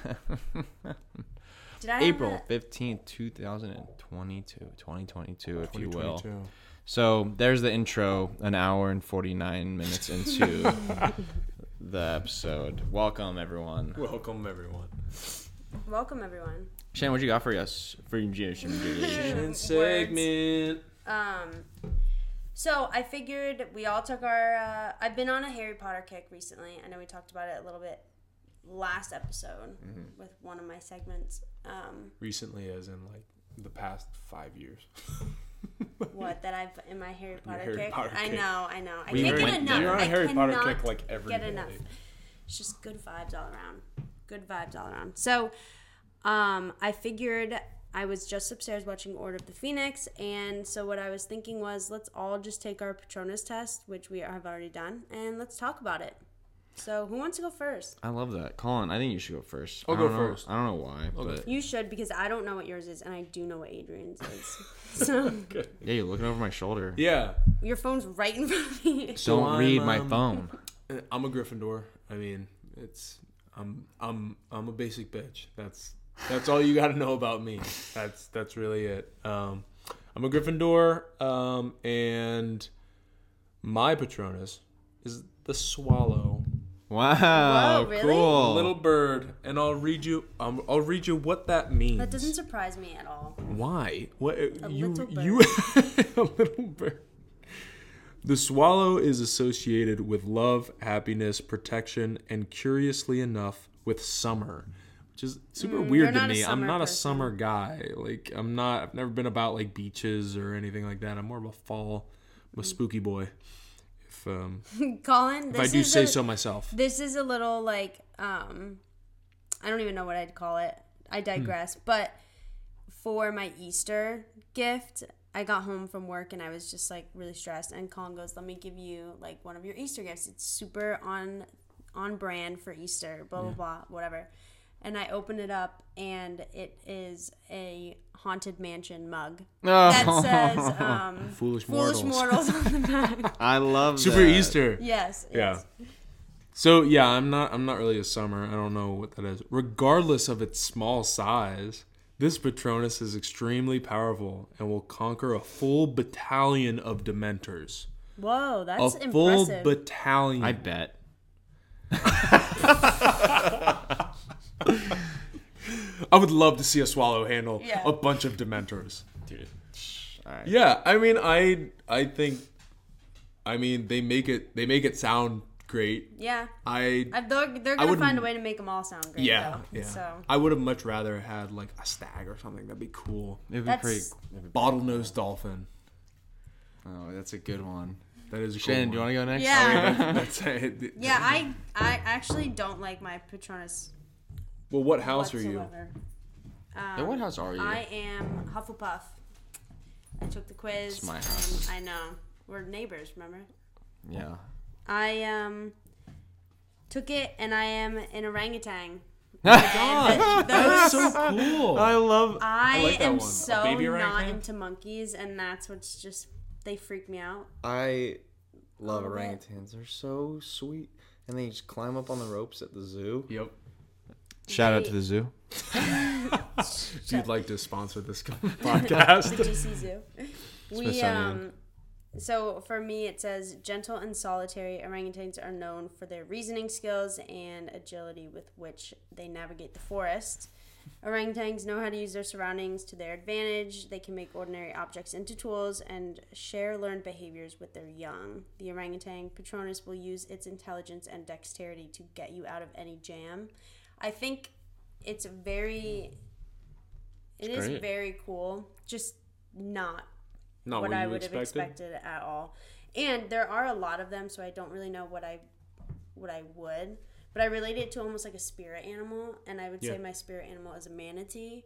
Did I April fifteenth, two thousand and twenty-two. Twenty twenty-two, if you will. 2022. So there's the intro. An hour and forty-nine minutes into the episode. Welcome everyone. Welcome everyone. Welcome, everyone. Shannon, what you got for us? For you, Words. segment. Um, so I figured we all took our. Uh, I've been on a Harry Potter kick recently. I know we talked about it a little bit last episode Mm-hmm. with one of my segments. Um, Recently, as in like the past five years. what that I've in my Harry Potter Harry kick. Potter I kick. know, I know. I We can't get enough. You're on a I Harry Potter kick like every get day. enough. It's just good vibes all around. Good vibes all around. So, um, I figured I was just upstairs watching Order of the Phoenix, and so what I was thinking was let's all just take our Patronus test, which we have already done, and let's talk about it. So, who wants to go first? I love that, Colin. I think you should go first. I'll I go know- first. I don't know why, I'll but You should because I don't know what yours is, and I do know what Adrian's is. so Good. yeah, you're looking over my shoulder. Yeah, your phone's right in front of me. Don't read I'm, my um, phone. I'm a Gryffindor. I mean, it's I'm I'm I'm a basic bitch. That's that's all you got to know about me. That's that's really it. Um, I'm a Gryffindor, um, and my Patronus is the swallow, Wow, Whoa, really? cool. a little bird, and I'll read you. Um, I'll read you what that means. That doesn't surprise me at all. Why? What you little bird. you a little bird. The swallow is associated with love, happiness, protection, and curiously enough, with summer, which is super Mm, weird to me. I'm not a summer guy. Like I'm not. I've never been about like beaches or anything like that. I'm more of a fall, I'm Mm. a spooky boy. If um, Colin, if this I do say a- so myself. This is a little like um I don't even know what I'd call it. I digress. But for my Easter gift, I got home from work and I was just like really stressed and Colin goes, "Let me give you like one of your Easter gifts. It's super on on brand for Easter, blah blah blah, whatever." And I open it up and it is a haunted mansion mug that Oh, says um, Foolish "Foolish mortals. mortals" on the back. I love Super that. Easter. yes. Yeah. yes. So yeah, I'm not I'm not really a summer. I don't know what that is. Regardless of its small size, this Patronus is extremely powerful and will conquer a full battalion of Dementors. Whoa, that's A that's full battalion. I bet. I would love to see a swallow handle Yeah. a bunch of Dementors. Dude. All right. Yeah, I mean, I I think, I mean, they make it they make it sound great. yeah. I I, they're they're gonna find a way to make them all sound great. yeah though. yeah. So I would have much rather had like a stag or something. That'd be cool. It'd be That's- pretty. it'd be- Bottlenose dolphin. Oh, that's a good one. That is a cool Shannon, do you want to go next? yeah, That's it. yeah. I I actually don't like my Patronus Well, what house are whatsoever. you? Um, Yeah, what house are you? I am Hufflepuff. I took the quiz. It's my and house. I know we're neighbors. Remember? Yeah. I um took it, and I am an orangutan. oh my God. that's so cool. I love. I, like am one. So not orangutan? into monkeys, and that's what's just they freak me out. I love little bit. orangutans. They're so sweet, and they just climb up on the ropes at the zoo. Yep. Shout out to the zoo. If you'd like to sponsor this podcast. the GC Zoo. We um, so for me it says gentle and solitary orangutans are known for their reasoning skills and agility with which they navigate the forest. Orangutans know how to use their surroundings to their advantage. They can make ordinary objects into tools and share learned behaviors with their young. The orangutan Patronus will use its intelligence and dexterity to get you out of any jam. I think it's very it is great. very cool. Just not Not what what I you would have expected. expected at all. And there are a lot of them, so I don't really know what I what I would. but I relate it to almost like a spirit animal, and I would say my spirit animal is a manatee.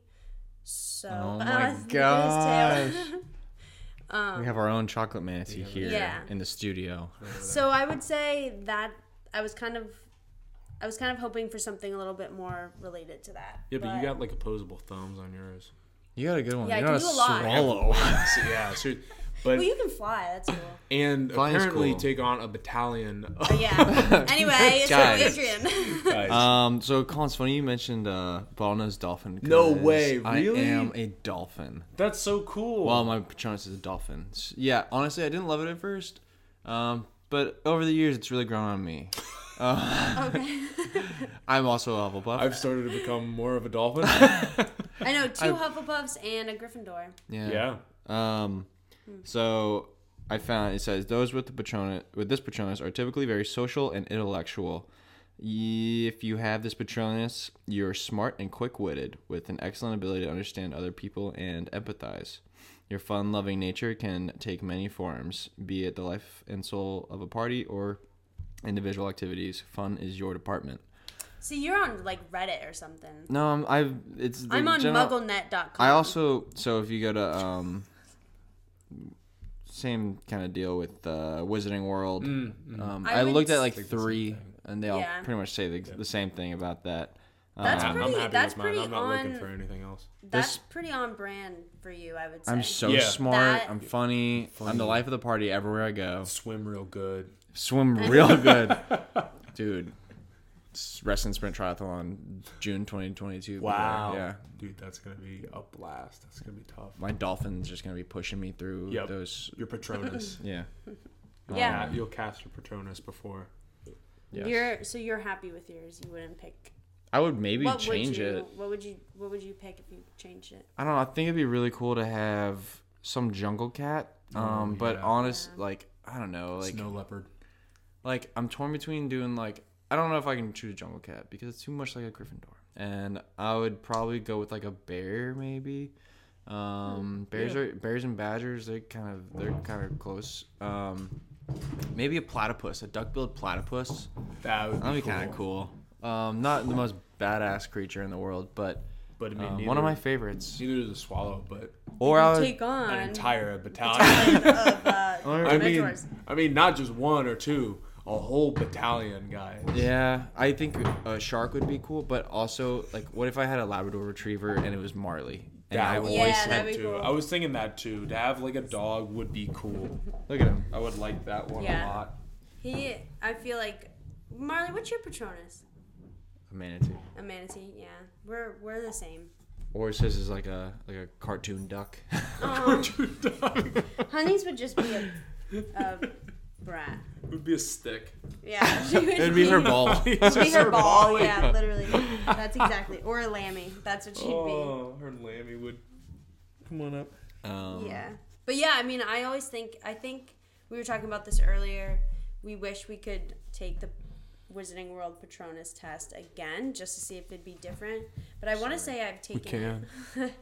So Oh uh, my look at his tail. um, We have our own chocolate manatee here Yeah. in the studio. so I would say that I was kind of, I was kind of hoping for something a little bit more related to that. Yeah, but you got like opposable thumbs on yours. You got a good one. Yeah, I you can do a lot. swallow. Yeah, so, but Well, you can fly. That's cool. and Flying's apparently cool. take on a battalion. Of But yeah. Anyway, it's from Guys. Adrian. guys. Um, so Colin, it's funny you mentioned uh, bottlenose dolphin. No way, I am a dolphin. That's so cool. Well, my Patronus is a dolphin. S- Yeah, honestly, I didn't love it at first, um, but over the years, it's really grown on me. Uh, okay. I'm also a Hufflepuff. I've started to become more of a dolphin. I know two Hufflepuffs and a Gryffindor. yeah. yeah. Um, so I found it says those with the Patronus with this Patronus are typically very social and intellectual. If you have this Patronus, you're smart and quick-witted with an excellent ability to understand other people and empathize. Your fun-loving nature can take many forms, be it the life and soul of a party or individual activities. Fun is your department. See, you're on like Reddit or something. No, I'm, I've it's the I'm on general- MuggleNet.com. I also so if you go to um same kind of deal with uh, Wizarding World. Um, I I, looked at like three, and they all Yeah. pretty much say the, the same thing about that. That's Um, pretty- I'm happy that's with mine. pretty I'm not looking for anything else. That's this- pretty on brand for you, I would say. I'm so Yeah. smart. That- I'm funny. I'm the life of the party everywhere I go. Swim real good. Swim real good, dude. S- Wrestling sprint triathlon, June 2022. be there. Yeah, Dude, that's gonna be a blast. That's gonna be tough. my dolphin's just gonna be pushing me through Yep. those. Your Patronus. Yeah. Yeah. Uh, you'll cast your Patronus before. Yes. You're so you're happy with yours. You wouldn't pick. I would maybe what change would you, it. What would you What would you pick if you changed it? I don't know. I think it'd be really cool to have some jungle cat. Um, Oh, but yeah. honest, like I don't know, like Snow leopard. like I'm torn between doing like I don't know if I can choose a jungle cat because it's too much like a Gryffindor, and I would probably go with like a bear maybe. Um, bears Yeah. are bears and badgers. They kind of they're kind of close. Um, maybe a platypus, a duck-billed platypus. That would be, That'd be kind of cool. Um, not the most badass creature in the world, but But I mean, um, neither, one of my favorites. neither is a swallow, but Or I would, Take on an entire battalion. of uh, I mean, Dementors. I mean, not just one or two, a whole battalion, guys. Yeah, I think a shark would be cool, but also like, what if I had a Labrador Retriever and it was Marley? And I That would always Yeah, that'd be too. cool. I was thinking that too. To have like a dog would be cool. look at him, I would like that one Yeah. a lot. he. I feel like Marley. What's your Patronus? a manatee. A manatee. Yeah, we're we're the same. Or it says is like a like a cartoon duck. Um, Honey's would just be a, a brat. It would be a stick. Yeah, she would It'd be her ball. It'd be her ball. ball, Yeah, literally. That's exactly. Or a lammy. That's what she'd be. Oh, her lammy would. Come on up. Um. Yeah. But yeah, I mean, I always think. I think we were talking about this earlier. We wish we could take the Wizarding World Patronus test again, just to see if it'd be different. But I want to say I've taken it.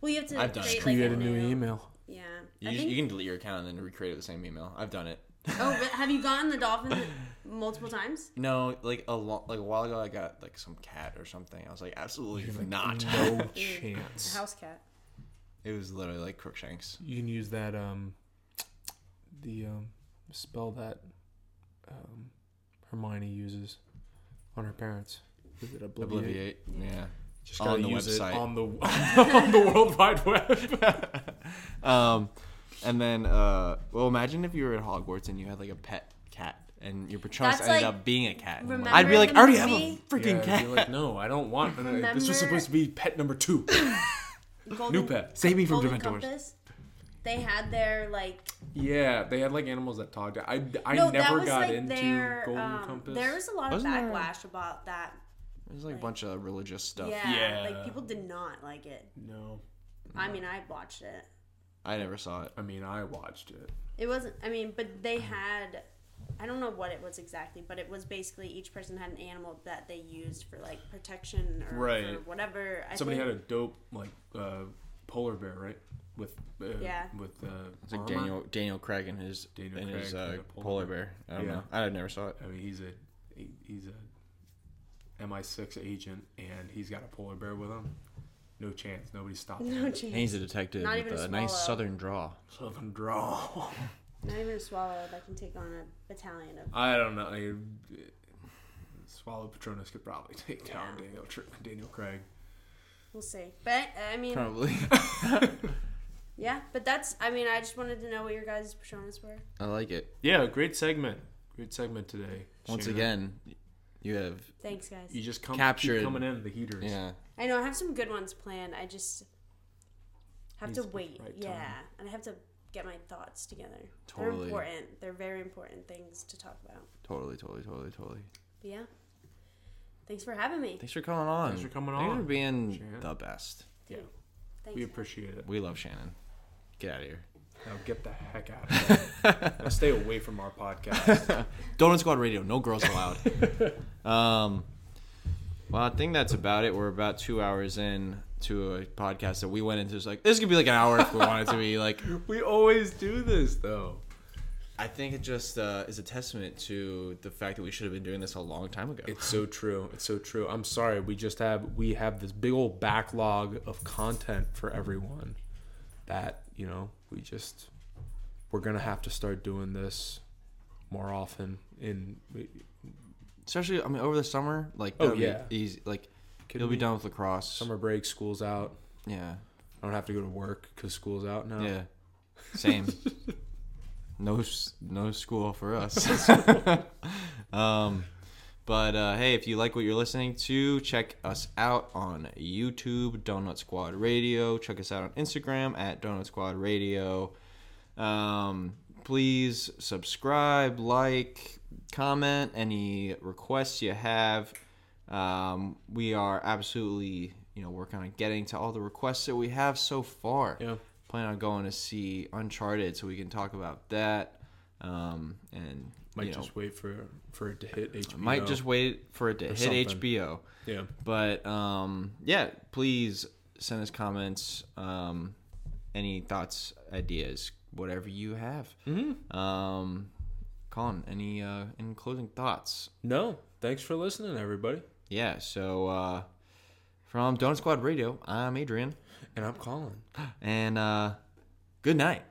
well, you have to I've done it. create, Create like, a new email. Yeah. You, I you can delete your account and then recreate it with the same email. I've done it. Oh, but have you gotten the dolphin multiple times? No, like a lo- like a while ago, I got like some cat or something. I was like, absolutely not. No A chance. house cat. it was literally like Crookshanks. You can use that um the um spell that um Hermione uses on her parents. Is it obliviate? Obliviate. Yeah. Just On gotta the use website. it on the on the World Wide Web. Um, and then, uh, well, imagine if you were at Hogwarts and you had like a pet cat, and your Patronus That's ended like- up being a cat. I'd be like, I already have a freaking Yeah, cat. I'd be like, no, I don't want. This was supposed to be pet number two. Golden, New pet. Save me from Golden Dementors. Compass. They had their like Yeah, they had like animals that talked. I, I no, that never was got like into their. Golden um, Compass. There was a lot Wasn't of there- backlash about that. There's like a bunch of religious stuff. Yeah, Yeah. like people did not like it. no, I mean, I watched it. I never saw it. I mean I watched it. It wasn't. I mean, but they had. I don't know what it was exactly, but it was basically each person had an animal that they used for like protection or Right. for whatever. I Somebody think, had a dope like uh, polar bear, right? With uh, Yeah. with uh, It's like armor. Daniel Daniel Craig and his Daniel and his uh, had a polar polar bear. I don't Yeah. know. I never saw it. I mean, he's a he, he's a MI6 agent and he's got a polar bear with him, no chance. Nobody's stopping. No him. chance. And he's a detective Not with even a a nice swallow. southern draw. Southern draw. Not even a swallow that can take on a battalion of. I don't know. I, Swallow Patronus could probably take down Yeah. Daniel Daniel Craig. We'll see. But uh, I mean, Probably. yeah. But that's. I mean, I just wanted to know what your guys' personas were. I like it. Yeah, great segment. Great segment today. Once Shannon. again, you have Thanks, guys. you just come Captured. keep coming in the heaters. yeah. I know I have some good ones planned. I just have Needs to to be wait. right yeah, time. and I have to get my thoughts together. Totally. They're important. They're very important things to talk about. Totally, totally, totally, totally. But yeah. Thanks for having me. Thanks for coming on. Thanks for coming on. Thanks for on, being Shannon. the best. Yeah, Thanks. we guys. appreciate it. We love Shannon. Get out of here. Now get the heck out of here. now stay away from our podcast. Donut Squad Radio. No girls allowed. um, well, I think that's about it. We're about two hours in to a podcast that we went into. It's like this could be like an hour if we wanted to be. Like, we always do this though. I think it just uh, is a testament to the fact that we should have been doing this a long time ago. It's so true. It's so true. I'm sorry. We just have we have this big old backlog of content for everyone that, you know, we just we're to have to start doing this more often in Especially, I mean, over the summer, like Oh, yeah. easy. Like Could you'll be done with lacrosse. summer break, school's out. Yeah, I don't have to go to work cuz school's out now. yeah, same. no, no school for us. um, but uh, hey, if you like what you're listening to, check us out on YouTube, Donut Squad Radio. Check us out on Instagram at Donut Squad Radio. Um, please subscribe, like, comment any requests you have. Um, we are absolutely, you know, working on getting to all the requests that we have so far. Yeah. Plan on going to see Uncharted so we can talk about that. Um, and Might you know, just wait for for it to hit HBO. might just wait for it to hit something. HBO. Yeah. But um, yeah, please send us comments, um, any thoughts, ideas, whatever you have. Mhm. Um, Colin, any uh, any closing thoughts? No. Thanks for listening everybody. Yeah. So uh, from Donut Squad Radio, I'm Adrian, And I'm Colin. and uh, good night.